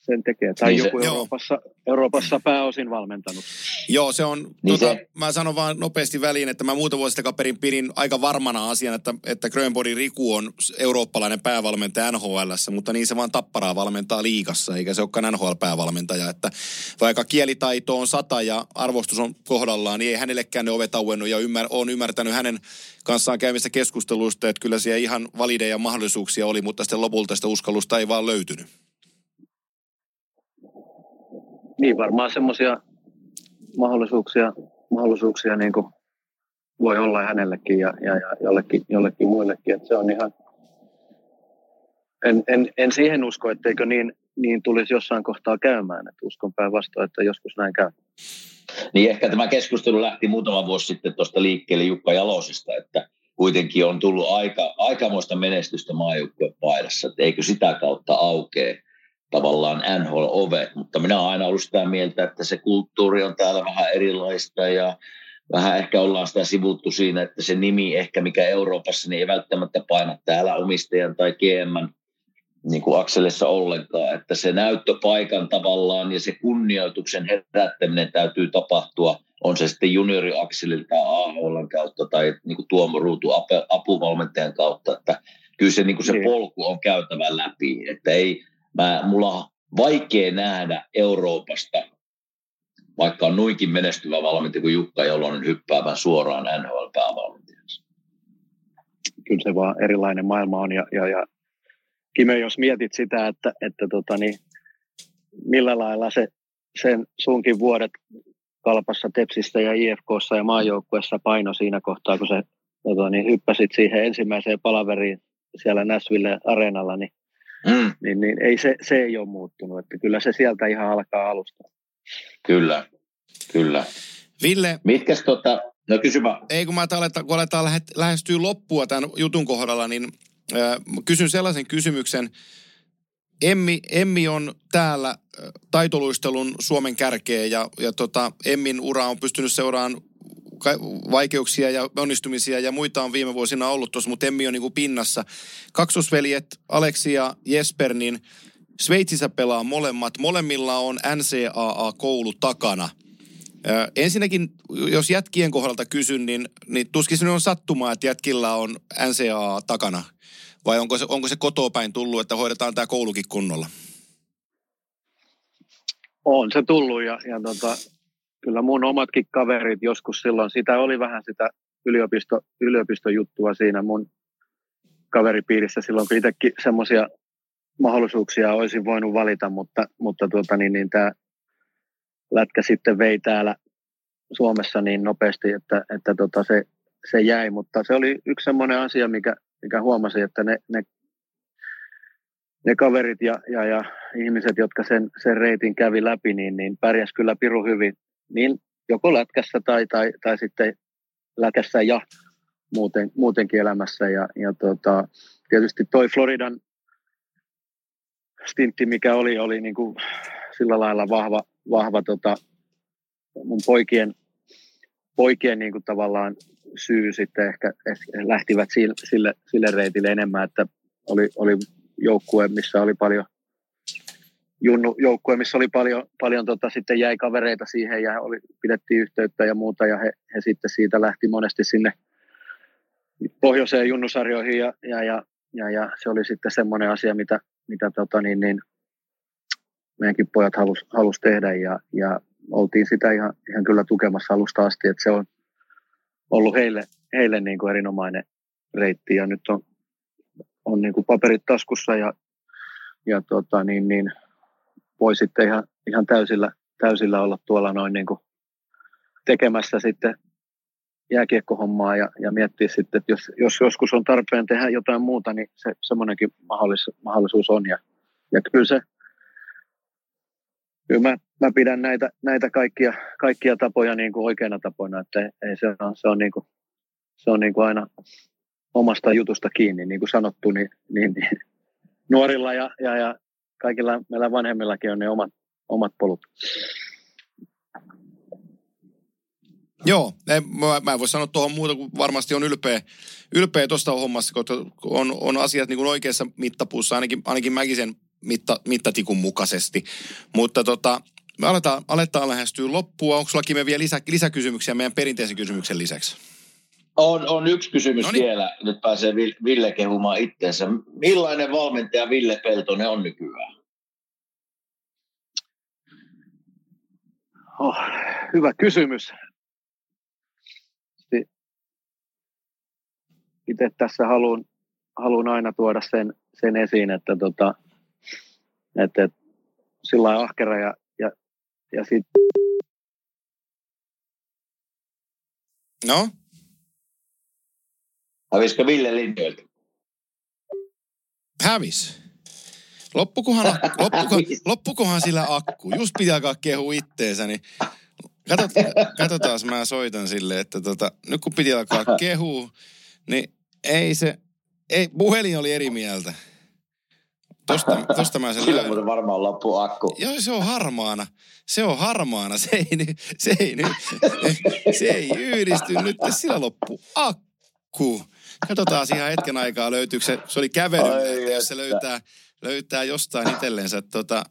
sen tekee. Tai Niin se- joku joo. Euroopassa, Euroopassa pääosin valmentanut. Joo, se on, Niin tota, se- mä sanon vaan nopeasti väliin, että mä muuta vuosi takaperin pidin aika varmana asian, että, että Grönborgin Riku on eurooppalainen päävalmentaja NHLssä, mutta niin se vaan tapparaa valmentaa liigassa, eikä se olekaan NHL-päävalmentaja. Että vaikka kielitaito on sata ja arvostus on kohdallaan, niin ei hänellekään ne ovet auennut ja ymmär, on ymmärtänyt hänen kanssaan käymistä keskusteluista, että kyllä siellä ihan valideja mahdollisuuksia oli, mutta sitten lopulta sitä uskallusta ei vaan löytynyt. Niin varmaan semmoisia mahdollisuuksia, mahdollisuuksia niin kuin voi olla hänellekin ja, ja, ja jollekin, jollekin muillekin. Että se on ihan, en, en, en siihen usko, etteikö niin, niin tulisi jossain kohtaa käymään. Että uskon päinvastoin, että joskus näin käy. Niin ehkä tämä keskustelu lähti muutama vuosi sitten tuosta liikkeelle Jukka Jalosesta, että kuitenkin on tullut aika, aikamoista menestystä maajoukkueen paidassa, että eikö sitä kautta aukee tavallaan NHL-ovet, mutta minä olen aina ollut sitä mieltä, että se kulttuuri on täällä vähän erilaista ja vähän ehkä ollaan sitä sivuttu siinä, että se nimi ehkä mikä Euroopassa, niin ei välttämättä paina täällä omistajan tai GM niin kuin Akselissa ollenkaan, että se näyttöpaikan tavallaan ja se kunnioituksen herättäminen täytyy tapahtua, on se sitten juniori Akselilta tai AHL kautta tai niin kuin Tuomo Ruutu apu- apuvalmentajan kautta, että kyllä se, niin kuin se Niin. polku on käytävä läpi, että ei, mä, mulla on vaikea nähdä Euroopasta, vaikka on noinkin menestyvä valmentaja kuin Jukka Jolonen hyppäävän suoraan NHL-päävalmentajaksi. Kyllä se vaan erilainen maailma on. Ja, ja, ja Kime, jos mietit sitä, että, että tota, niin, millä lailla se, sen sunkin vuodet kalpassa, Tepsissä ja IFKssa ja maajoukkuessa paino siinä kohtaa, kun se tota, niin, hyppäsit siihen ensimmäiseen palaveriin siellä Näsville areenalla, niin, mm. niin, niin ei se, se ei ole muuttunut. Että kyllä se sieltä ihan alkaa alusta. Kyllä, kyllä. Ville. Mitkäs tota, no kysy vaan. Ei, kun mä aletaan, kun aletaan lähet, lähestyä loppua tämän jutun kohdalla, niin äh, kysyn sellaisen kysymyksen. Emmi, Emmi on täällä taitoluistelun Suomen kärkeä ja, ja tota, Emmin ura on pystynyt seuraamaan vaikeuksia ja onnistumisia ja muita on viime vuosina ollut tuossa, mutta Emmi on niin kuin pinnassa. Kaksosveljet Aleksi ja Jesper, niin Sveitsissä pelaa molemmat. Molemmilla on NCAA-koulu takana. Ö, ensinnäkin, jos jätkien kohdalta kysyn, niin, niin tuskin nyt on sattumaa, että jätkillä on NCAA takana. Vai onko se, onko se kotoa päin tullut, että hoidetaan tämä koulukin kunnolla? On se tullut ja, ja tota, kyllä mun omatkin kaverit joskus silloin, sitä oli vähän sitä yliopisto, yliopistojuttua siinä mun kaveripiirissä. Silloin, kun itsekin semmoisia mahdollisuuksia olisin voinut valita, mutta, mutta tuota, niin, niin tämä lätkä sitten vei täällä Suomessa niin nopeasti, että, että tota se, se jäi, mutta se oli yksi semmoinen asia, mikä, mikä huomasi, että ne, ne, ne kaverit ja, ja, ja ihmiset, jotka sen, sen reitin kävi läpi, niin, niin pärjäs kyllä piru hyvin, niin joko lätkässä tai, tai, tai sitten lätkässä ja muuten, muutenkin elämässä. Ja, ja tota, tietysti toi Floridan stintti, mikä oli, oli niin kuin sillä lailla vahva, vahva tota, mun poikien, poikien niin kuin tavallaan syy sitten ehkä, lähtivät sille, sille, sille reitille enemmän, että oli, oli joukkue, missä oli paljon junnu joukkue, missä oli paljon, paljon tota, sitten jäi kavereita siihen ja oli, pidettiin yhteyttä ja muuta ja he, he sitten siitä lähti monesti sinne pohjoiseen junnusarjoihin ja, ja, ja, ja, ja se oli sitten semmoinen asia, mitä, mitä tota, niin, niin, meidänkin pojat halus, halus tehdä ja, ja oltiin sitä ihan, ihan kyllä tukemassa alusta asti, että se on ollut heille, heille niin kuin erinomainen reitti ja nyt on, on niin kuin paperit taskussa ja, ja tota, niin, niin, voi sitten ihan, ihan täysillä, täysillä olla tuolla noin niin kuin tekemässä sitten jääkiekkohommaa ja, ja miettiä sitten, että jos, jos joskus on tarpeen tehdä jotain muuta, niin se, semmoinenkin mahdollis, mahdollisuus on. Ja, ja kyllä se, kyllä mä, mä pidän näitä, näitä kaikkia, kaikkia tapoja niin kuin oikeina tapoina, että ei se on, se on, niin kuin, se on niin kuin aina omasta jutusta kiinni, niin kuin sanottu, niin, niin, niin nuorilla ja, ja, ja kaikilla meillä vanhemmillakin on ne omat, omat polut. Joo, en, mä, mä en voi sanoa tuohon muuta kuin varmasti on ylpeä, ylpeä tuosta hommassa, kun on, on asiat niin kuin oikeassa mittapuussa. Ainakin, ainakin mäkin sen mitta, mittatikun mukaisesti. Mutta tota, me aletaan, aletaan lähestyä loppua. Onko sulla vielä lisä, lisäkysymyksiä meidän perinteisen kysymyksen lisäksi? On, on yksi kysymys Noniin. vielä. Nyt pääsee Vil- Ville kehumaan itseensä. Millainen valmentaja Ville Peltonen on nykyään? Oh, hyvä kysymys. Itse tässä haluan, haluan aina tuoda sen, sen esiin, että, tota, että, että sillä lailla ahkera ja, ja, ja sitten No? Hävisikö Ville linjoilta? Hävis. Loppukohan, ak- loppuko, loppukohan sillä akku? Just piti alkaa kehua itteensä, niin katot, katsotaan, mä soitan sille, että tota, nyt kun piti alkaa kehua, niin ei se, ei, puhelin oli eri mieltä. Tosta, tosta mä sen löydän. muuten varmaan loppu akku. Joo, se on harmaana. Se on harmaana. Se ei, nyt- se ei, nyt, se ei yhdisty nyt. Sillä loppu akku. Katsotaan ihan hetken aikaa löytyykö se. Se oli kävely, Ai jos se löytää, löytää jostain itsellensä tota,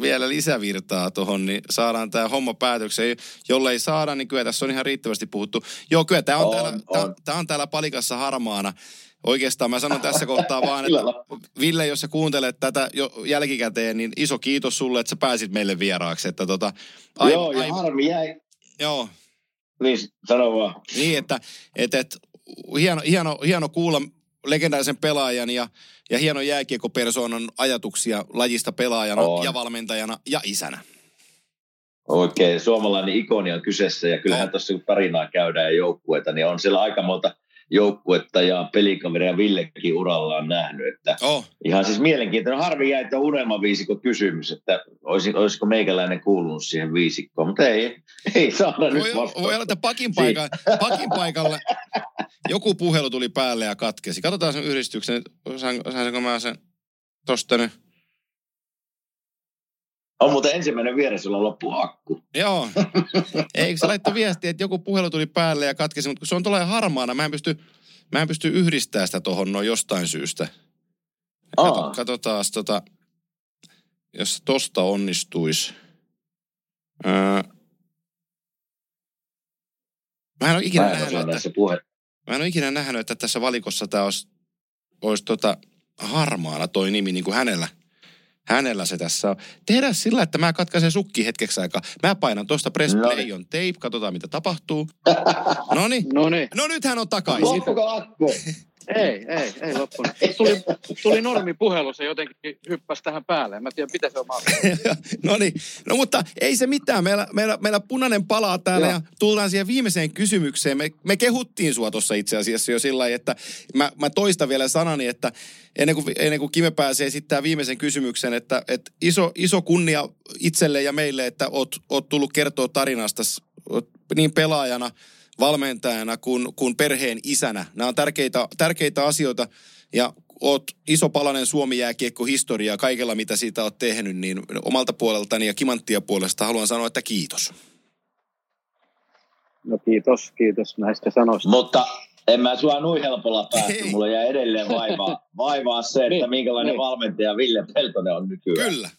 vielä lisävirtaa tuohon, niin saadaan tämä homma päätökseen. Jollei saada, niin kyllä tässä on ihan riittävästi puhuttu. Joo, kyllä tämä on, On, täällä, tää, on. tää on täällä palikassa harmaana. Oikeastaan mä sanon tässä kohtaa vaan, että. Ville, jos sä kuuntelet tätä jo jälkikäteen, niin iso kiitos sulle, että sä pääsit meille vieraaksi. Että tota, ai, Joo, ja harmi jäi. joo, Niin, sano vaan. niin että et, et, hieno, hieno, hieno kuulla legendaarisen pelaajan ja, ja hieno jääkiekkopersoonan ajatuksia lajista pelaajana On. ja valmentajana ja isänä. Oikein, suomalainen ikoni on kyseessä ja kyllähän tuossa kun tarinaa käydään ja joukkueita, niin on siellä aika monta joukkuetta ja pelikaveria Villekin urallaan nähnyt. Että Oh. Ihan siis mielenkiintoinen. Harmi jäi tuo unelmaviisikko kysymys, että olisi, olisiko meikäläinen kuulunut siihen viisikkoon, mutta ei, ei saada nyt Voi, vastausta. voi olla, että pakin, paika, pakin paikalle joku puhelu tuli päälle ja katkesi. Katsotaan sen yhdistyksen. Saan- Saisinko mä sen tosta nyt? On muuten ensimmäinen vieres, jolla loppu akku. Joo. Eikö se laittoi viestiä, että joku puhelu tuli päälle ja katkesi, mutta kun se on tuolla harmaana, mä en pysty, mä en pysty yhdistämään sitä tuohon noin jostain syystä. Kato, Aa. katsotaan tota, jos tosta onnistuisi. Öö, mä en ole ikinä Mä en nähnyt, että, puhe. mä en ole ikinä nähnyt, että tässä valikossa tämä olisi, olisi tota harmaana toi nimi niin kuin hänellä. Hänellä se tässä on. Tehdään sillä, että mä katkaisen sukki hetkeksi aikaa. Mä painan tuosta press play on tape, katsotaan mitä tapahtuu. No niin, No nyt hän on takaisin. Loppuko akku? ei, ei, ei loppunut. Tuli, tuli normi puhelu, se jotenkin hyppäsi tähän päälle. Mä tiedän, mitä se on no niin, no mutta ei se mitään. Meillä, meillä, meillä punainen palaa täällä Joo. ja tullaan siihen viimeiseen kysymykseen. Me, me kehuttiin sua tuossa itse asiassa jo sillä lailla, että mä, mä toistan vielä sanani, että ennen kuin, ennen kuin Kime pääsee esittämään viimeisen kysymyksen, että, että iso, iso kunnia itselle ja meille, että oot, oot tullut kertoa tarinasta niin pelaajana, valmentajana kuin, kuin perheen isänä. Nämä on tärkeitä, tärkeitä asioita ja oot iso palanen Suomi jääkiekko historiaa kaikella, mitä siitä oot tehnyt, niin omalta puoleltani ja Kimanttia puolesta haluan sanoa, että kiitos. No kiitos, kiitos näistä sanoista. Mutta en mä sua noin helpolla päästy. Ei. Mulla jää edelleen vaivaa, vaivaa se, että Niin, minkälainen niin. valmentaja Ville Peltonen on nykyään. Kyllä.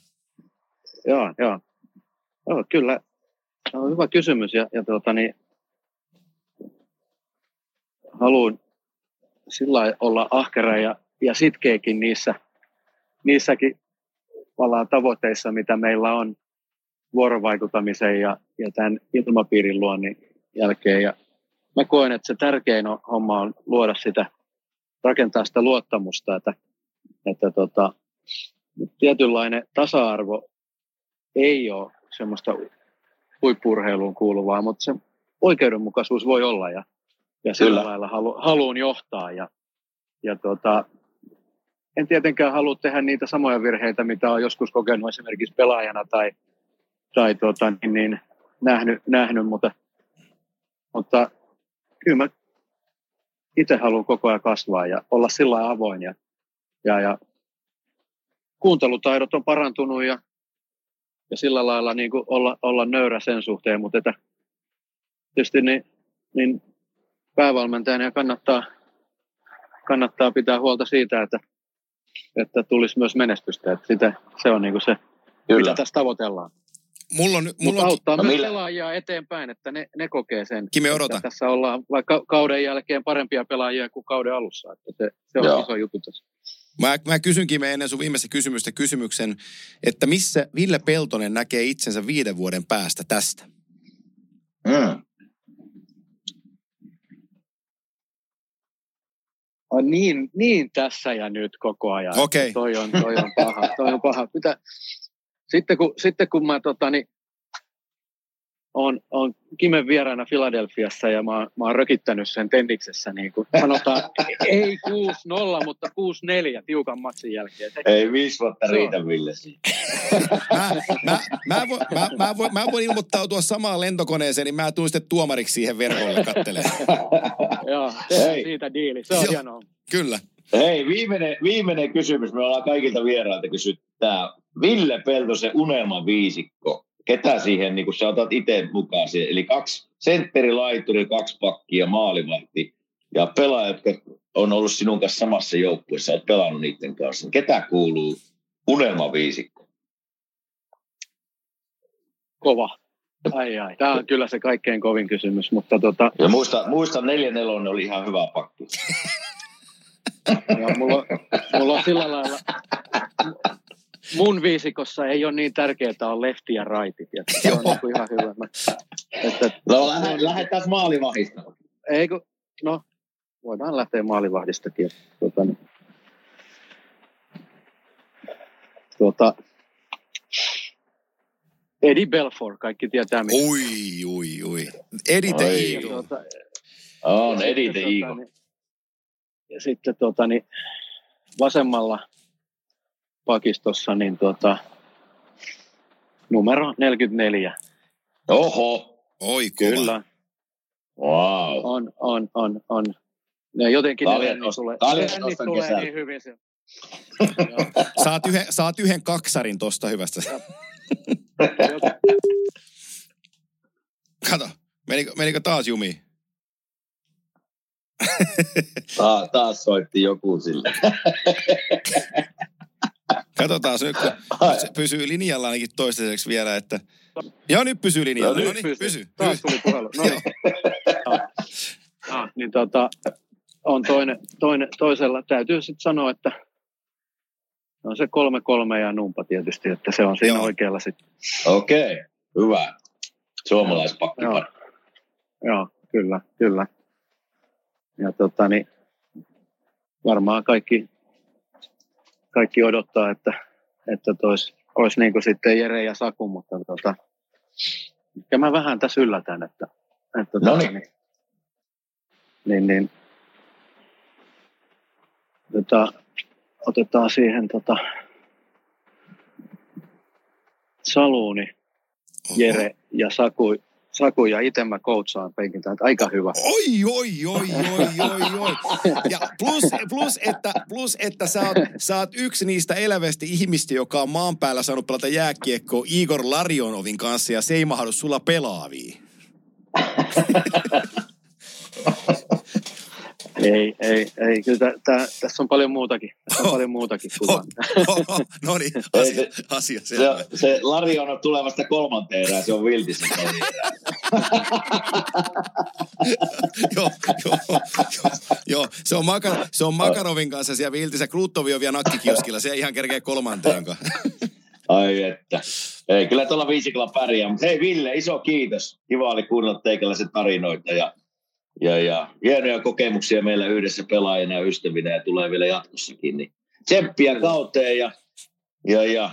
Joo, joo. Joo, kyllä. Se on hyvä kysymys ja, ja tuota, niin, haluan sillä olla ahkera ja, ja sitkeäkin niissä, niissäkin vallaan tavoitteissa, mitä meillä on vuorovaikutamisen ja, ja tämän ilmapiirin luonnin jälkeen. Ja mä koen, että se tärkein homma on luoda sitä, rakentaa sitä luottamusta, että, että tota, tietynlainen tasa-arvo ei ole semmoista huippurheiluun kuuluvaa, mutta se oikeudenmukaisuus voi olla ja, ja sillä Kyllä. lailla halu, haluun johtaa. Ja, ja tota, en tietenkään halua tehdä niitä samoja virheitä, mitä on joskus kokenut esimerkiksi pelaajana tai, tai tota, niin, niin, nähnyt, nähnyt, mutta, mutta kyllä mä itse haluan koko ajan kasvaa ja olla sillä avoin ja, ja, ja kuuntelutaidot on parantunut ja, ja sillä lailla niin kuin olla, olla nöyrä sen suhteen, mutta että tietysti niin, niin päävalmentajana kannattaa, kannattaa pitää huolta siitä, että että tulisi myös menestystä. Että sitä, se on niin kuin se, Kyllä. mitä tässä tavoitellaan. Mulla on, Mutta mulla on, auttaa No myös millä- pelaajia eteenpäin, että ne, ne kokee sen. Kimi, että. Tässä ollaan vaikka kauden jälkeen parempia pelaajia kuin kauden alussa. Että se, se on Joo. iso juttu tässä. Mä, mä kysynkin me ennen sun viimeistä kysymystä kysymyksen, että missä Ville Peltonen näkee itsensä viiden vuoden päästä tästä? Mm. On niin, niin tässä ja nyt koko ajan. Okei. Toi on, toi on paha. Toi on paha. Pitää, sitten, kun, sitten kun mä tota, niin, on, on Kimen vieraana Filadelfiassa ja mä, oon- mä oon rökittänyt sen tenniksessä, niin kuin sanotaan, ei 6-0, mutta 6-4 tiukan matsin jälkeen. Ei viisi vuotta riitä, Ville. Mä, mä, mä, voin, mä, mä, voin, mä voin ilmoittautua samaan lentokoneeseen, niin mä tuun sitten tuomariksi siihen verkolle kattelemaan. joo, siitä diili. Se on Joo. hienoa. Kyllä. Hei, viimeinen, viimeinen kysymys. Me ollaan kaikilta vierailta kysytty tämä Ville Peltosen unelman viisikko. Ketä siihen, niin kun sä otat itse mukaan siihen, eli kaksi sentteri, laituri, kaksi pakkia, maalivahti ja pelaajat, jotka on ollut sinun kanssa samassa joukkueessa, olet pelannut niiden kanssa. Ketä kuuluu unelman viisikko? Kova. Ai ai. Tämä on kyllä se kaikkein kovin kysymys, mutta tota, Ja muista, muista 4-4 oli ihan hyvä pakki. Ja mulla, mulla on sillä lailla, mun viisikossa ei ole niin tärkeää on lefti ja raiti. Se on niin kuin ihan hyvä. Mä, että, No lähde, lähdetään maalivahista. ei kun, no, voidaan lähteä maalivahdistakin. Tuota, niin, tuota, Eddie Belfort, kaikki tietää mitä. Ui, ui, ui. Oi. Ja Eagle. tuota, On sitten, Edite tota, Iigo. niin- Ja sitten tota, niin, vasemmalla pakistossa niin tuota, numero 44. Oho, Oi, kova. Kyllä, wow. on, on, on, on. Ja jotenkin ne nostan- tulee, nostan tulee niin hyvin. Se. Saat yhden, saat yhden kaksarin tosta hyvästä. Kato, menikö, menikö taas jumiin? Ta- taas soitti joku sille. Katsotaan nyt, kun se pysyy linjalla ainakin toistaiseksi vielä, että... Joo, nyt pysyy linjalla. No, No nyt niin, pysyy. pysy. Taas tuli puhelu. No niin. Ah, niin tota, on toinen, toinen, toisella. Täytyy sitten sanoa, että on se kolme kolme ja numpa tietysti, että se on siinä Joo. oikealla sitten. Okei, okay, hyvä. Suomalaispakki. Joo. Joo, kyllä, kyllä. Ja tota, niin, varmaan kaikki, kaikki odottaa, että, että tois, olisi niin kuin sitten Jere ja Saku, mutta tota, ja mä vähän tässä yllätän, että, että tota, Noniin. niin, niin, niin tota, otetaan siihen tota, Saluuni, Jere ja Saku, Saku ja itse mä coachaan penkiltä, että aika hyvä. Oi, oi, oi, oi, oi, oi. Ja plus, plus, että, plus, että sä oot, sä oot yksi niistä elävästi ihmistä, joka on maan päällä saanut pelata jääkiekkoa Igor Larionovin kanssa ja se ei mahdu sulla pelaaviin. Ei, ei, ei. Kyllä tää, tää, tässä on paljon muutakin. Tässä on paljon muutakin kuin vaan. no niin, Ei, asia, se- asia Se, selvä. se Lari on tulevasta kolmanteen erään, se on viltissä. joo, joo, joo, joo, se on, Makar, se on Makarovin kanssa siellä Viltissä. Klutovi on vielä nakkikioskilla, se ei ihan kerkeä kolmanteenkaan. Ai että. Ei, kyllä tuolla viisikolla pärjää. Mutta hei Ville, iso kiitos. Kiva oli kuunnella teikäläiset tarinoita ja, ja, ja hienoja kokemuksia meillä yhdessä pelaajina ja ystävinä ja tulee vielä jatkossakin. Niin tsemppiä kauteen ja, ja, ja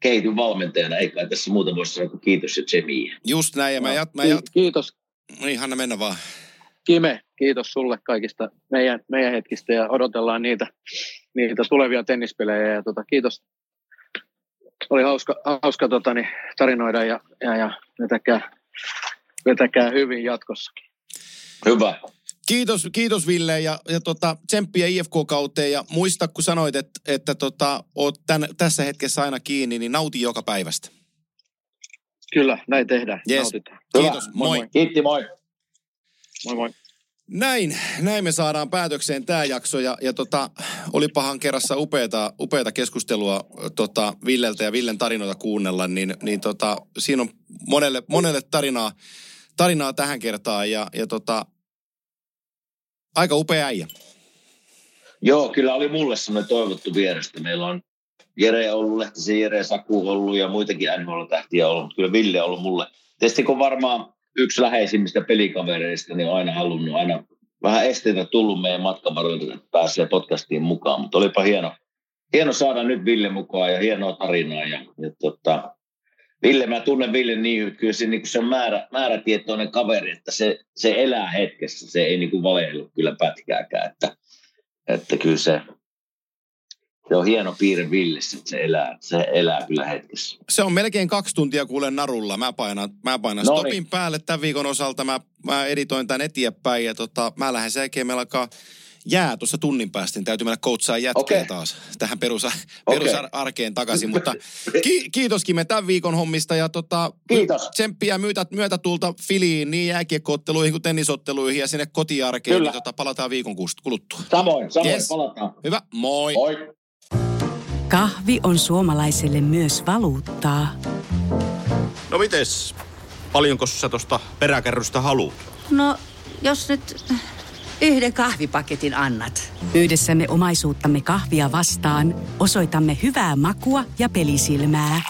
kehityn valmentajana. Ei kai tässä muuta voi sanoa kuin kiitos ja tsemiä. Just näin, ja mä, jat, mä jat, Kiitos niin Hanna mennä vaan. Kime, kiitos sulle kaikista meidän, meidän hetkistä ja odotellaan niitä, niitä tulevia tennispelejä. Ja tota, kiitos. Oli hauska, hauska tota, niin, tarinoida ja, ja, ja vetäkää, vetäkää hyvin jatkossakin. Hyvä. Kiitos, kiitos Ville ja, ja tota, tsemppiä IFK-kauteen ja muista kun sanoit, että, että tota, oot tän, tässä hetkessä aina kiinni, niin nauti joka päivästä. Kyllä, näin tehdään. Yes. Nautitaan. Kiitos, moi. moi. Kiitti, moi. Moi moi. Näin, näin me saadaan päätökseen tämä jakso ja, ja tota, olipahan kerrassa upeata, upeata keskustelua tota, Villeltä ja Villen tarinoita kuunnella, niin, niin tota, siinä on monelle, monelle tarinaa, tarinaa tähän kertaan ja, ja tota, aika upea äijä. Joo, kyllä oli mulle semmoinen toivottu vierestä. Meillä on Jere ollut, Lehtisen Jere Saku ollut ja muitakin NHL-tähtiä ollut, mutta kyllä Ville on ollut mulle. Tietysti kun varmaan yksi läheisimmistä pelikavereista, niin on aina halunnut aina vähän esteitä tullut meidän matkavarjoilta, että pääsee podcastiin mukaan, mutta olipa hieno, hieno saada nyt Ville mukaan ja hienoa tarinaa. Ja, ja tota, Ville, mä tunnen Ville niin hyvin, kyllä se, niin se on määrä, määrätietoinen kaveri, että se, se elää hetkessä, se ei niin kuin valehdu kyllä pätkääkään, että, että kyllä se, se on hieno piirre Villissä, että se elää, se elää kyllä hetkessä. Se on melkein kaksi tuntia kuulen narulla. Mä painan, mä painan Noniin. stopin päälle tämän viikon osalta. Mä, mä editoin tämän eteenpäin ja tota, mä lähden sen jälkeen. Meillä alkaa jää tuossa tunnin päästä, niin täytyy mennä coachaa jätkeä Okei. taas tähän perus, Okei. perusarkeen takaisin. Mutta ki, kiitos Kime tämän viikon hommista ja tota, Kiitos. tsemppiä myötä, myötätulta Filiin niin jääkiekkootteluihin kuin tennisotteluihin ja sinne kotiarkeen. Kyllä. Niin tota, palataan viikon kust- kuluttua. Samoin, samoin, Yes. palataan. Hyvä, moi. Moi. Kahvi on suomalaiselle myös valuuttaa. No mites? Paljonko sä tosta peräkärrystä haluat? No, jos nyt yhden kahvipaketin annat. Yhdessämme omaisuuttamme kahvia vastaan osoitamme hyvää makua ja pelisilmää.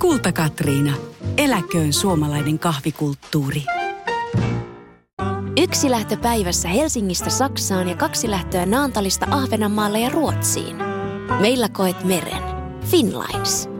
Kulta Katriina. Eläköön suomalainen kahvikulttuuri. Yksi lähtö päivässä Helsingistä Saksaan ja kaksi lähtöä Naantalista Ahvenanmaalle ja Ruotsiin. Meillä koet meren. Finlines.